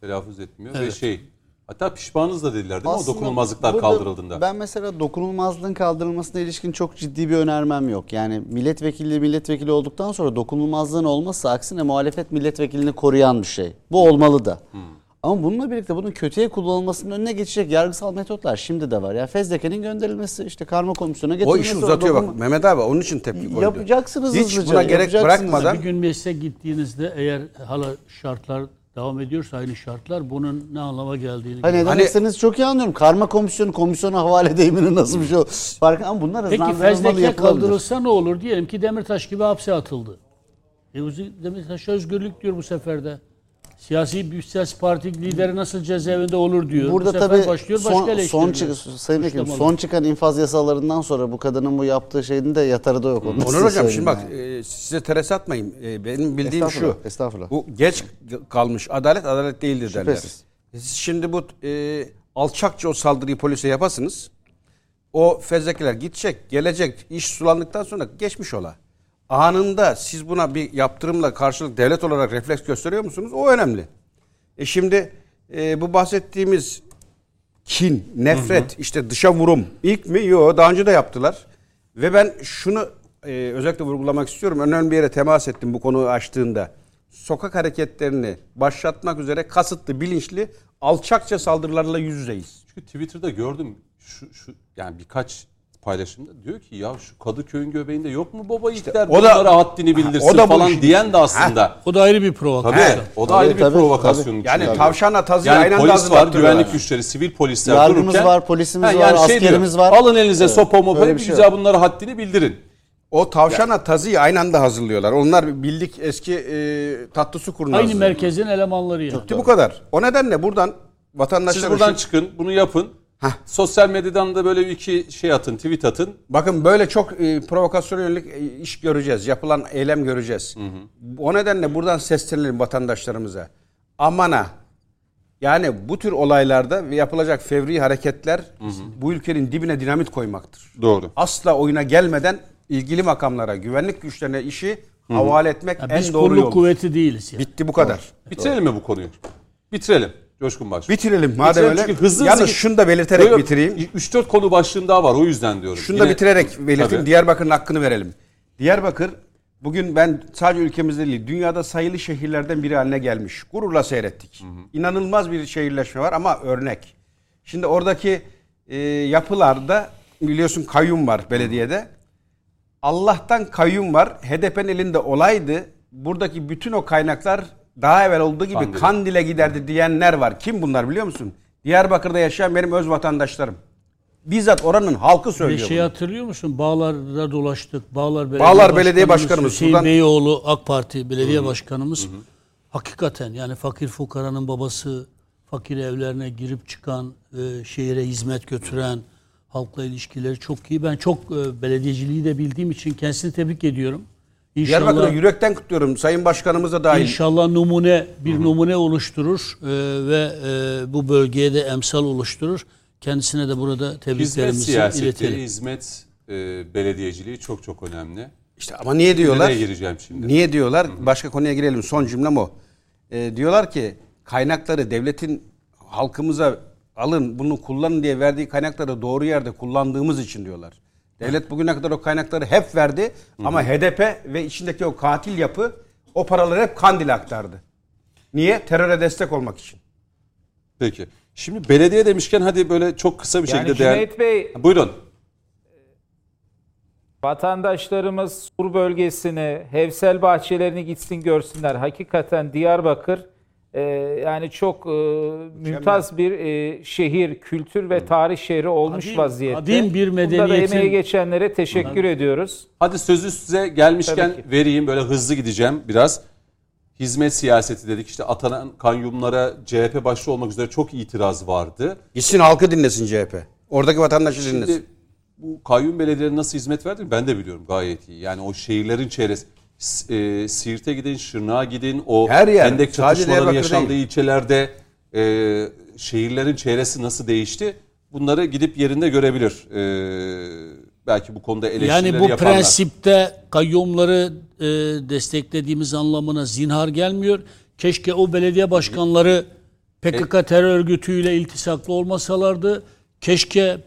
Telaffuz etmiyor ve Evet. şey hatta pişmanız da dediler değil mi o dokunulmazlıklar kaldırıldığında. Ben mesela dokunulmazlığın kaldırılmasına ilişkin çok ciddi bir önermem yok. Yani milletvekili milletvekili olduktan sonra dokunulmazlığın olmazsa aksine muhalefet milletvekilini koruyan bir şey. Bu olmalı da. Hmm. Ama bununla birlikte bunun kötüye kullanılmasının önüne geçecek yargısal metotlar şimdi de var. Ya fezlekenin gönderilmesi, işte karma komisyona O getirilmesi. işi uzatıyor bak Mehmet abi onun için tepki koydu. Yapacaksınız Hiç hızlıca, buna gerek bırakmadan Bir gün meclise gittiğinizde eğer hala şartlar devam ediyorsa aynı şartlar bunun ne anlama geldiğini Hani ne Hani- çok iyi anlıyorum. Karma komisyonu, komisyona havale deyiminin nasıl bir şey olur? Farkı ama bunlar Peki hızlandırılmalı fezleke yapılabilir. kaldırılsa ne olur? Diyelim ki Demirtaş gibi hapse atıldı. E Demirtaş özgürlük diyor bu sefer de. Siyasi bir siyasi parti lideri nasıl cezaevinde olur diyor. Burada bu tabii başlıyor son, başka son, eleştiriler. çık- Sayın Suçlamalar. son çıkan infaz yasalarından sonra bu kadının bu yaptığı şeyin de yatarı da yok. Onu Onur hocam şimdi bak yani. e, size teres atmayayım. E, benim bildiğim şu. Estağfurullah, estağfurullah. Bu geç kalmış adalet adalet değildir derler. Şüphesiz. Siz şimdi bu e, alçakça o saldırıyı polise yapasınız. O fezlekeler gidecek, gelecek, iş sulandıktan sonra geçmiş ola. Anında siz buna bir yaptırımla karşılık devlet olarak refleks gösteriyor musunuz? O önemli. E şimdi e, bu bahsettiğimiz kin, nefret, işte dışa vurum ilk mi? Yok daha önce de yaptılar. Ve ben şunu e, özellikle vurgulamak istiyorum. Önemli bir yere temas ettim bu konuyu açtığında. Sokak hareketlerini başlatmak üzere kasıtlı, bilinçli, alçakça saldırılarla yüz yüzeyiz. Çünkü Twitter'da gördüm şu, şu yani birkaç paylaşımda diyor ki ya şu Kadıköy'ün göbeğinde yok mu baba yiğitler o da- bunlara haddini bildirsin o da bu falan işin diyen de aslında. O da ayrı bir Tabii provokasyon. o da Tabii, ayrı bir tabii, provokasyonun Yani içinde. tavşanla tazıyı yani aynı anda polis var, hazırlattırıyorlar. güvenlik güçleri, sivil polisler Yargımız dururken. var, polisimiz Ha, var, şey askerimiz diyor, var. Alın elinize Evet, sopa mopa bir bir şey güzel bunlara haddini bildirin. O tavşana tazıyı aynı anda hazırlıyorlar. Onlar bildik eski e, tatlı su kurnazı. Aynı merkezin elemanları yani. Bitti bu kadar. O nedenle buradan vatandaşlar Siz buradan çıkın, bunu yapın. Heh. Sosyal medyadan da böyle bir iki şey atın, tweet atın. Bakın böyle çok e, provokasyon yönelik iş göreceğiz. Yapılan eylem göreceğiz. O nedenle buradan seslenelim vatandaşlarımıza. Amana. Yani bu tür olaylarda ve yapılacak fevri hareketler bu ülkenin dibine dinamit koymaktır. Doğru. Asla oyuna gelmeden ilgili makamlara, güvenlik güçlerine işi havale etmek Ya en biz doğru kolluk yol. kuvveti değiliz yani. Bitti bu kadar. Bitirelim mi bu konuyu? Bitirelim. Coşkun Başkan. Bitirelim madem Bitirelim öyle. çünkü hızlı Yalnız hızlı- şunu da belirterek Böyle bitireyim. 3-4 konu başlığım daha var o yüzden diyorum. Şunu da Yine- bitirerek belirteyim. Tabii. Diyarbakır'ın hakkını verelim. Diyarbakır bugün ben sadece ülkemizde değil dünyada sayılı şehirlerden biri haline gelmiş. Gururla seyrettik. İnanılmaz bir şehirleşme var ama örnek. Şimdi oradaki e, yapılarda biliyorsun kayyum var belediyede. Allah'tan kayyum var. HDP'nin elinde olaydı. Buradaki bütün o kaynaklar daha evvel olduğu gibi Kandil'e. Kandil'e giderdi diyenler var. Kim bunlar biliyor musun? Diyarbakır'da yaşayan benim öz vatandaşlarım. Bizzat oranın halkı Bir söylüyor. şey bunu. hatırlıyor musun? Bağlar'da dolaştık. Bağlar Belediye, Bağlar Belediye Başkanımız, Hüseyin buradan- Beyoğlu AK Parti Belediye Başkanımız hakikaten yani fakir fukaranın babası fakir evlerine girip çıkan, e, şehire hizmet götüren, halkla ilişkileri çok iyi. Ben çok e, belediyeciliği de bildiğim için kendisini tebrik ediyorum. Diyarbakır'ı İnşallah yürekten kutluyorum. Sayın Başkanımız da dahil. İnşallah numune bir numune oluşturur e, ve e, bu bölgeye de emsal oluşturur. Kendisine de burada Hizmet tebriklerimizi siyaseti, iletelim. hizmet e, belediyeciliği çok çok önemli. İşte ama niye diyorlar? Nereye gireceğim şimdi? Niye diyorlar? Başka konuya girelim. Son cümlem o. Ee, diyorlar ki kaynakları devletin halkımıza alın bunu kullanın diye verdiği kaynakları doğru yerde kullandığımız için diyorlar. Devlet bugüne kadar o kaynakları hep verdi ama HDP ve içindeki o katil yapı o paraları hep Kandil'e aktardı. Niye? Teröre destek olmak için. Peki. Şimdi belediye demişken hadi böyle çok kısa bir Yani şekilde değer... Cüneyt Bey Buyurun. vatandaşlarımız Sur bölgesini, Hevsel bahçelerini gitsin görsünler. Hakikaten Diyarbakır e, yani çok e, mümtaz bir e, şehir, kültür ve tarih şehri olmuş Kadim- vaziyette. kadim bir Bunda da medeniyetin- emeği geçenlere teşekkür ediyoruz. Hadi sözü size gelmişken Tabii ki. vereyim böyle hızlı gideceğim biraz. Hizmet siyaseti dedik işte atanan kayyumlara CHP başta olmak üzere çok itiraz vardı. Gitsin halkı dinlesin CHP. Oradaki vatandaşı dinlesin. Şimdi bu kayyum belediyelerine nasıl hizmet verdiğini ben de biliyorum gayet iyi. Yani o şehirlerin çevresi e, Siirt'e gidin, Şırnak'a gidin, o Her yer, hendek sadece çatışmaları Diyarbakır yaşandığı değil. ilçelerde e, şehirlerin çevresi nasıl değişti? Bunları gidip yerinde görebilir. E, belki bu konuda eleştirileri Yani bu yapanlar. prensipte kayyumları e, desteklediğimiz anlamına zinhar gelmiyor. Keşke o belediye başkanları PKK terör örgütüyle iltisaklı olmasalardı. Keşke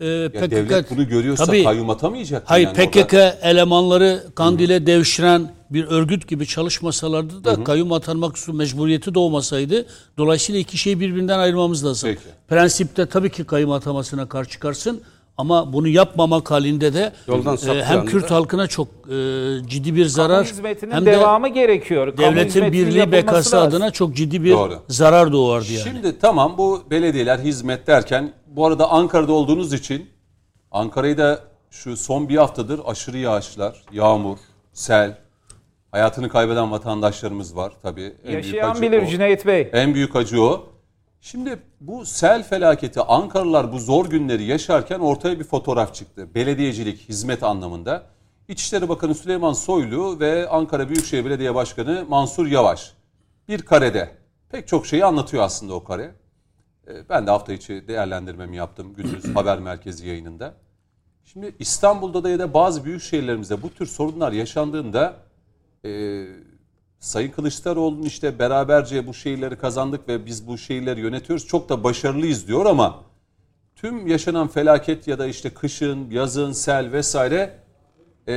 e, Ya PKK devlet bunu görüyorsa Tabii, kayyum atamayacak. Hayır yani PKK orada. elemanları Kandil'e devşiren bir örgüt gibi çalışmasalardı da kayyum atanmak su mecburiyeti doğmasaydı. Dolayısıyla iki şeyi birbirinden ayırmamız lazım. Peki. Prensipte tabii ki kayyum atamasına karşı çıkarsın ama bunu yapmamak halinde de Yoldan e, hem Kürt halkına çok e, ciddi bir zarar hem de devamı gerekiyor. Kamu devletin birliği bekası lazım. adına çok ciddi bir Doğru. zarar doğardı yani. Şimdi tamam bu belediyeler hizmet derken bu arada Ankara'da olduğunuz için Ankara'yı da şu son bir haftadır aşırı yağışlar, yağmur, sel, hayatını kaybeden vatandaşlarımız var tabii. En büyük Yaşayan acı bilir o. Cüneyt Bey. En büyük acı o. Şimdi bu sel felaketi Ankaralılar bu zor günleri yaşarken ortaya bir fotoğraf çıktı. Belediyecilik, hizmet anlamında. İçişleri Bakanı Süleyman Soylu ve Ankara Büyükşehir Belediye Başkanı Mansur Yavaş bir karede pek çok şeyi anlatıyor aslında o kare. Ee, Ben de hafta içi değerlendirmemi yaptım gündüz haber merkezi yayınında. Şimdi İstanbul'da da ya da bazı büyük şehirlerimizde bu tür sorunlar yaşandığında e, Sayın Kılıçdaroğlu'nun işte beraberce bu şehirleri kazandık ve biz bu şehirleri yönetiyoruz. Çok da başarılıyız diyor ama tüm yaşanan felaket ya da işte kışın, yazın, sel vesaire e,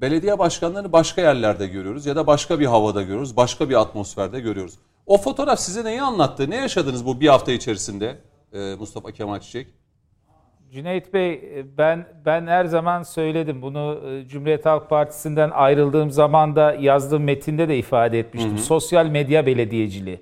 belediye başkanlarını başka yerlerde görüyoruz ya da başka bir havada görüyoruz, başka bir atmosferde görüyoruz. O fotoğraf size neyi anlattı? Ne yaşadınız bu bir hafta içerisinde e, Mustafa Kemal Çiçek? Cüneyt Bey ben ben her zaman söyledim bunu e, Cumhuriyet Halk Partisi'nden ayrıldığım zaman da yazdığım metinde de ifade etmiştim. Sosyal medya belediyeciliği.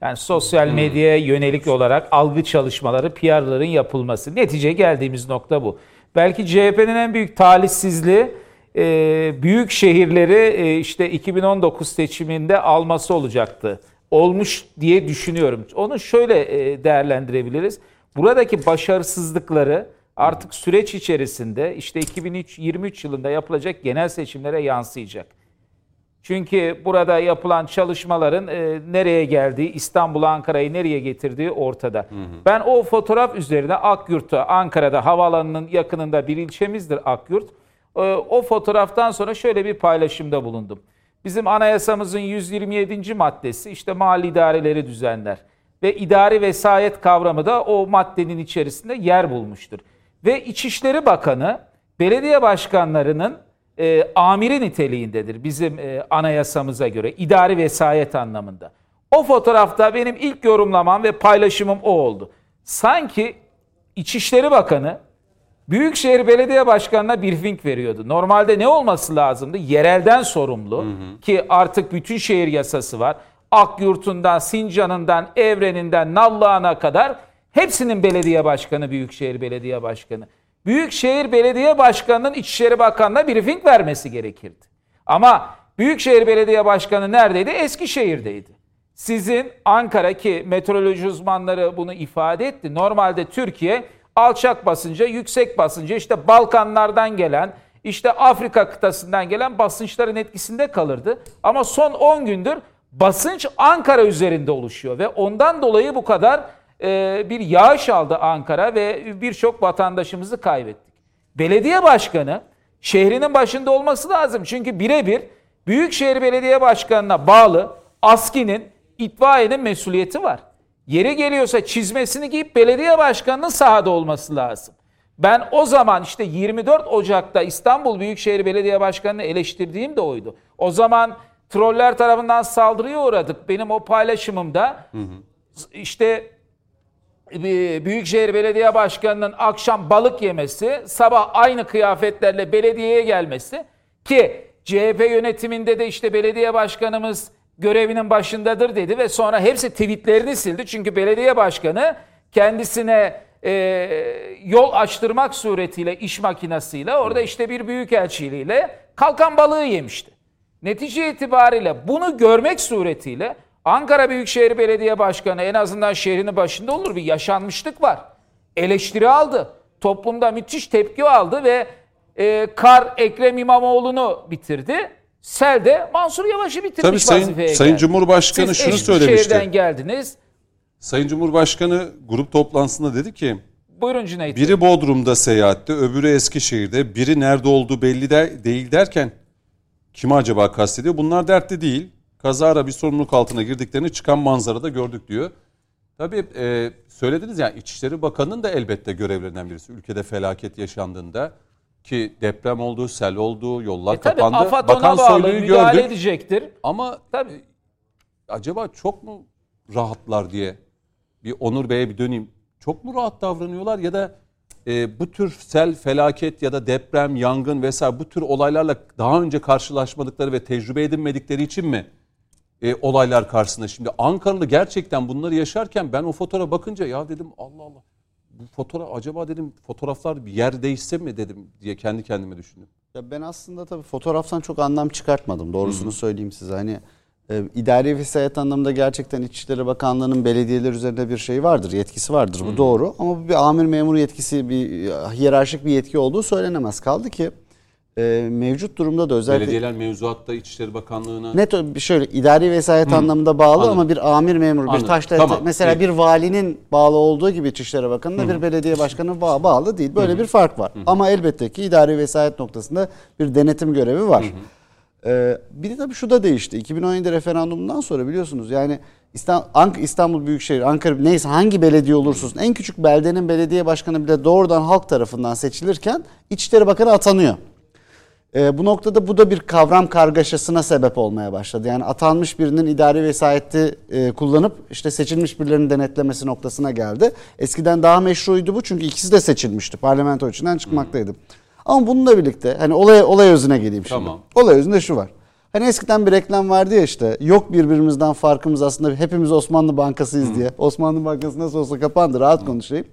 Yani sosyal medyaya yönelik olarak algı çalışmaları, PR'ların yapılması. Netice geldiğimiz nokta bu. Belki CHP'nin en büyük talihsizliği e, büyük şehirleri e, işte 2019 seçiminde alması olacaktı. Olmuş diye düşünüyorum. Onu şöyle e, değerlendirebiliriz. Buradaki başarısızlıkları artık süreç içerisinde işte 2023 yılında yapılacak genel seçimlere yansıyacak. Çünkü burada yapılan çalışmaların e, nereye geldiği, İstanbul, Ankara'yı nereye getirdiği ortada. Ben o fotoğraf üzerine Akyurt'ta, Ankara'da havaalanının yakınında bir ilçemizdir Akyurt. E, o fotoğraftan sonra şöyle bir paylaşımda bulundum. Bizim anayasamızın 127. maddesi işte mali idareleri düzenler. Ve idari vesayet kavramı da o maddenin içerisinde yer bulmuştur. Ve İçişleri Bakanı belediye başkanlarının e, amiri niteliğindedir bizim e, anayasamıza göre idari vesayet anlamında. O fotoğrafta benim ilk yorumlamam ve paylaşımım o oldu. Sanki İçişleri Bakanı Büyükşehir Belediye Başkanı'na briefing veriyordu. Normalde ne olması lazımdı? Yerelden sorumlu ki artık bütün şehir yasası var. Akyurt'undan, Sincan'ından, Evren'inden, Nallıhan'a kadar hepsinin belediye başkanı Büyükşehir Belediye Başkanı. Büyükşehir Belediye Başkanı'nın İçişleri Bakanı'na briefing vermesi gerekirdi. Ama Büyükşehir Belediye Başkanı neredeydi? Eskişehir'deydi. Sizin Ankara ki meteoroloji uzmanları bunu ifade etti. Normalde Türkiye alçak basınca, yüksek basınca işte Balkanlardan gelen, işte Afrika kıtasından gelen basınçların etkisinde kalırdı. Ama son 10 gündür basınç Ankara üzerinde oluşuyor ve ondan dolayı bu kadar e, bir yağış aldı Ankara ve birçok vatandaşımızı kaybettik. Belediye başkanı şehrinin başında olması lazım. Çünkü birebir Büyükşehir Belediye Başkanı'na bağlı ASKİ'nin, itfaiyenin mesuliyeti var. Yeri geliyorsa çizmesini giyip belediye başkanının sahada olması lazım. Ben o zaman işte 24 Ocak'ta İstanbul Büyükşehir Belediye Başkanı'nı eleştirdiğim de oydu. O zaman troller tarafından saldırıya uğradık. Benim o paylaşımımda işte Büyükşehir Belediye Başkanı'nın akşam balık yemesi, sabah aynı kıyafetlerle belediyeye gelmesi ki CHP yönetiminde de işte belediye başkanımız görevinin başındadır dedi ve sonra hepsi tweetlerini sildi. Çünkü belediye başkanı kendisine e, yol açtırmak suretiyle iş makinasıyla orada işte bir büyükelçiliğiyle kalkan balığı yemişti. Netice itibariyle bunu görmek suretiyle Ankara Büyükşehir Belediye Başkanı en azından şehrinin başında olur bir yaşanmışlık var. Eleştiri aldı. Toplumda müthiş tepki aldı ve e, Kar Ekrem İmamoğlu'nu bitirdi. Sel de Mansur Yavaş'ı bitirmiş Tabii Sayın, vazifeye Sayın geldi. Cumhurbaşkanı Siz şunu söylemişti. geldiniz. Sayın Cumhurbaşkanı grup toplantısında dedi ki Buyurun Cüneyt. Biri Bodrum'da seyahatte öbürü Eskişehir'de biri nerede olduğu belli de, değil derken kimi acaba kastediyor? Bunlar dertli değil. Kazara bir sorumluluk altına girdiklerini çıkan manzarada gördük diyor. Tabii e, söylediniz ya İçişleri Bakanı'nın da elbette görevlerinden birisi. Ülkede felaket yaşandığında ki deprem oldu, sel oldu, yollar E tabii kapandı. AFAD Bakan ona bağlı Soylu'yu müdahale gördük. edecektir. Ama Tabii. acaba çok mu rahatlar diye bir Onur Bey'e bir döneyim. Çok mu rahat davranıyorlar ya da e, bu tür sel, felaket ya da deprem, yangın vesaire bu tür olaylarla daha önce karşılaşmadıkları ve tecrübe edinmedikleri için mi e, olaylar karşısında? Şimdi Ankaralı gerçekten bunları yaşarken ben o fotoğrafa bakınca ya dedim Allah Allah bu fotoğraf acaba dedim fotoğraflar bir yer değişse mi dedim diye kendi kendime düşündüm. Ya ben aslında tabii fotoğraftan çok anlam çıkartmadım. Doğrusunu söyleyeyim size. Hani e, idari vesayet anlamında gerçekten İçişleri Bakanlığı'nın belediyeler üzerinde bir şey vardır, yetkisi vardır. Bu doğru. Ama bu bir amir memur yetkisi, bir e, hiyerarşik bir yetki olduğu söylenemez. Kaldı ki e, mevcut durumda da özellikle Belediyeler mevzuatta İçişleri Bakanlığı'na net bir şöyle idari vesayet anlamında bağlı Anladım. ama bir amir memur, bir Anladım. taşla Tamam. mesela Peki. bir valinin bağlı olduğu gibi İçişleri Bakanı'na bir belediye başkanı bağ- bağlı değil. Böyle bir fark var. Ama elbette ki idari vesayet noktasında bir denetim görevi var. Ee, bir de tabii şu da değişti. 2017 referandumundan sonra biliyorsunuz yani İstanbul, Büyükşehir, Ankara neyse hangi belediye olursa olsun en küçük beldenin belediye başkanı bile doğrudan halk tarafından seçilirken İçişleri Bakanı atanıyor. Ee, bu noktada bu da bir kavram kargaşasına sebep olmaya başladı. Yani atanmış birinin idari vesayeti e, kullanıp işte seçilmiş birilerinin denetlemesi noktasına geldi. Eskiden daha meşruydu bu çünkü ikisi de seçilmişti. Parlamento içinden çıkmaktaydı. Ama bununla birlikte hani olay olay özüne geleyim şimdi. Tamam. Olay özünde şu var. Hani eskiden bir reklam vardı ya işte yok birbirimizden farkımız aslında hepimiz Osmanlı Bankasıyız diye. Osmanlı Bankası nasıl olsa kapandı rahat konuşayım.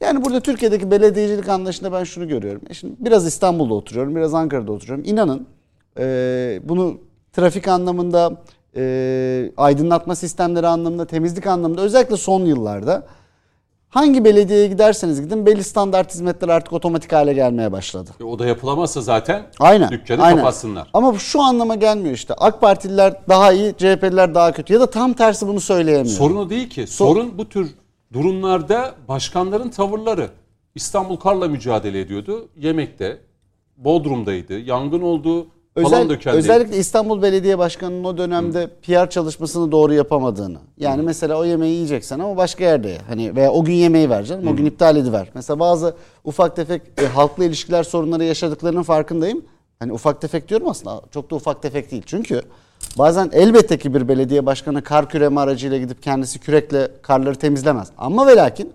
Yani burada Türkiye'deki belediyecilik anlayışında ben şunu görüyorum. E Şimdi biraz İstanbul'da oturuyorum, biraz Ankara'da oturuyorum. İnanın e, bunu trafik anlamında, e, aydınlatma sistemleri anlamında, temizlik anlamında özellikle son yıllarda hangi belediyeye giderseniz gidin belli standart hizmetler artık otomatik hale gelmeye başladı. E, o da yapılamazsa zaten Aynen. dükkanı aynen. kapatsınlar. Ama bu şu anlama gelmiyor işte. AK Partililer daha iyi, CHP'liler daha kötü. Ya da tam tersi bunu söyleyemiyor. Sorun o değil ki. Sorun bu tür durumlarda başkanların tavırları. İstanbul karla mücadele ediyordu. Yemekte, Bodrum'daydı. Yangın oldu. Özel, özellikle İstanbul Belediye Başkanı'nın o dönemde PR çalışmasını doğru yapamadığını. Yani mesela o yemeği yiyeceksen ama başka yerde ye. Hani veya o gün yemeği vereceksin. O gün iptal ediver. Mesela bazı ufak tefek e, halkla ilişkiler sorunları yaşadıklarının farkındayım. Hani ufak tefek diyorum aslında çok da ufak tefek değil. Çünkü bazen elbette ki bir belediye başkanı kar küreme aracıyla gidip kendisi kürekle karları temizlemez. Ama ve lakin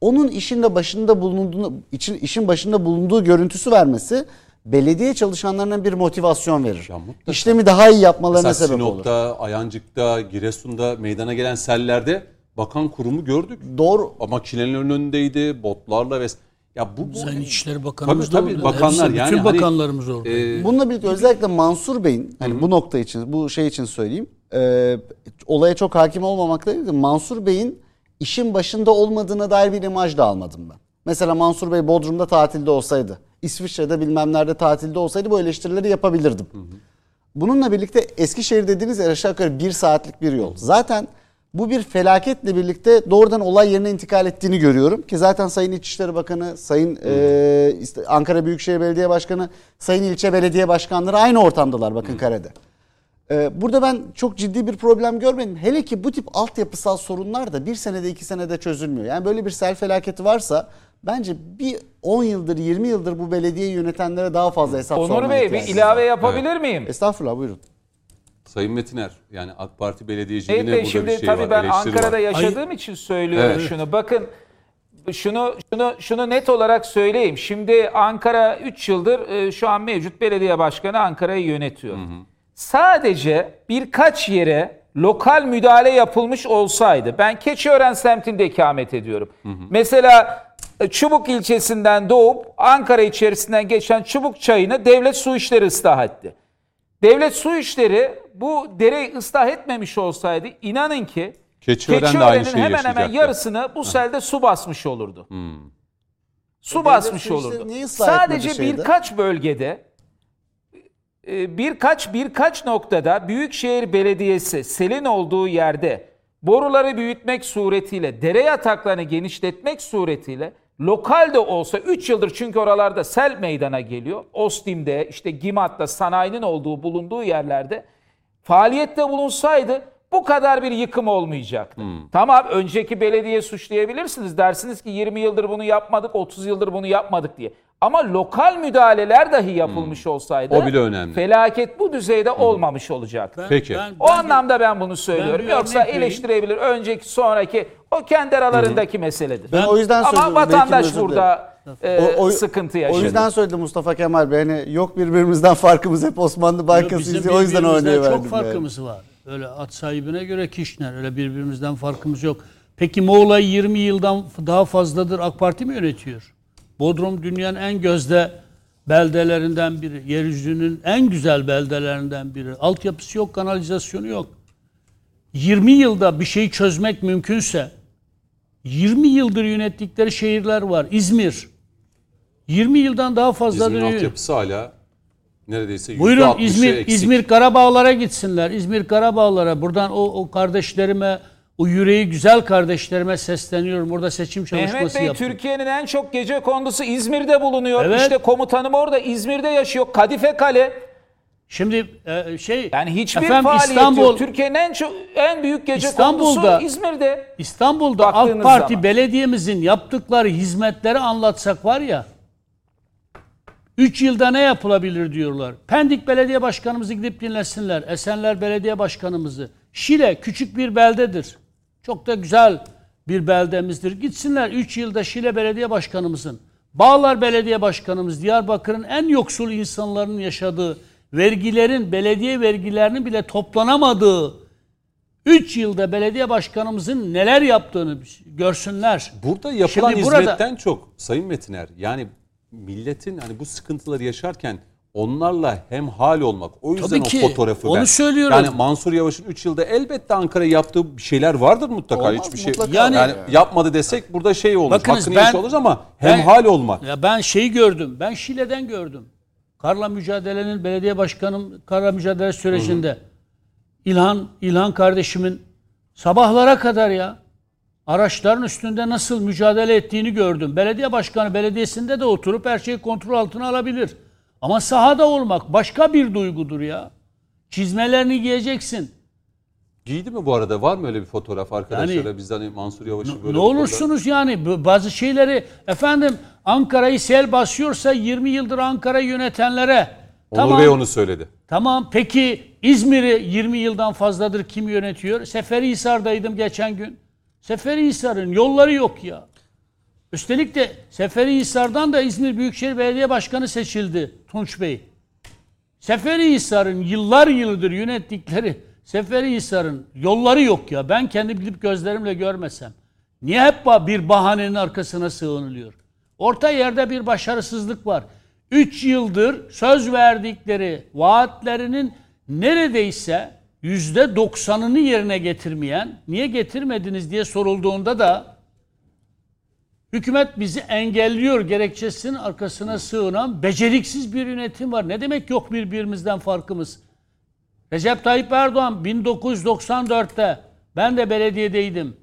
onun işinde başında bulunduğunu, için, işin başında bulunduğu görüntüsü vermesi belediye çalışanlarına bir motivasyon verir. Ya mutlaka. İşlemi daha iyi yapmalarına Mesela sebep olur. Sinop'ta, Ayancık'ta, Giresun'da meydana gelen sellerde bakan kurumu gördük. Doğru. O makinelerin önündeydi, botlarla ve ya bu, bu Sayın İçişleri Bakanımız Tabii, da tabii, orada. bakanlar Hepsi, yani bütün hani, bakanlarımız orada. e, Bununla birlikte özellikle Mansur Bey'in hani bu nokta için bu şey için söyleyeyim. e, olaya çok hakim olmamakla birlikte Mansur Bey'in işin başında olmadığına dair bir imaj da almadım ben. Mesela Mansur Bey Bodrum'da tatilde olsaydı, İsviçre'de bilmem nerede tatilde olsaydı bu eleştirileri yapabilirdim. Bununla birlikte Eskişehir dediğiniz yer aşağı yukarı bir saatlik bir yol. Zaten bu bir felaketle birlikte doğrudan olay yerine intikal ettiğini görüyorum. Ki zaten Sayın İçişleri Bakanı, Sayın e, Ankara Büyükşehir Belediye Başkanı, Sayın İlçe Belediye Başkanları aynı ortamdalar bakın karede. Ee, Burada ben çok ciddi bir problem görmedim. Hele ki bu tip altyapısal sorunlar da bir senede iki senede çözülmüyor. Yani böyle bir sel felaketi varsa bence bir 10 yıldır 20 yıldır bu belediyeyi yönetenlere daha fazla hesap Onur sormaya Bey bir ihtiyacımız ilave yapabilir miyim? Estağfurullah buyurun. Sayın Metiner yani AK Parti belediyeciliğine burada şimdi bir şey tabii var, ben eleştiri Ankara'da var. yaşadığım için söylüyorum Evet. şunu. Bakın şunu şunu şunu net olarak söyleyeyim. Şimdi Ankara 3 yıldır e, şu an mevcut belediye başkanı Ankara'yı yönetiyor. Sadece birkaç yere lokal müdahale yapılmış olsaydı ben Keçiören semtinde ikamet ediyorum. Mesela Çubuk ilçesinden doğup Ankara içerisinden geçen Çubuk çayını devlet su işleri ıslah etti. Devlet su işleri bu dereyi ıslah etmemiş olsaydı inanın ki Keçiören de aynı Keçiören'in şeyi hemen hemen yaşayacaktı. yarısını bu selde su basmış olurdu. Su devlet basmış su işleri olurdu. niye ıslah Sadece etmedi şeyde? birkaç bölgede e, birkaç birkaç noktada Büyükşehir Belediyesi selin olduğu yerde boruları büyütmek suretiyle, dere yataklarını genişletmek suretiyle lokal de olsa 3 yıldır çünkü oralarda sel meydana geliyor. Ostim'de, işte Gimat'ta sanayinin olduğu bulunduğu yerlerde faaliyette bulunsaydı bu kadar bir yıkım olmayacaktı. Tamam önceki belediye suçlayabilirsiniz. Dersiniz ki 20 yıldır bunu yapmadık, 30 yıldır bunu yapmadık diye. Ama lokal müdahaleler dahi yapılmış olsaydı O bile önemli. felaket bu düzeyde olmamış olacaktı. Ben- Peki. ben- O ben- anlamda ben bunu söylüyorum. bir Yoksa eleştirebilir. Önceki, sonraki o kendi aralarındaki meseledir. Ben o yüzden Ama söylüyorum, vatandaş burada e, O- o- sıkıntı yaşadı. O yüzden söyledi Mustafa Kemal Bey hani yok birbirimizden farkımız hep Osmanlı Bankası'yız o yüzden o örneği verdim. Çok yani. farkımız var. Öyle at sahibine göre Kişner. Öyle birbirimizden farkımız yok. Peki Muğla 20 yıldan daha fazladır AK Parti mi yönetiyor? Bodrum dünyanın en gözde beldelerinden biri. Yeryüzünün en güzel beldelerinden biri. Altyapısı yok, kanalizasyonu yok. 20 yılda bir şeyi çözmek mümkünse 20 yıldır yönettikleri şehirler var. İzmir. 20 yıldan daha fazla İzmir'in dönüyor. altyapısı hala neredeyse Buyurun %60'ı İzmir eksik. İzmir Karabağlara gitsinler. İzmir Karabağlara. Buradan o, o kardeşlerime, o yüreği güzel kardeşlerime sesleniyorum. Orada seçim çalışması Mehmet Bey yaptım. Türkiye'nin en çok gece kondusu İzmir'de bulunuyor. Evet. İşte komutanım orada İzmir'de yaşıyor. Kadife Kale. Şimdi e, şey Yani hiçbir efendim, faaliyet İstanbul, yok. Türkiye'nin en çok en büyük gece İstanbul'da- kondusu İzmir'de. İstanbul'da AK Parti zaman. belediyemizin yaptıkları hizmetleri anlatsak var ya 3 yılda ne yapılabilir diyorlar. Pendik Belediye Başkanımızı gidip dinlesinler. Esenler Belediye Başkanımızı. Şile küçük bir beldedir. Çok da güzel bir beldemizdir. Gitsinler 3 yılda Şile Belediye Başkanımızın, Bağlar Belediye Başkanımız, Diyarbakır'ın en yoksul insanların yaşadığı, vergilerin, belediye vergilerinin bile toplanamadığı 3 yılda belediye başkanımızın neler yaptığını görsünler. Burada yapılan Şimdi burada- hizmetten çok Sayın Metiner yani milletin hani bu sıkıntıları yaşarken onlarla hem hal olmak. O yüzden Tabii o ki, fotoğrafı onu ben- söylüyorum. Yani Mansur Yavaş'ın 3 yılda elbette Ankara'ya yaptığı bir şeyler vardır mutlaka. Olmaz, Hiçbir şey mutlaka yani, Yani- yapmadı desek burada şey olur. Bakınız hakkını ben- oluruz ama hem ben- hal olmak. Ya ben şeyi gördüm. Ben Şile'den gördüm. Karla mücadelenin belediye başkanım karla mücadele sürecinde İlhan İlhan kardeşimin sabahlara kadar ya araçların üstünde nasıl mücadele ettiğini gördüm. Belediye başkanı belediyesinde de oturup her şeyi kontrol altına alabilir. Ama sahada olmak başka bir duygudur ya. Çizmelerini giyeceksin. Giydi mi bu arada? Var mı öyle bir fotoğraf arkadaşlara? Yani- Biz hani Mansur Yavaş'ı böyle Ne bir fotoğraf- olursunuz yani bazı şeyleri efendim Ankara'yı sel basıyorsa 20 yıldır Ankara yönetenlere Onur tamam, Bey onu söyledi. tamam peki İzmir'i 20 yıldan fazladır kim yönetiyor? Seferihisar'daydım geçen gün. Seferihisar'ın yolları yok ya. Üstelik de Seferihisar'dan da İzmir Büyükşehir Belediye Başkanı seçildi Tunç Bey. Seferihisar'ın yıllar yıldır yönettikleri Seferihisar'ın yolları yok ya. Ben kendi gidip gözlerimle görmesem. Niye hep bir bahanenin arkasına sığınılıyor? Orta yerde bir başarısızlık var. 3 yıldır söz verdikleri vaatlerinin neredeyse yüzde doksanını yerine getirmeyen, niye getirmediniz diye sorulduğunda da Hükümet bizi engelliyor gerekçesinin arkasına sığınan beceriksiz bir yönetim var. Ne demek yok birbirimizden farkımız? Recep Tayyip Erdoğan 1994'te ben de belediyedeydim.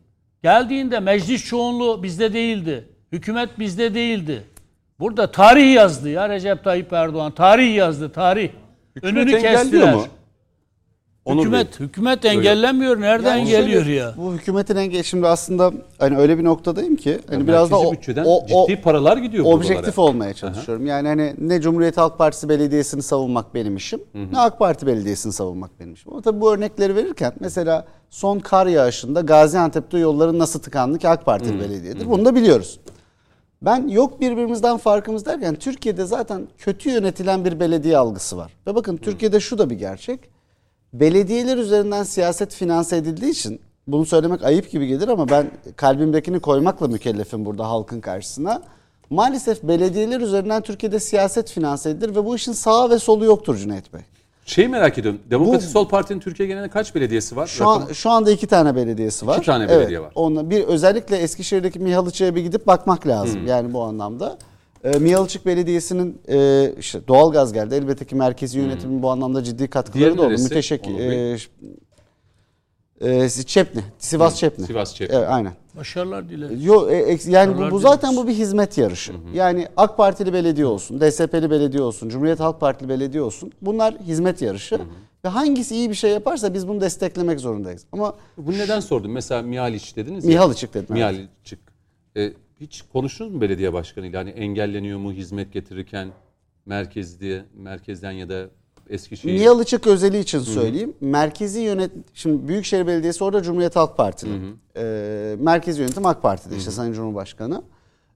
Geldiğinde meclis çoğunluğu bizde değildi. Hükümet bizde değildi. Burada tarih yazdı ya Recep Tayyip Erdoğan. Tarih yazdı, tarih. Hükümet Önünü kestiler. mu? Onur Bey. Hükümet, hükümet engellemiyor. Nereden Yani geliyor şöyle, ya? Bu hükümetin engel şimdi aslında hani öyle bir noktadayım ki hani Yani biraz da o, o, o ciddi paralar gidiyor objektif buralara. olmaya çalışıyorum. Yani hani ne Cumhuriyet Halk Partisi belediyesini savunmak benim işim, ne AK Parti belediyesini savunmak benim işim. Ama tabii bu örnekleri verirken mesela son kar yağışında Gaziantep'te yolların nasıl tıkandı ki AK Parti belediyedir. Bunu da biliyoruz. Ben yok birbirimizden farkımız derken Türkiye'de zaten kötü yönetilen bir belediye algısı var. Ve bakın Türkiye'de şu da bir gerçek. Belediyeler üzerinden siyaset finanse edildiği için bunu söylemek ayıp gibi gelir ama ben kalbimdekini koymakla mükellefim burada halkın karşısına. Maalesef belediyeler üzerinden Türkiye'de siyaset finanse edilir ve bu işin sağı ve solu yoktur Cüneyt Bey. Şeyi merak ediyorum. Demokratik Sol Parti'nin Türkiye genelinde kaç belediyesi var? Şu an şu anda iki tane belediyesi var. İki tane belediye var. Onunla bir özellikle Eskişehir'deki Mihalıçık'a bir gidip bakmak lazım. Hmm. Yani bu anlamda. Ee, Mihalıçık Belediyesi'nin e, işte doğalgaz geldi. Elbette ki merkezi yönetimin bu anlamda ciddi katkıları. Diğeri da oldu. neresi? Müteşekkir. Onur Bey. E, e, Çepni. Sivas Çepni. Sivas Çepni. Evet, aynen. Başarılar dileriz. Yo, e, eks- yani bu, Başarılar bu zaten dileriz. bu bir hizmet yarışı. Yani AK Partili belediye olsun, DSP'li belediye olsun, Cumhuriyet Halk Partili belediye olsun. Bunlar hizmet yarışı. Ve hangisi iyi bir şey yaparsa biz bunu desteklemek zorundayız. Ama Bu neden sordum? Mesela Mihaliç dediniz ya. Mihalıçık dedim. evet. Mihaliç'ik. E, hiç konuştunuz mu belediye başkanıyla? Hani engelleniyor mu hizmet getirirken merkezde, merkezden ya da Eskişehir? Miyalıçık özeli için söyleyeyim. Merkezi yönet şimdi Büyükşehir Belediyesi orada Cumhuriyet Halk Partili. Ee, merkezi yönetim AK Parti'de işte Sayın Cumhurbaşkanı.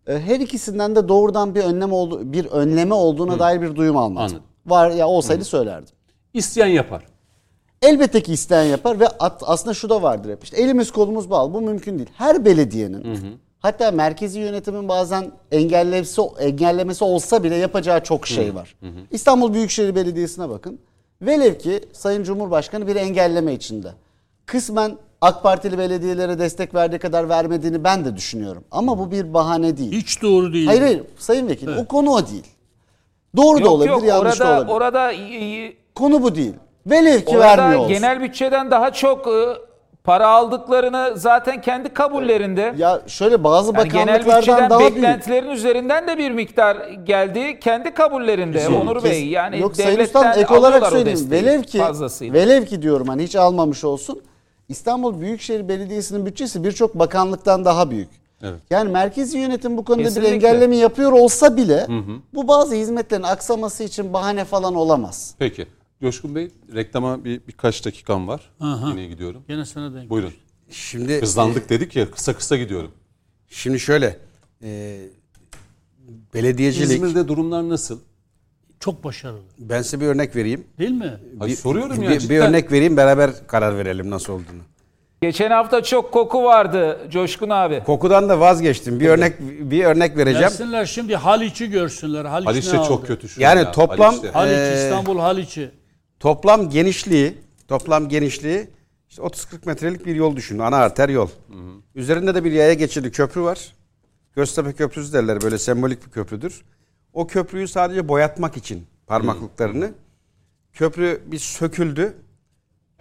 Ee, her ikisinden de doğrudan bir önlem oldu bir önleme olduğuna dair bir duyum almadım. Anladım. Var ya olsaydı söylerdim. İsteyen yapar. Elbette ki isteyen yapar ve at- aslında şu da vardır hep. İşte elimiz kolumuz bağlı. Bu mümkün değil. Her belediyenin hatta merkezi yönetimin bazen engellemesi, engellemesi olsa bile yapacağı çok şey var. İstanbul Büyükşehir Belediyesi'ne bakın. Velev ki Sayın Cumhurbaşkanı bir engelleme içinde. Kısmen AK Partili belediyelere destek verdiği kadar vermediğini ben de düşünüyorum. Ama bu bir bahane değil. Hiç doğru değil. Hayır hayır Sayın Vekil o konu o değil. Doğru da Yok olabilir yok yanlış da orada olabilir. orada Konu bu değil. Velev ki orada vermiyor olsun. genel bütçeden daha çok e, para aldıklarını zaten kendi kabullerinde. Ya şöyle bazı Yani genel bakanlıklardan daha büyük. beklentilerin üzerinden de bir miktar geldi. Kendi kabullerinde Onur Bey. Kes- Yani Yok Sayın devletten Ustam ek olarak söyleyeyim. Velev ki, fazlasıyla. velev ki diyorum hani hiç almamış olsun. İstanbul Büyükşehir Belediyesi'nin bütçesi birçok bakanlıktan daha büyük. Evet. Yani merkezi yönetim bu konuda Kesinlikle. bir engelleme yapıyor olsa bile bu bazı hizmetlerin aksaması için bahane falan olamaz. Peki. Coşkun Bey reklama bir birkaç dakikam var. Aha. Yine gidiyorum. Gene sana denk. Buyurun. Şimdi Hızlandık dedik ya kısa kısa gidiyorum. şimdi şöyle e, belediyecilik İzmir'de durumlar nasıl? Çok başarılı. ben size bir örnek vereyim. Değil mi? Ay Bir- soruyorum bir, ya bir cidden. örnek vereyim beraber karar verelim nasıl olduğunu. Geçen hafta çok koku vardı Coşkun abi. Kokudan da vazgeçtim. Bir örnek bir örnek vereceğim. Gelsinler şimdi Haliç'i görsünler. Haliç, Haliç ne de aldı? çok kötü şu Yani an ya, toplam-. Haliç, Ee, İstanbul Haliç'i. Toplam genişliği, toplam genişliği işte 30-40 metrelik bir yol düşünün. Ana arter yol. Üzerinde de bir yaya geçidi köprü var. Göztepe Köprüsü derler böyle sembolik bir köprüdür. O köprüyü sadece boyatmak için parmaklıklarını. Köprü bir söküldü.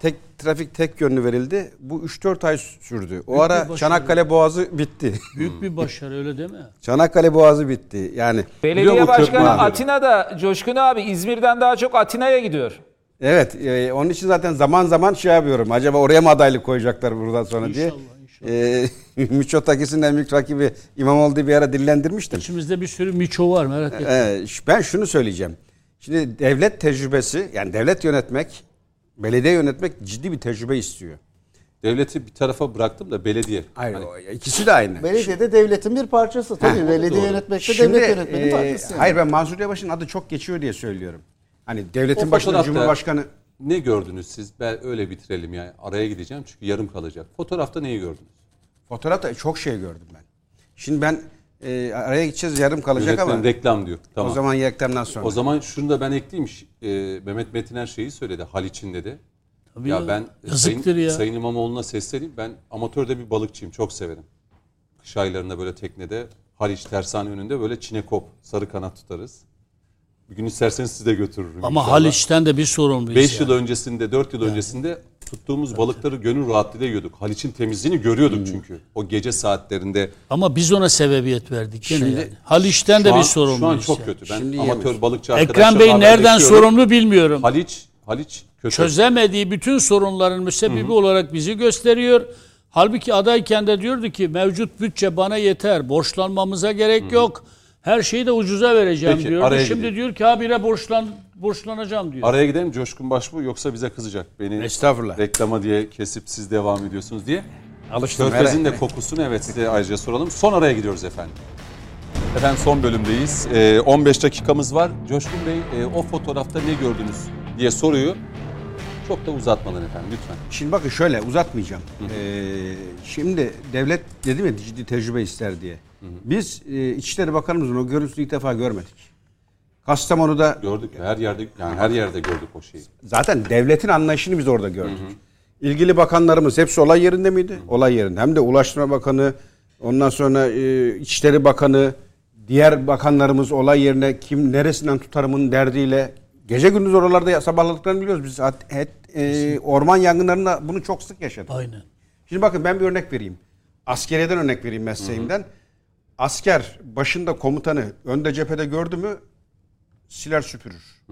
Tek trafik tek yönlü verildi. Bu 3-4 ay sürdü. O Büyük ara. Çanakkale Boğazı bitti. Büyük bir başarı öyle değil mi? Çanakkale Boğazı bitti. Yani Belediye Başkanı? Atina'da Coşkun abi İzmir'den daha çok Atina'ya gidiyor. Evet, e, onun için zaten zaman zaman şey yapıyorum. Acaba oraya mı adaylık koyacaklar buradan sonra diye. İnşallah, inşallah. E, Miçotakis'in en büyük rakibi İmamoğlu diye bir ara dillendirmiştim. İçimizde bir sürü miço var merak etme. E, ş- ben şunu söyleyeceğim. Şimdi devlet tecrübesi, yani devlet yönetmek, belediye yönetmek ciddi bir tecrübe istiyor. Devleti bir tarafa bıraktım da belediye. Hayır, Hani o- ikisi de aynı. Belediye de devletin bir parçası. Tabii Heh, belediye doğru. yönetmek de Şimdi, devlet yönetmenin e, parçası. yani. hayır ben Mansur Yavaş'ın adı çok geçiyor diye söylüyorum. Hani devletin O başında fotoğrafta- Cumhurbaşkanı ne gördünüz siz? Ben öyle bitirelim yani. Araya gideceğim çünkü yarım kalacak. Fotoğrafta neyi gördünüz? fotoğrafta çok şey gördüm ben. Şimdi ben e, araya gideceğiz yarım kalacak Yönetmen ama reklam diyor. Tamam. o zaman reklamdan sonra. O zaman şunu da ben ekleyeyim. Ee, Mehmet Metiner şeyi söyledi Haliç'in dedi. Tabii ya ya, ben yazıktır Sayın, ya. Sayın İmamoğlu'na sesleneyim. Ben amatörde bir balıkçıyım. Çok severim. Kış aylarında böyle teknede Haliç tersane önünde böyle çinekop sarı kanat tutarız. Bir gün isterseniz size götürürüm. Ama inşallah. Haliç'ten de bir sorumluyuz. 5 yani. yıl öncesinde, 4 yıl öncesinde tuttuğumuz balıkları gönül rahatlığıyla yiyorduk. Haliç'in temizliğini görüyorduk çünkü. O gece saatlerinde. Ama biz ona sebebiyet verdik gene Şimdi- yani. Haliç'ten de an, bir sorumluyuz. şu an çok yani. kötü. Ben Şimdi amatör yiyemiyoruz. balıkçı Ekrem arkadaşlarla Bey nereden sorumlu bilmiyorum. Haliç, Haliç kötü. Çözemediği bütün sorunların müsebbibi olarak bizi gösteriyor. Halbuki adayken de diyordu ki mevcut bütçe bana yeter. Borçlanmamıza gerek yok. Her şeyi de ucuza vereceğim Peki, araya Şimdi gideyim. diyor ki habire borçlan, borçlanacağım diyor. Araya gidelim Coşkun Başbuğ yoksa bize kızacak. Beni Estağfurullah. reklama diye kesip siz devam ediyorsunuz diye. Alıştım. Körfez'in de kokusunu evet size ayrıca soralım. Son araya gidiyoruz efendim. Efendim son bölümdeyiz. Ee, 15 dakikamız var. Coşkun Bey e, o fotoğrafta ne gördünüz diye soruyu çok da uzatmadan efendim lütfen. Şimdi bakın şöyle uzatmayacağım. Ee, şimdi devlet dedim ya ciddi tecrübe ister diye. Biz e, İçişleri Bakanımızın o görüntüsünü ilk defa görmedik. Kastamonu'da Gördük her yerde yani her yerde gördük o şeyi. zaten devletin anlayışını biz orada gördük. İlgili bakanlarımız hepsi olay yerinde miydi? Olay yerinde. Hem de Ulaştırma Bakanı, ondan sonra e, İçişleri Bakanı, diğer bakanlarımız olay yerine kim neresinden tutarımın derdiyle gece gündüz oralarda ya- sabahladıklarını biliyoruz. Biz het, e, orman yangınlarında bunu çok sık yaşadık. Aynen. Şimdi bakın ben bir örnek vereyim. Askeriyeden örnek vereyim mesleğimden. Asker başında komutanı önde cephede gördü mü siler süpürür.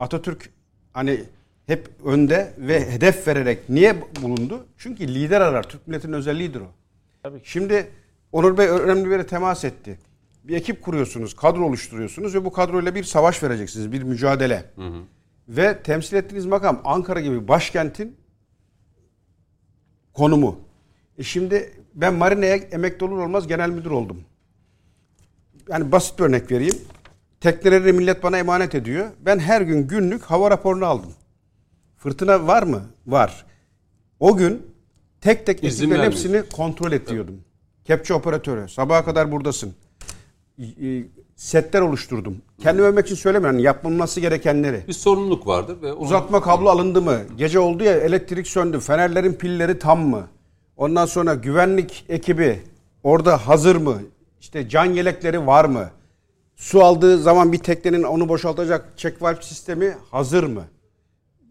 Atatürk hani hep önde ve hedef vererek niye bulundu? Çünkü lider arar. Türk milletinin özelliğidir o. Şimdi Onur Bey önemli bir yere temas etti. Bir ekip kuruyorsunuz, kadro oluşturuyorsunuz ve bu kadroyla bir savaş vereceksiniz, bir mücadele. Ve temsil ettiğiniz makam Ankara gibi başkentin konumu. E şimdi ben Marine'ye emekli olur olmaz genel müdür oldum. Yani basit bir örnek vereyim. Tekneleri millet bana emanet ediyor. Ben her gün günlük hava raporunu aldım. Fırtına var mı? Var. O gün tek tek ekiplerin hepsini kontrol ediyordum. Kepçe operatörü. Sabaha kadar buradasın. Setler oluşturdum. Kendimi övmek için söylemiyorum. Yani yapılması gerekenleri. Bir sorumluluk vardır ve onu- Uzatma kablo alındı mı? Gece oldu ya elektrik söndü. Fenerlerin pilleri tam mı? Ondan sonra güvenlik ekibi orada hazır mı? İşte can yelekleri var mı? Su aldığı zaman bir teknenin onu boşaltacak check valve sistemi hazır mı?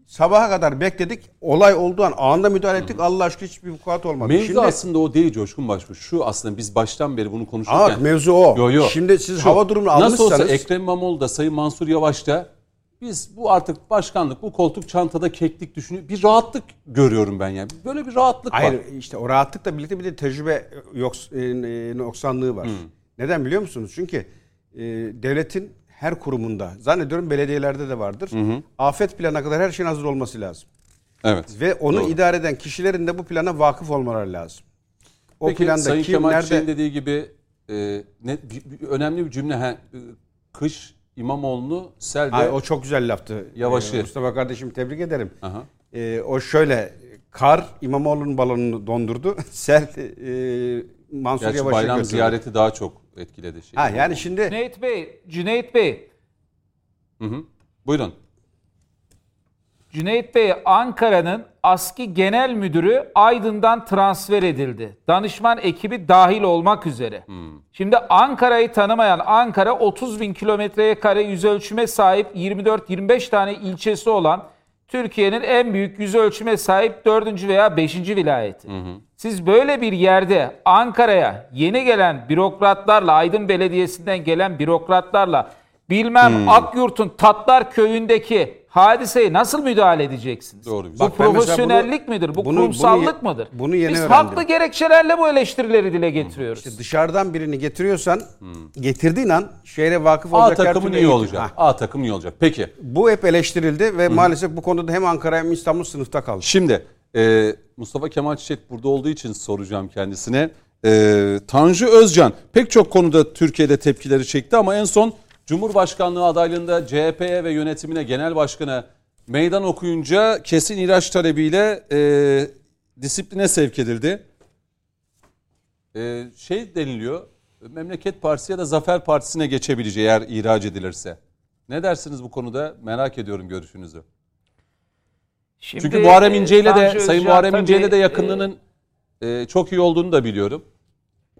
Sabaha kadar bekledik. Olay olduğu an anında müdahale ettik. Allah aşkına hiçbir vukuat olmadı. Mevzu Şimdi, aslında o değil Coşkun Başbuğ. Şu aslında biz baştan beri bunu konuşurken. Aa, mevzu o. Yo, yo. Şimdi siz Şu, hava durumunu Nasıl olsa almışsanız- Ekrem İmamoğlu da Sayın Mansur Yavaş da biz bu artık başkanlık, bu koltuk çantada keklik düşünüyor. Bir rahatlık görüyorum ben yani. Böyle bir rahatlık var. Hayır işte o rahatlıkla birlikte bir de tecrübe yok, e, e, noksanlığı var. Neden biliyor musunuz? Çünkü e, devletin her kurumunda, zannediyorum belediyelerde de vardır. Afet planına kadar her şeyin hazır olması lazım. Evet. Ve onu Doğru. idare eden kişilerin de bu plana vakıf olmaları lazım. O Peki planda Sayın kim, Kemal nerede... Çiçek'in dediği gibi e, ne, bir- bir- önemli bir cümle. Ha, e, kış İmamoğlu'nu sel ve Ay, o çok güzel laftı. Yavaşı. Ee, Mustafa kardeşim tebrik ederim. Aha. Ee, o şöyle Kar İmamoğlu'nun balonunu dondurdu. Sel e, Mansur Gerçi Yavaş'ı bayram götürdü. ziyareti daha çok etkiledi. Şey. Ha yani şimdi Cüneyt Bey, Cüneyt Bey, Hı hı. Buyurun. Cüneyt Bey Ankara'nın ASKİ Genel Müdürü Aydın'dan transfer edildi. Danışman ekibi dahil olmak üzere. Şimdi Ankara'yı tanımayan Ankara 30 bin kilometreye kare yüz ölçüme sahip 24-25 tane ilçesi olan Türkiye'nin en büyük yüz ölçüme sahip 4. veya 5. vilayeti. Siz böyle bir yerde Ankara'ya yeni gelen bürokratlarla Aydın Belediyesi'nden gelen bürokratlarla bilmem Akyurt'un Tatlar Köyü'ndeki hadiseye nasıl müdahale edeceksiniz? Doğru. Bu Bak profesyonellik bunu- midir? Bu bunu- kurumsallık bunu- mıdır? bunu yeni Biz öğrendim. haklı gerekçelerle bu eleştirileri dile getiriyoruz. işte dışarıdan birini getiriyorsan getirdiğin an şehre vakıf A olacak türlü iyi eğitim- olacak. Ha, A takım iyi olacak. Peki. bu hep eleştirildi ve maalesef bu konuda hem Ankara hem İstanbul sınıfta kaldı. Şimdi e, Mustafa Kemal Çiçek burada olduğu için soracağım kendisine. E, Tanju Özcan pek çok konuda Türkiye'de tepkileri çekti ama en son Cumhurbaşkanlığı adaylığında CHP'ye ve yönetimine genel başkanı meydan okuyunca kesin ihraç talebiyle e, disipline sevk edildi. E, şey deniliyor Memleket Partisi ya da Zafer Partisi'ne geçebileceği eğer ihraç edilirse. Ne dersiniz bu konuda? Merak ediyorum görüşünüzü. Şimdi, Çünkü Muharrem e, İnce ile de Sayın Muharrem İnce ile de e, yakınlığının e, çok iyi olduğunu da biliyorum.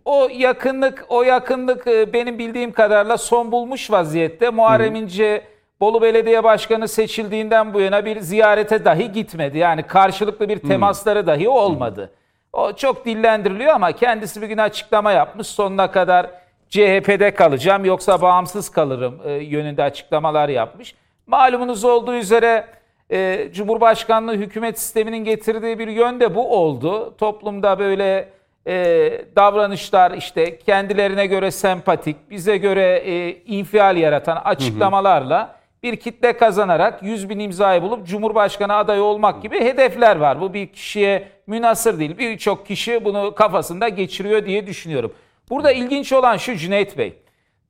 O yakınlık, o yakınlık e, benim bildiğim kadarıyla son bulmuş vaziyette. Muharrem İnce Bolu Belediye Başkanı seçildiğinden bu yana bir ziyarete dahi gitmedi. Yani karşılıklı bir temasları dahi olmadı. O çok dillendiriliyor ama kendisi bir gün açıklama yapmış. Sonuna kadar CHP'de kalacağım yoksa bağımsız kalırım e, yönünde açıklamalar yapmış. Malumunuz olduğu üzere e, Cumhurbaşkanlığı hükümet sisteminin getirdiği bir yönde bu oldu. Toplumda böyle e, davranışlar işte kendilerine göre sempatik, bize göre e, infial yaratan açıklamalarla bir kitle kazanarak 100 bin imzayı bulup Cumhurbaşkanı adayı olmak gibi hedefler var. Bu bir kişiye münasır değil. Birçok kişi bunu kafasında geçiriyor diye düşünüyorum. Burada ilginç olan şu Cüneyt Bey.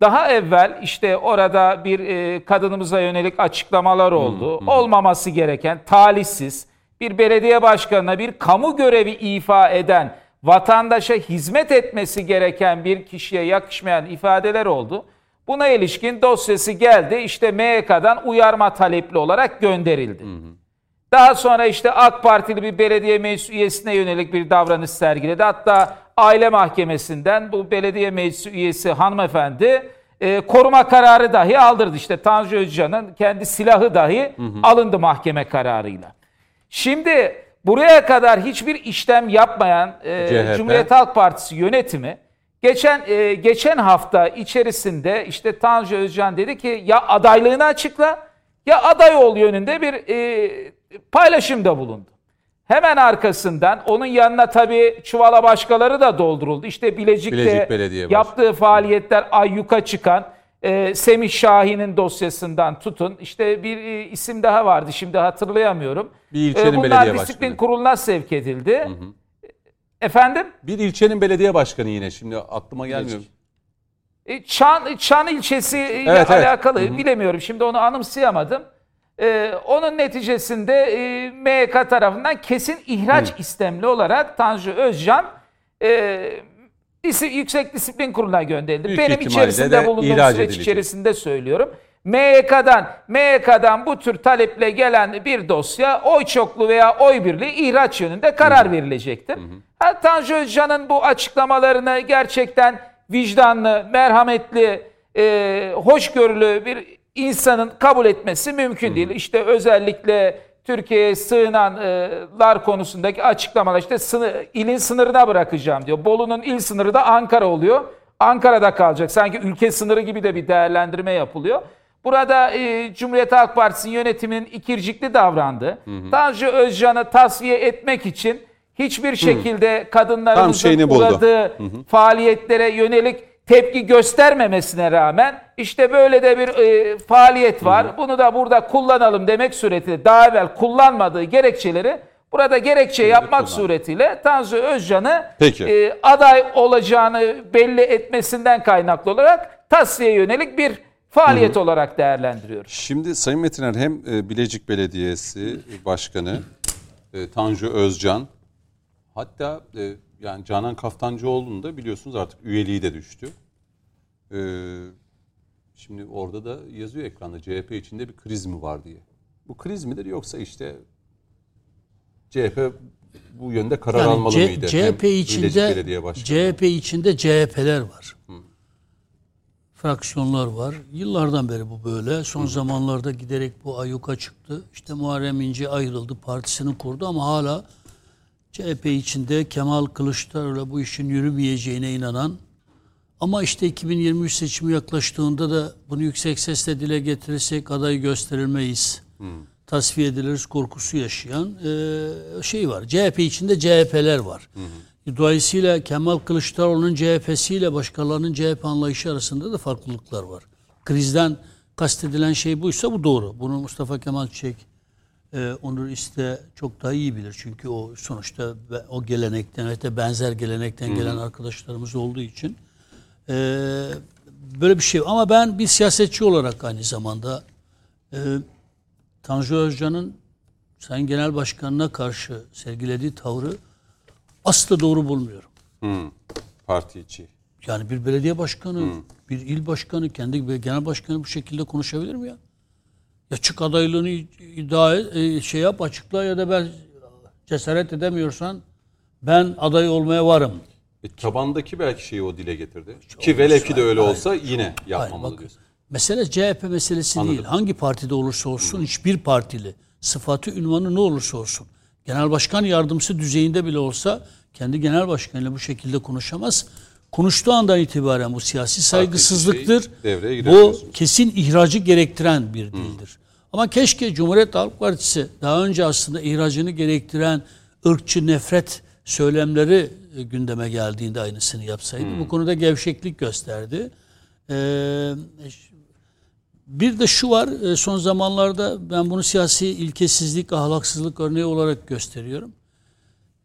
Daha evvel işte orada bir e, kadınımıza yönelik açıklamalar oldu. Olmaması gereken talihsiz bir belediye başkanına bir kamu görevi ifa eden, vatandaşa hizmet etmesi gereken bir kişiye yakışmayan ifadeler oldu. Buna ilişkin dosyası geldi işte MYK'dan uyarma talepli olarak gönderildi. Daha sonra işte AK Partili bir belediye meclis üyesine yönelik bir davranış sergiledi. Hatta aile mahkemesinden bu belediye meclis üyesi hanımefendi e, koruma kararı dahi aldırdı. İşte Tanju Özcan'ın kendi silahı dahi alındı mahkeme kararıyla. Şimdi buraya kadar hiçbir işlem yapmayan e. Cumhuriyet Halk Partisi yönetimi geçen e, geçen hafta içerisinde işte Tanju Özcan dedi ki ya adaylığını açıkla ya aday ol yönünde bir e, paylaşımda bulundu. Hemen arkasından onun yanına tabii çuvala başkaları da dolduruldu. İşte Bilecik'te Bilecik Belediye yaptığı faaliyetler ayyuka çıkan e, Semih Şahin'in dosyasından tutun. İşte bir e, isim daha vardı şimdi hatırlayamıyorum. Bir ilçenin E, bunlar belediye disiplin başkanı. kuruluna sevk edildi. Efendim? Bir ilçenin belediye başkanı yine şimdi aklıma gelmiyor. E, Çan, Çan ilçesi ile Evet, evet. alakalı bilemiyorum. Şimdi onu anımsayamadım. E, onun neticesinde e, MYK tarafından kesin ihraç istemli olarak Tanju Özcan e, disi- Yüksek Disiplin Kurulu'na gönderildi. Büyük Benim ihtimalle içerisinde de bulunduğum ihraç süreç edilecek. içerisinde söylüyorum. MYK'dan MYK'dan bu tür taleple gelen bir dosya oy çoklu veya oy birliği ihraç yönünde karar verilecektir. Ha, Tanju Özcan'ın bu açıklamalarını gerçekten vicdanlı, merhametli, e, hoşgörülü bir insanın kabul etmesi mümkün değil. İşte özellikle Türkiye'ye sığınanlar konusundaki açıklamalar işte sınır, ilin sınırına bırakacağım diyor. Bolu'nun il sınırı da Ankara oluyor. Ankara'da kalacak. Sanki ülke sınırı gibi de bir değerlendirme yapılıyor. Burada e, Cumhuriyet Halk Partisi'nin yönetiminin ikircikli davrandı. Tanju Özcan'ı tasfiye etmek için hiçbir şekilde kadınlarımızın şeyini buldu. uğradığı faaliyetlere yönelik tepki göstermemesine rağmen işte böyle de bir e, faaliyet var. Bunu da burada kullanalım demek suretiyle daha evvel kullanmadığı gerekçeleri burada gerekçe yapmak kullandı. suretiyle Tanju Özcan'ı e, aday olacağını belli etmesinden kaynaklı olarak tasfiye yönelik bir faaliyet olarak değerlendiriyoruz. Şimdi Sayın Metiner hem e, Bilecik Belediyesi Başkanı e, Tanju Özcan. Hatta e, yani Canan Kaftancıoğlu'nun da biliyorsunuz artık üyeliği de düştü. E, şimdi orada da yazıyor ekranda CHP içinde bir kriz mi var diye. Bu kriz midir yoksa işte CHP bu yönde karar Yani almalı C- mıydı? CHP Hem içinde. CHP içinde CHP'ler var. Fraksiyonlar var. Yıllardan beri bu böyle. Son zamanlarda giderek bu ayyuka çıktı. İşte Muharrem İnce ayrıldı, partisini kurdu ama hala CHP içinde Kemal Kılıçdaroğlu bu işin yürümeyeceğine inanan ama işte 2023 seçimi yaklaştığında da bunu yüksek sesle dile getirirsek adayı gösterilmeyiz. Tasfiye ediliriz korkusu yaşayan e, şey var. CHP içinde CHP'ler var. Dolayısıyla Kemal Kılıçdaroğlu'nun CHP'siyle başkalarının CHP anlayışı arasında da farklılıklar var. Krizden kastedilen şey buysa bu doğru. Bunu Mustafa Kemal Çiçek e, Onur İste çok daha iyi bilir. Çünkü o sonuçta o gelenekten de benzer gelenekten gelen arkadaşlarımız olduğu için e, böyle bir şey. Ama ben bir siyasetçi olarak aynı zamanda e, Tanju Özcan'ın Sayın Genel Başkanı'na karşı sergilediği tavrı asla doğru bulmuyorum. Hmm, Parti içi. Yani bir belediye başkanı, bir il başkanı, kendi genel başkanı bu şekilde konuşabilir mi ya? Ya çık adaylığını iddia et, e, şey yap, açıkla ya da ben cesaret edemiyorsan ben aday olmaya varım. E, tabandaki belki şeyi o dile getirdi. Ki velev ki de öyle olsa yine Hayır, yapmamalı bakın, diyorsun. Mesele CHP meselesi değil. Hangi partide olursa olsun, hiçbir partili, sıfatı, ünvanı ne olursa olsun. Genel başkan yardımcısı düzeyinde bile olsa kendi genel başkanıyla bu şekilde konuşamaz. Konuştuğu andan itibaren bu siyasi saygısızlıktır. şey bu kesin ihracı gerektiren bir dildir. Ama keşke Cumhuriyet Halk Partisi daha önce aslında ihracını gerektiren ırkçı nefret söylemleri e, gündeme geldiğinde aynısını yapsaydı. Bu konuda gevşeklik gösterdi. Ee, bir de şu var, e, son zamanlarda ben bunu siyasi ilkesizlik, ahlaksızlık örneği olarak gösteriyorum.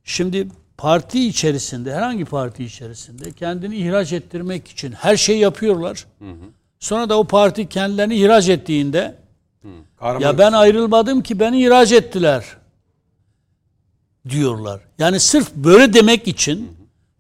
Şimdi parti içerisinde, herhangi parti içerisinde kendini ihraç ettirmek için her şey yapıyorlar. Sonra da o parti kendilerini ihraç ettiğinde Kahraman ya ben ayrılmadım ki beni ihraç ettiler diyorlar. Yani sırf böyle demek için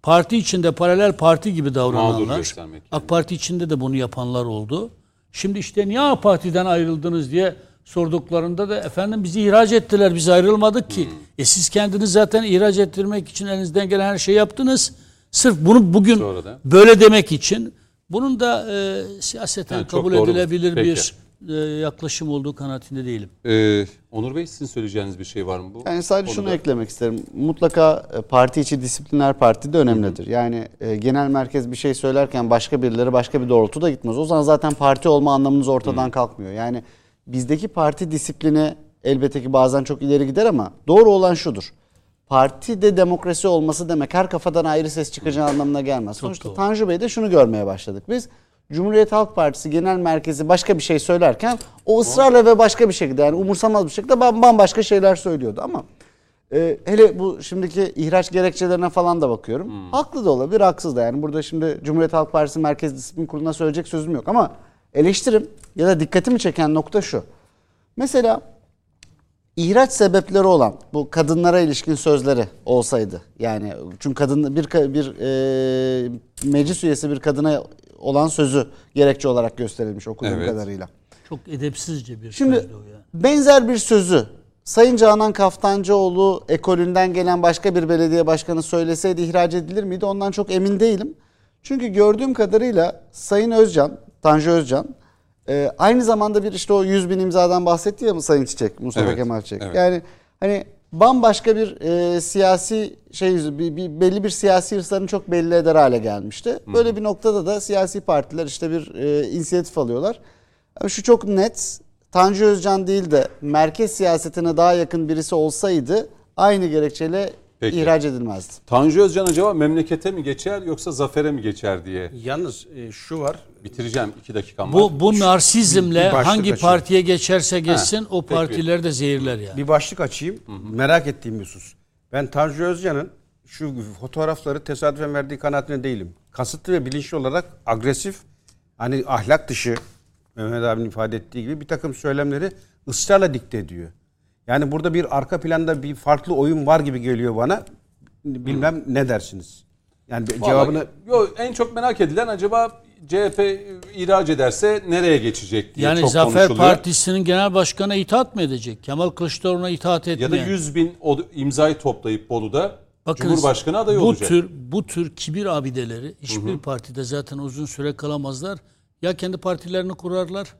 parti içinde paralel parti gibi davrananlar göstermek AK Parti içinde de bunu yapanlar oldu. Şimdi işte niye AK Parti'den ayrıldınız diye sorduklarında da efendim bizi ihraç ettiler biz ayrılmadık ki. E siz kendiniz zaten ihraç ettirmek için elinizden gelen her şeyi yaptınız. Sırf bunu bugün Sonra da- böyle demek için bunun da e, siyaseten Yani kabul edilebilir Peki. bir e, yaklaşım olduğu kanaatinde değilim. Ee, Onur Bey sizin söyleyeceğiniz bir şey var mı bu? Yani sadece şunu konuda? eklemek isterim. Mutlaka e, parti içi disiplinler partide önemlidir. Yani e, genel merkez bir şey söylerken başka birileri başka bir doğrultuda gitmez. O zaman zaten parti olma anlamınız ortadan kalkmıyor. Yani bizdeki parti disiplini elbette ki bazen çok ileri gider ama doğru olan şudur. Partide demokrasi olması demek her kafadan ayrı ses çıkacağı anlamına gelmez. Sonuçta doğru. Tanju Bey'de şunu görmeye başladık. Biz Cumhuriyet Halk Partisi Genel Merkezi başka bir şey söylerken o ısrarla ve başka bir şekilde yani umursamaz bir şekilde bam- bambaşka şeyler söylüyordu ama e, hele bu şimdiki ihraç gerekçelerine falan da bakıyorum. Haklı da olabilir, haksız da. Yani burada şimdi Cumhuriyet Halk Partisi Merkez Disiplin Kurulu'na söyleyecek sözüm yok ama eleştirim ya da dikkatimi çeken nokta şu. Mesela ihraç sebepleri olan bu kadınlara ilişkin sözleri olsaydı yani çünkü kadın bir bir e, meclis üyesi bir kadına olan sözü gerekçe olarak gösterilmiş okuduğum Evet. kadarıyla. Çok edepsizce bir Şimdi sözdü o ya. benzer bir sözü Sayın Canan Kaftancıoğlu ekolünden gelen başka bir belediye başkanı söyleseydi ihraç edilir miydi? Ondan çok emin değilim. Çünkü gördüğüm kadarıyla Sayın Özcan, Tanju Özcan e, aynı zamanda bir işte o 100 bin imzadan bahsetti ya Sayın Çiçek, Mustafa Evet, Kemal Çiçek. evet. Yani hani bambaşka bir e, siyasi şey bir, bir- belli bir siyasi hırslarını çok belli eder hale gelmişti. Böyle bir noktada da siyasi partiler işte bir e, inisiyatif alıyorlar. Ama şu çok net. Tanju Özcan değil de merkez siyasetine daha yakın birisi olsaydı aynı gerekçeyle Peki. ihraç edilmezdi. Tanju Özcan acaba memlekete mi geçer yoksa zafere mi geçer diye Yalnız e, şu var. bitireceğim. iki dakikam var. Bu, bu narsizmle bir hangi açayım. partiye geçerse geçsin Ha, o partileri de zehirler yani. Bir başlık açayım. Merak ettiğim bir husus. Ben Tanju Özcan'ın şu fotoğrafları tesadüfen verdiği kanaatine değilim. Kasıtlı ve bilinçli olarak agresif, hani ahlak dışı Mehmet abinin ifade ettiği gibi bir takım söylemleri ısrarla dikte ediyor. Yani burada bir arka planda bir farklı oyun var gibi geliyor bana. Bilmem ne dersiniz? Yani bir cevabını Vallahi- Yo, en çok merak edilen acaba CHP ihraç ederse nereye geçecek diye Yani çok Zafer konuşuluyor. Partisi'nin genel başkanına itaat mı edecek? Kemal Kılıçdaroğlu'na itaat etmeyen. Ya da 100 bin o- imzayı toplayıp Bolu'da Bakınız, Cumhurbaşkanı adayı bu olacak. tür bu tür kibir abideleri hiçbir partide zaten uzun süre kalamazlar. Ya kendi partilerini kurarlar.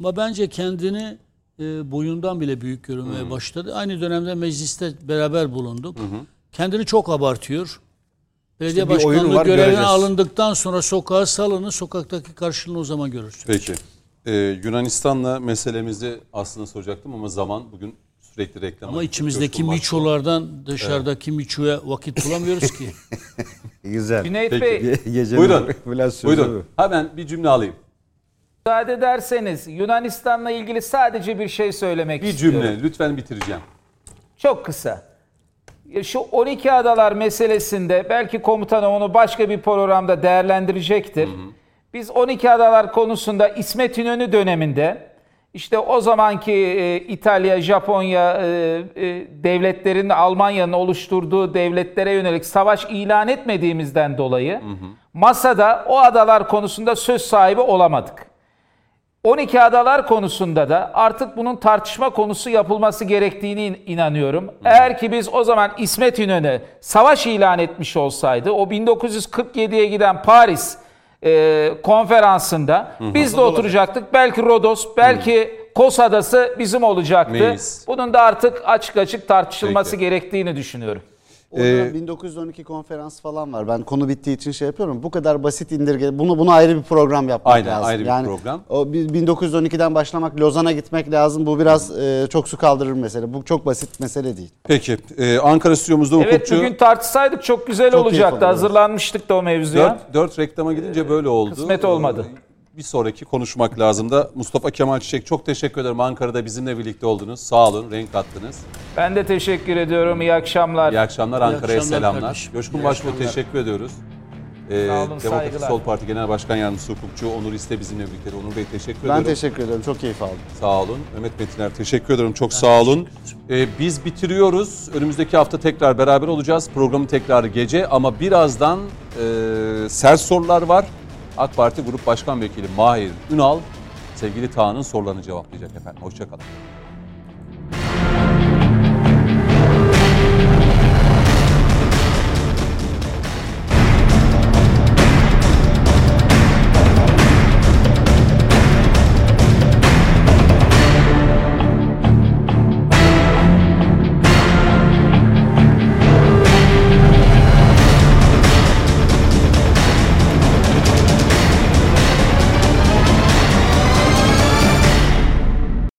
Ama bence kendini e, boyundan bile büyük görünmeye başladı. Aynı dönemde mecliste beraber bulunduk. Kendini çok abartıyor. Belediye İşte başkanlığı var, görevine göreceğiz. alındıktan sonra sokağa salını sokaktaki karşılığını o zaman görürsün. Peki. Ee, Yunanistan'la meselemizi aslında soracaktım ama zaman bugün sürekli reklam. Ama içimizdeki miçolardan dışarıdaki miçoya vakit bulamıyoruz ki. güzel. Cüneyt Peki. Bey Ge- Buyurun. Buyurun. bu. Hemen bir cümle alayım. Müsaade ederseniz Yunanistan'la ilgili sadece bir şey söylemek Bir istiyorum. cümle lütfen bitireceğim. Çok kısa. Şu 12 adalar meselesinde belki komutanı onu başka bir programda değerlendirecektir. Biz 12 adalar konusunda İsmet İnönü döneminde işte o zamanki e, İtalya, Japonya e, e, devletlerinin Almanya'nın oluşturduğu devletlere yönelik savaş ilan etmediğimizden dolayı masada o adalar konusunda söz sahibi olamadık. 12 adalar konusunda da artık bunun tartışma konusu yapılması gerektiğini in- inanıyorum. Eğer ki biz o zaman İsmet İnönü savaş ilan etmiş olsaydı o 1947'ye giden Paris e, konferansında biz de oturacaktık. Belki Rodos, belki Kos Adası bizim olacaktı. Meis. Bunun da artık açık açık tartışılması Peki. gerektiğini düşünüyorum. O dönem 1912 konferans falan var. Ben konu bittiği için şey yapıyorum. Bu kadar basit indirge. Bunu bunu ayrı bir program yapmak Aynen, lazım. ayrı bir yani program. O bi- 1912'den başlamak, Lozan'a gitmek lazım. Bu biraz e, çok su kaldırır mesele. Bu çok basit mesele değil. Peki. Ee, Ankara stüdyomuzda Evet hukukçu. bugün tartışsaydık çok güzel Çok olacaktı. Hazırlanmıştık da o mevzuya. Dört, dört reklama gidince böyle oldu. kısmet olmadı. Bir sonraki konuşmak lazım da. Mustafa Kemal Çiçek çok teşekkür ederim. Ankara'da bizimle birlikte oldunuz. Sağ olun. Renk kattınız. Ben de teşekkür ediyorum. İyi akşamlar. İyi akşamlar. Ankara'ya selamlar. kardeşim. Coşkun Başbuğ teşekkür ediyoruz. Ee, Sağ olun, Demokratik saygılar. Sol Parti Genel Başkan Yardımcısı hukukçu Onur İste bizimle birlikte. Onur Bey teşekkür Ben ediyorum. teşekkür ederim. Çok keyif aldım. Sağ olun. Mehmet Metiner teşekkür ederim. Çok sağ olun. Ee, biz bitiriyoruz. Önümüzdeki hafta tekrar beraber olacağız. Programı tekrar gece ama birazdan e, sert sorular var. AK Parti Grup Başkan Vekili Mahir Ünal sevgili Tağ'ın sorularını cevaplayacak efendim. Hoşçakalın.